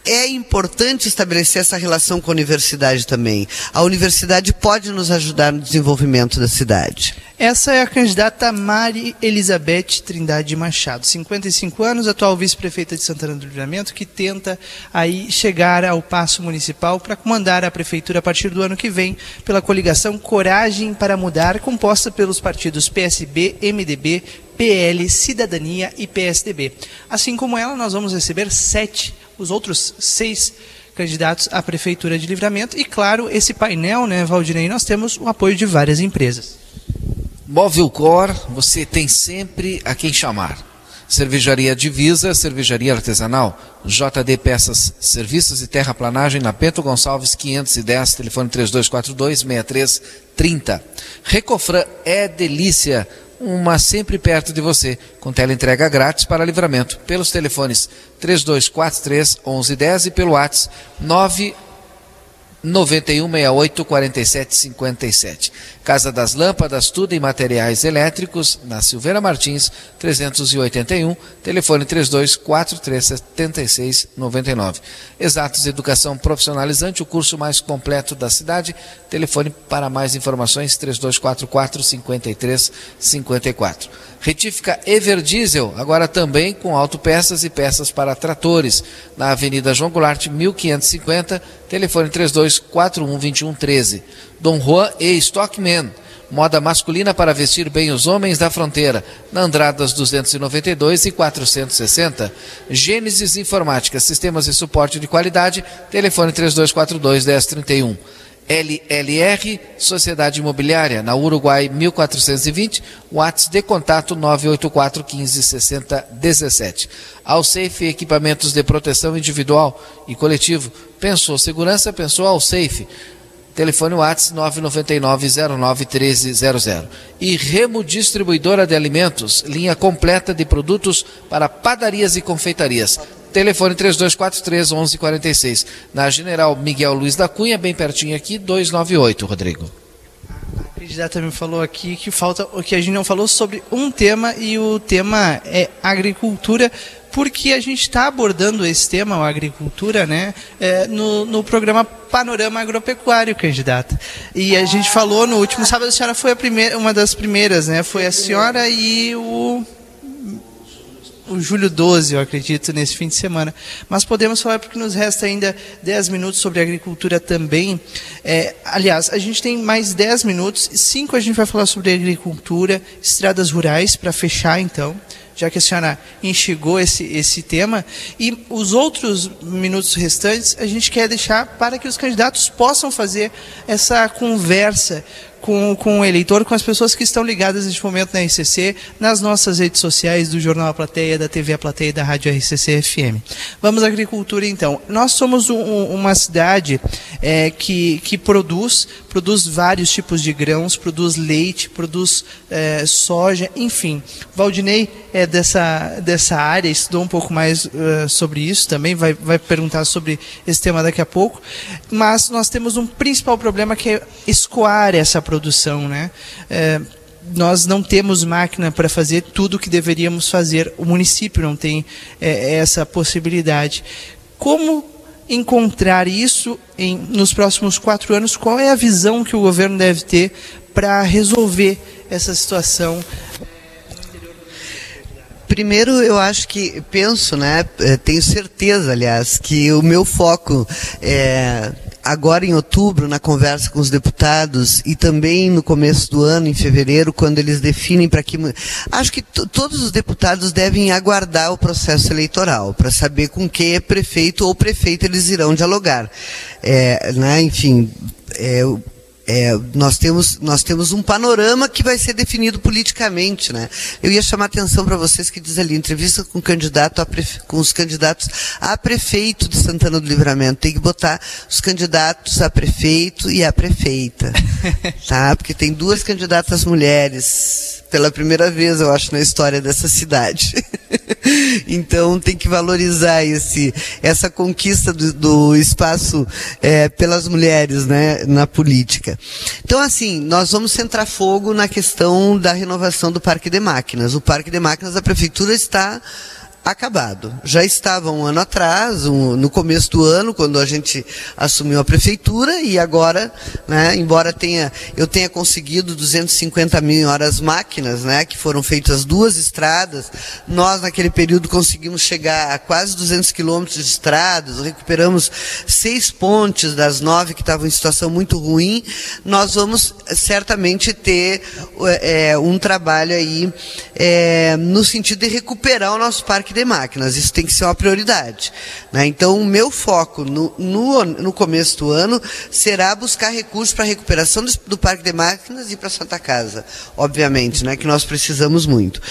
é importante estabelecer essa relação com a universidade também. A universidade pode nos ajudar no desenvolvimento da cidade. Essa é a candidata Mari Elizabeth Trindade Machado, 55 anos, atual vice-prefeita de Santana do Livramento, que tenta aí chegar ao passo municipal para comandar a prefeitura a partir do ano que vem pela coligação Coragem para Mudar, composta pelos partidos PSB, MDB, PL, Cidadania e PSDB. Assim como ela, nós vamos receber sete os outros seis candidatos à Prefeitura de Livramento. E, claro, esse painel, né, Valdinei, nós temos o apoio de várias empresas. Móvel Cor, você tem sempre a quem chamar. Cervejaria Divisa, cervejaria artesanal, JD Peças, Serviços e Terraplanagem na Bento Gonçalves 510, telefone 3242 6330. Recofran é delícia uma sempre perto de você, com teleentrega grátis para livramento, pelos telefones 3243 1110 e pelo WhatsApp 9 9168 4757. Casa das Lâmpadas, tudo em materiais elétricos, na Silveira Martins, 381, telefone 32437699. Exatos Educação Profissionalizante, o curso mais completo da cidade. Telefone para mais informações 3244 5354. Retífica Everdiesel, agora também com autopeças e peças para tratores, na Avenida João Goulart, 1550, telefone 3241 2113. Dom Juan e Stockman, moda masculina para vestir bem os homens da fronteira, na Andradas 292 e 460. Gênesis Informática, sistemas de suporte de qualidade, telefone 3242 1031. LLR, Sociedade Imobiliária, na Uruguai 1420, WhatsApp de contato 984 15 60 17. Alsafe Equipamentos de Proteção Individual e Coletivo. Pensou segurança, pensou Alsafe. Telefone WhatsApp 999-09-1300. E Remo Distribuidora de Alimentos, linha completa de produtos para padarias e confeitarias. Telefone 3243 1146. Na General Miguel Luiz da Cunha, bem pertinho aqui, 298, Rodrigo. A candidata me falou aqui que falta o que a gente não falou sobre um tema e o tema é agricultura porque a gente está abordando esse tema, a agricultura, né, é, no, no programa Panorama Agropecuário, candidata. E a gente falou no último sábado, a senhora foi a primeira, uma das primeiras, né? Foi a senhora e o o julho 12, eu acredito, nesse fim de semana. Mas podemos falar porque nos resta ainda 10 minutos sobre agricultura também. É, aliás, a gente tem mais 10 minutos, 5 a gente vai falar sobre agricultura, estradas rurais, para fechar então já que a senhora enxergou esse, esse tema. E os outros minutos restantes a gente quer deixar para que os candidatos possam fazer essa conversa com, com o eleitor, com as pessoas que estão ligadas neste momento na RCC, nas nossas redes sociais do Jornal A Plateia, da TV A Plateia e da Rádio RCC FM. Vamos à agricultura então. Nós somos um, uma cidade é, que, que produz, produz vários tipos de grãos, produz leite, produz é, soja, enfim. Valdinei é dessa, dessa área, estudou um pouco mais uh, sobre isso também, vai, vai perguntar sobre esse tema daqui a pouco. Mas nós temos um principal problema que é escoar essa produção né? É, nós não temos máquina para fazer tudo o que deveríamos fazer. O município não tem é, essa possibilidade. Como encontrar isso em, nos próximos quatro anos? Qual é a visão que o governo deve ter para resolver essa situação? Primeiro, eu acho que penso, né? É, tenho certeza, aliás, que o meu foco é agora em outubro, na conversa com os deputados, e também no começo do ano, em fevereiro, quando eles definem para que. Acho que todos os deputados devem aguardar o processo eleitoral para saber com quem é prefeito ou prefeito eles irão dialogar. É, né, enfim, é, é, nós, temos, nós temos um panorama que vai ser definido politicamente. Né? Eu ia chamar a atenção para vocês que diz ali, entrevista com, candidato prefe... com os candidatos a prefeito de Santana do Livramento. Tem que botar os candidatos a prefeito e a prefeita. tá? Porque tem duas candidatas mulheres pela primeira vez, eu acho, na história dessa cidade. então tem que valorizar esse, essa conquista do, do espaço é, pelas mulheres né, na política. Então, assim, nós vamos centrar fogo na questão da renovação do Parque de Máquinas. O Parque de Máquinas da Prefeitura está acabado. Já estava um ano atrás, um, no começo do ano, quando a gente assumiu a prefeitura, e agora, né, embora tenha, eu tenha conseguido 250 mil horas máquinas, né, que foram feitas duas estradas, nós naquele período conseguimos chegar a quase 200 quilômetros de estradas, recuperamos seis pontes das nove que estavam em situação muito ruim, nós vamos certamente ter é, um trabalho aí é, no sentido de recuperar o nosso parque de máquinas. Isso tem que ser uma prioridade. Né? Então, o meu foco no, no, no, começo do ano será buscar recursos para a recuperação do, do, parque de máquinas e para Santa Casa, obviamente, né? que nós precisamos muito.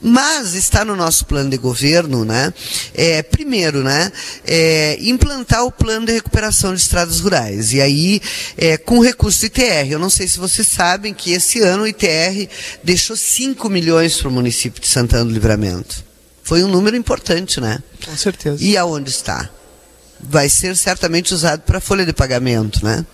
Mas está no nosso plano de governo, né? É, primeiro, né? É, implantar o plano de recuperação de estradas rurais. E aí, é, com recurso do ITR. Eu não sei se vocês sabem que esse ano o ITR deixou 5 milhões para o município de Santana do Livramento. Foi um número importante, né? Com certeza. E aonde está? Vai ser certamente usado para folha de pagamento, né?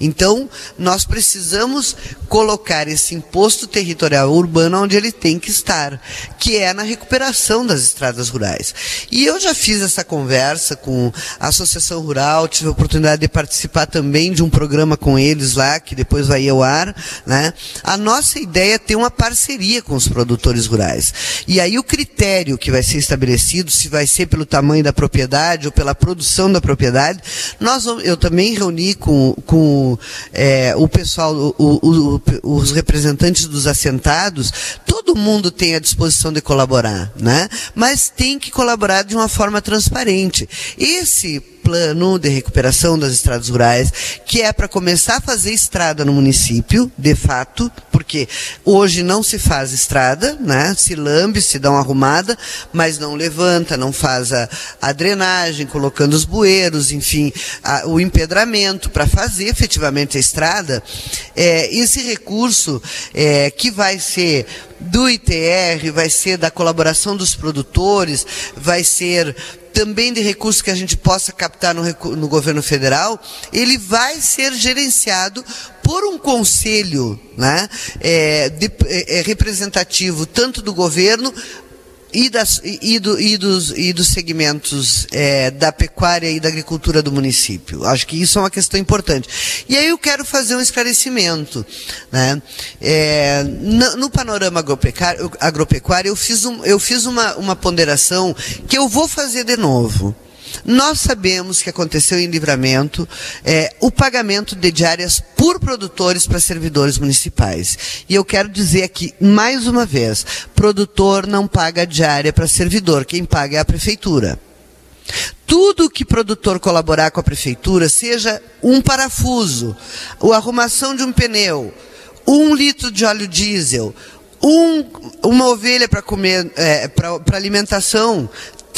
Então, nós precisamos colocar esse imposto territorial urbano onde ele tem que estar, que é na recuperação das estradas rurais. E eu já fiz essa conversa com a Associação Rural, tive a oportunidade de participar também de um programa com eles lá, que depois vai ao ar, né? A nossa ideia é ter uma parceria com os produtores rurais. E aí o critério que vai ser estabelecido, se vai ser pelo tamanho da propriedade ou pela produção da propriedade. Nós, eu também reuni com, com é, o pessoal, o, o, os representantes dos assentados, todo mundo tem a disposição de colaborar, né? mas tem que colaborar de uma forma transparente. Esse plano de recuperação das estradas rurais, que é para começar a fazer estrada no município, de fato, porque hoje não se faz estrada, né? Se lambe, se dá uma arrumada, mas não levanta, não faz a, a drenagem, colocando os bueiros, enfim, a, o empedramento para fazer efetivamente a estrada. É, esse recurso é, que vai ser do ITR, vai ser da colaboração dos produtores, vai ser também de recursos que a gente possa captar no, no governo federal, ele vai ser gerenciado por um conselho né, é, de, é, é representativo tanto do governo e, das, e, do, e, dos, e dos segmentos é, da pecuária e da agricultura do município. Acho que isso é uma questão importante. E aí eu quero fazer um esclarecimento. Né? É, no, no, panorama agropecuário, agropecuário eu fiz, um, eu fiz uma, uma ponderação que eu vou fazer de novo. Nós sabemos que aconteceu em livramento é, o pagamento de diárias por produtores para servidores municipais. E eu quero dizer aqui, mais uma vez, produtor não paga diária para servidor, quem paga é a prefeitura. Tudo que produtor colaborar com a prefeitura, seja um parafuso, a arrumação de um pneu, um litro de óleo diesel, um, uma ovelha para comer, é, para alimentação,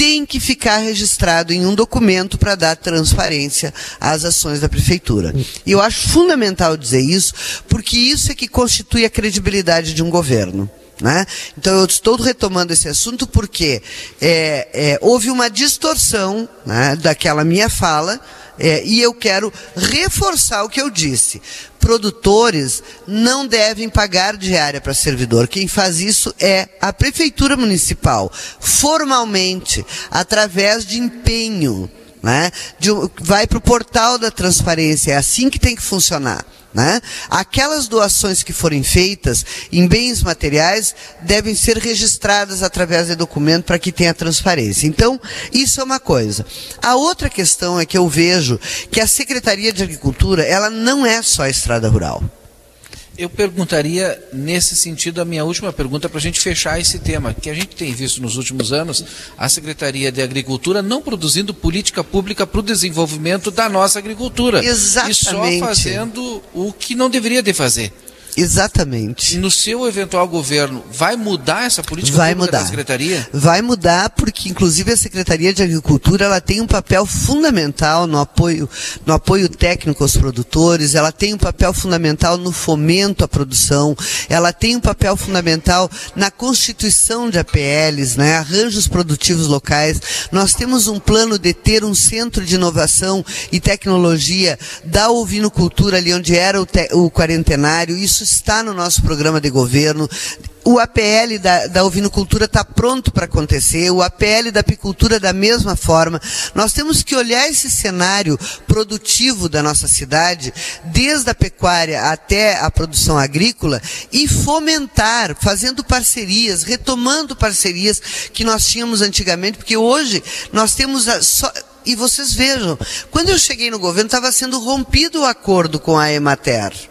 tem que ficar registrado em um documento para dar transparência às ações da prefeitura. E eu acho fundamental dizer isso, porque isso é que constitui a credibilidade de um governo. Né? Então eu estou retomando esse assunto porque é, é, houve uma distorção né, daquela minha fala é, e eu quero reforçar o que eu disse. Produtores não devem pagar diária para servidor. Quem faz isso é a Prefeitura Municipal, formalmente, através de empenho. Né? De, vai para o portal da transparência, é assim que tem que funcionar. Né? Aquelas doações que forem feitas em bens materiais devem ser registradas através de documento para que tenha transparência. Então, isso é uma coisa. A outra questão é que eu vejo que a Secretaria de Agricultura, ela não é só a estrada rural. Eu perguntaria, nesse sentido, a minha última pergunta para a gente fechar esse tema, que a gente tem visto nos últimos anos a Secretaria de Agricultura não produzindo política pública para o desenvolvimento da nossa agricultura. Exatamente. E só fazendo o que não deveria de fazer. Exatamente. No seu eventual governo, vai mudar essa política Vai mudar. da Secretaria? Vai mudar porque, inclusive, a Secretaria de Agricultura ela tem um papel fundamental no apoio, no apoio técnico aos produtores, ela tem um papel fundamental no fomento à produção, ela tem um papel fundamental na constituição de APLs, né, arranjos produtivos locais. Nós temos um plano de ter um centro de inovação e tecnologia da ovinocultura ali onde era o, te- o quarentenário. Isso está no nosso programa de governo. O APL da, da ovinocultura está pronto para acontecer, o APL da apicultura da mesma forma. Nós temos que olhar esse cenário produtivo da nossa cidade, desde a pecuária até a produção agrícola, e fomentar, fazendo parcerias, retomando parcerias que nós tínhamos antigamente, porque hoje nós temos só, e vocês vejam, quando eu cheguei no governo, estava sendo rompido o acordo com a Emater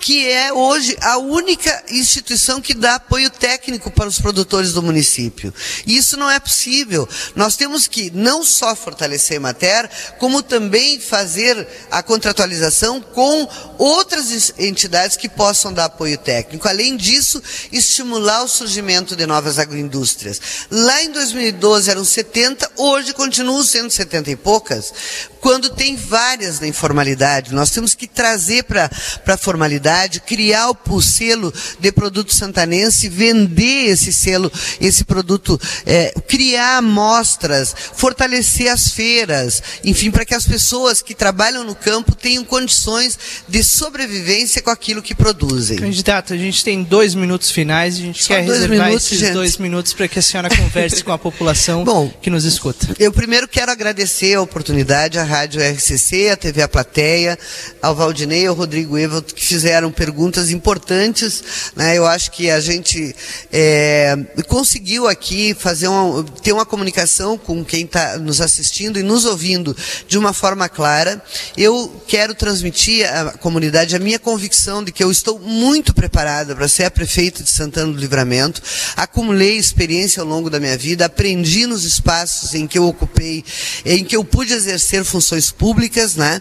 que é hoje a única instituição que dá apoio técnico para os produtores do município. E isso não é possível. Nós temos que não só fortalecer a Emater, como também fazer a contratualização com outras es- entidades que possam dar apoio técnico. Além disso, estimular o surgimento de novas agroindústrias. Lá em 2012 eram 70, hoje continuam sendo 70 e poucas, quando tem várias na informalidade. Nós temos que trazer para a formalidade, criar o, selo de produto santanense, vender esse selo, esse produto, eh, criar amostras, fortalecer as feiras, enfim, para que as pessoas que trabalham no campo tenham condições de sobrevivência com aquilo que produzem. Candidato, a gente tem dois minutos finais e a gente Só quer dois reservar minutos, esses gente. dois minutos para que a senhora converse com a população Bom, que nos escuta. Eu primeiro quero agradecer a oportunidade à Rádio RCC, à TV A Plateia, ao Valdinei ao Rodrigo Evald, que fizeram perguntas importantes. Né? Eu acho que a gente é, conseguiu aqui fazer uma, ter uma comunicação com quem está nos assistindo e nos ouvindo de uma forma clara. Eu quero transmitir à comunidade a minha convicção de que eu estou muito preparada para ser a prefeita de Santana do Livramento. Acumulei experiência ao longo da minha vida, aprendi nos espaços em que eu ocupei, em que eu pude exercer funções públicas, né?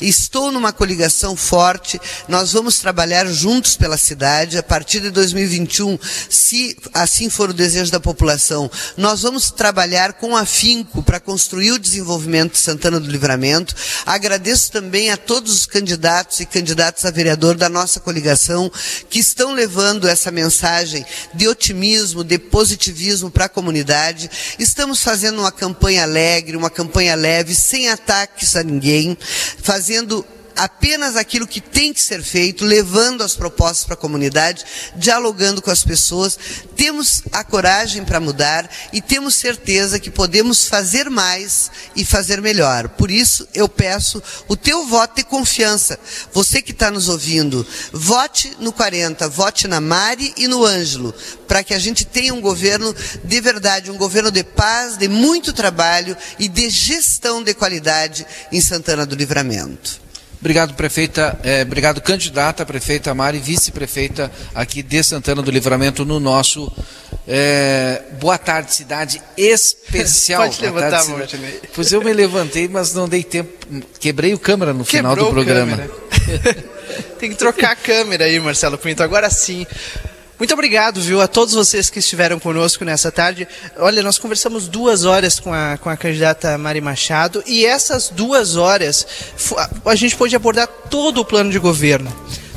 Estou numa coligação forte. Nós vamos trabalhar juntos pela cidade a partir de 2021, se assim for o desejo da população. Nós vamos trabalhar com afinco para construir o desenvolvimento de Santana do Livramento. Agradeço também a todos os candidatos e candidatas a vereador da nossa coligação que estão levando essa mensagem de otimismo, de positivismo para a comunidade. Estamos fazendo uma campanha alegre, uma campanha leve, sem ataques a ninguém, fazendo apenas aquilo que tem que ser feito, levando as propostas para a comunidade, dialogando com as pessoas. Temos a coragem para mudar e temos certeza que podemos fazer mais e fazer melhor. Por isso, eu peço o teu voto de confiança. Você que está nos ouvindo, vote no 40, vote na Mari e no Ângelo, para que a gente tenha um governo de verdade, um governo de paz, de muito trabalho e de gestão de qualidade em Santana do Livramento. Obrigado, prefeita. eh, obrigado, candidata, prefeita Mari, vice-prefeita aqui de Santana do Livramento, no nosso eh, Boa Tarde Cidade especial. Pode levantar Tarde, a mão, Cidade. Pois eu me levantei, mas não dei tempo. Quebrei o câmera no final Quebrou do programa. Tem que trocar a câmera aí, Marcelo Pinto. Agora sim. Muito obrigado, viu, a todos vocês que estiveram conosco nessa tarde. Olha, nós conversamos duas horas com a, com a candidata Mari Machado e essas duas horas a gente pôde abordar todo o plano de governo.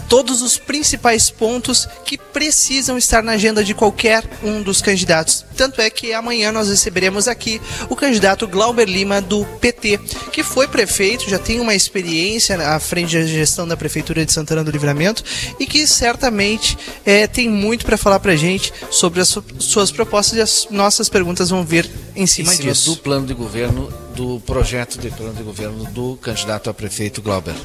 Todos os principais pontos que precisam estar na agenda de qualquer um dos candidatos. Tanto é que amanhã nós receberemos aqui o candidato Glauber Lima do PT, que foi prefeito, já tem uma experiência à frente da gestão da Prefeitura de Santana do Livramento e que certamente eh, tem muito para falar para gente sobre as su- suas propostas e as nossas perguntas vão vir em Em cima, cima disso. do plano de governo, do projeto de plano de governo do candidato a prefeito Glauber.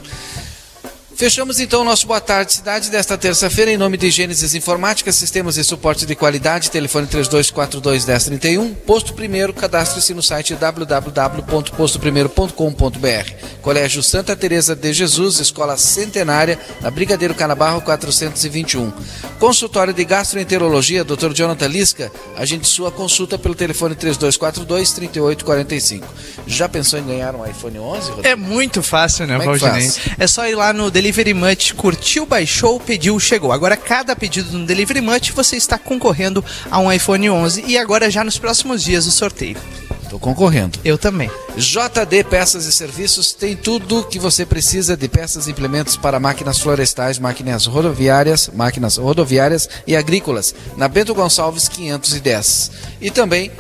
Fechamos então o nosso Boa Tarde Cidade desta terça-feira em nome de Gênesis Informática, sistemas de suporte de qualidade, telefone 3242-1031, Posto Primeiro, cadastre-se no site www.postoprimeiro.com.br. Colégio Santa Teresa de Jesus, Escola Centenária, na Brigadeiro Canabarro 421. Consultório de Gastroenterologia, Dr. Jonathan Lisca, agende sua consulta pelo telefone 3242-3845. Já pensou em ganhar um iPhone 11, Rodrigo? É muito fácil, né, é Valdinei? faz? É só ir lá no Delivery Delivery Much curtiu, baixou, pediu, chegou. Agora, cada pedido no Delivery Much você está concorrendo a um iPhone 11 e agora já nos próximos dias o sorteio. Estou concorrendo. Eu também. JD Peças e Serviços tem tudo que você precisa de peças e implementos para máquinas florestais, máquinas rodoviárias, máquinas rodoviárias e agrícolas, na Bento Gonçalves 510. E também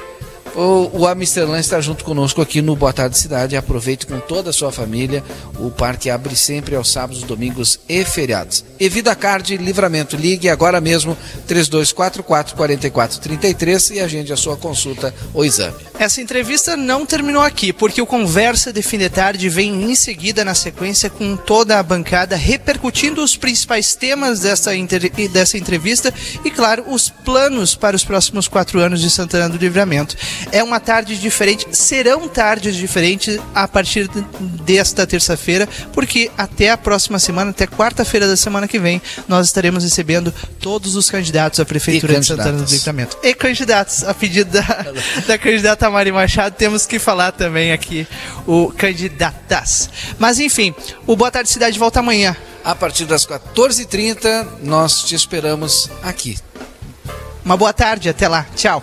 o, o Amsterdã está junto conosco aqui no Boa Tarde Cidade. Aproveite com toda a sua família. O parque abre sempre aos sábados, domingos e feriados. Evida Card Livramento. Ligue agora mesmo 3244 4433 e agende a sua consulta ou exame. Essa entrevista não terminou aqui, porque o Conversa de Fim de Tarde vem em seguida na sequência com toda a bancada repercutindo os principais temas dessa, dessa entrevista e, claro, os planos para os próximos quatro anos de Santana do Livramento. É uma tarde diferente, serão tardes diferentes a partir desta terça-feira, porque até a próxima semana, até quarta-feira da semana que vem, nós estaremos recebendo todos os candidatos à Prefeitura de Santana do Livramento. E candidatos, a pedido da, da candidata Mari Machado, temos que falar também aqui o candidatas. Mas enfim, o Boa Tarde Cidade volta amanhã. A partir das 14h30, nós te esperamos aqui. Uma boa tarde, até lá. Tchau.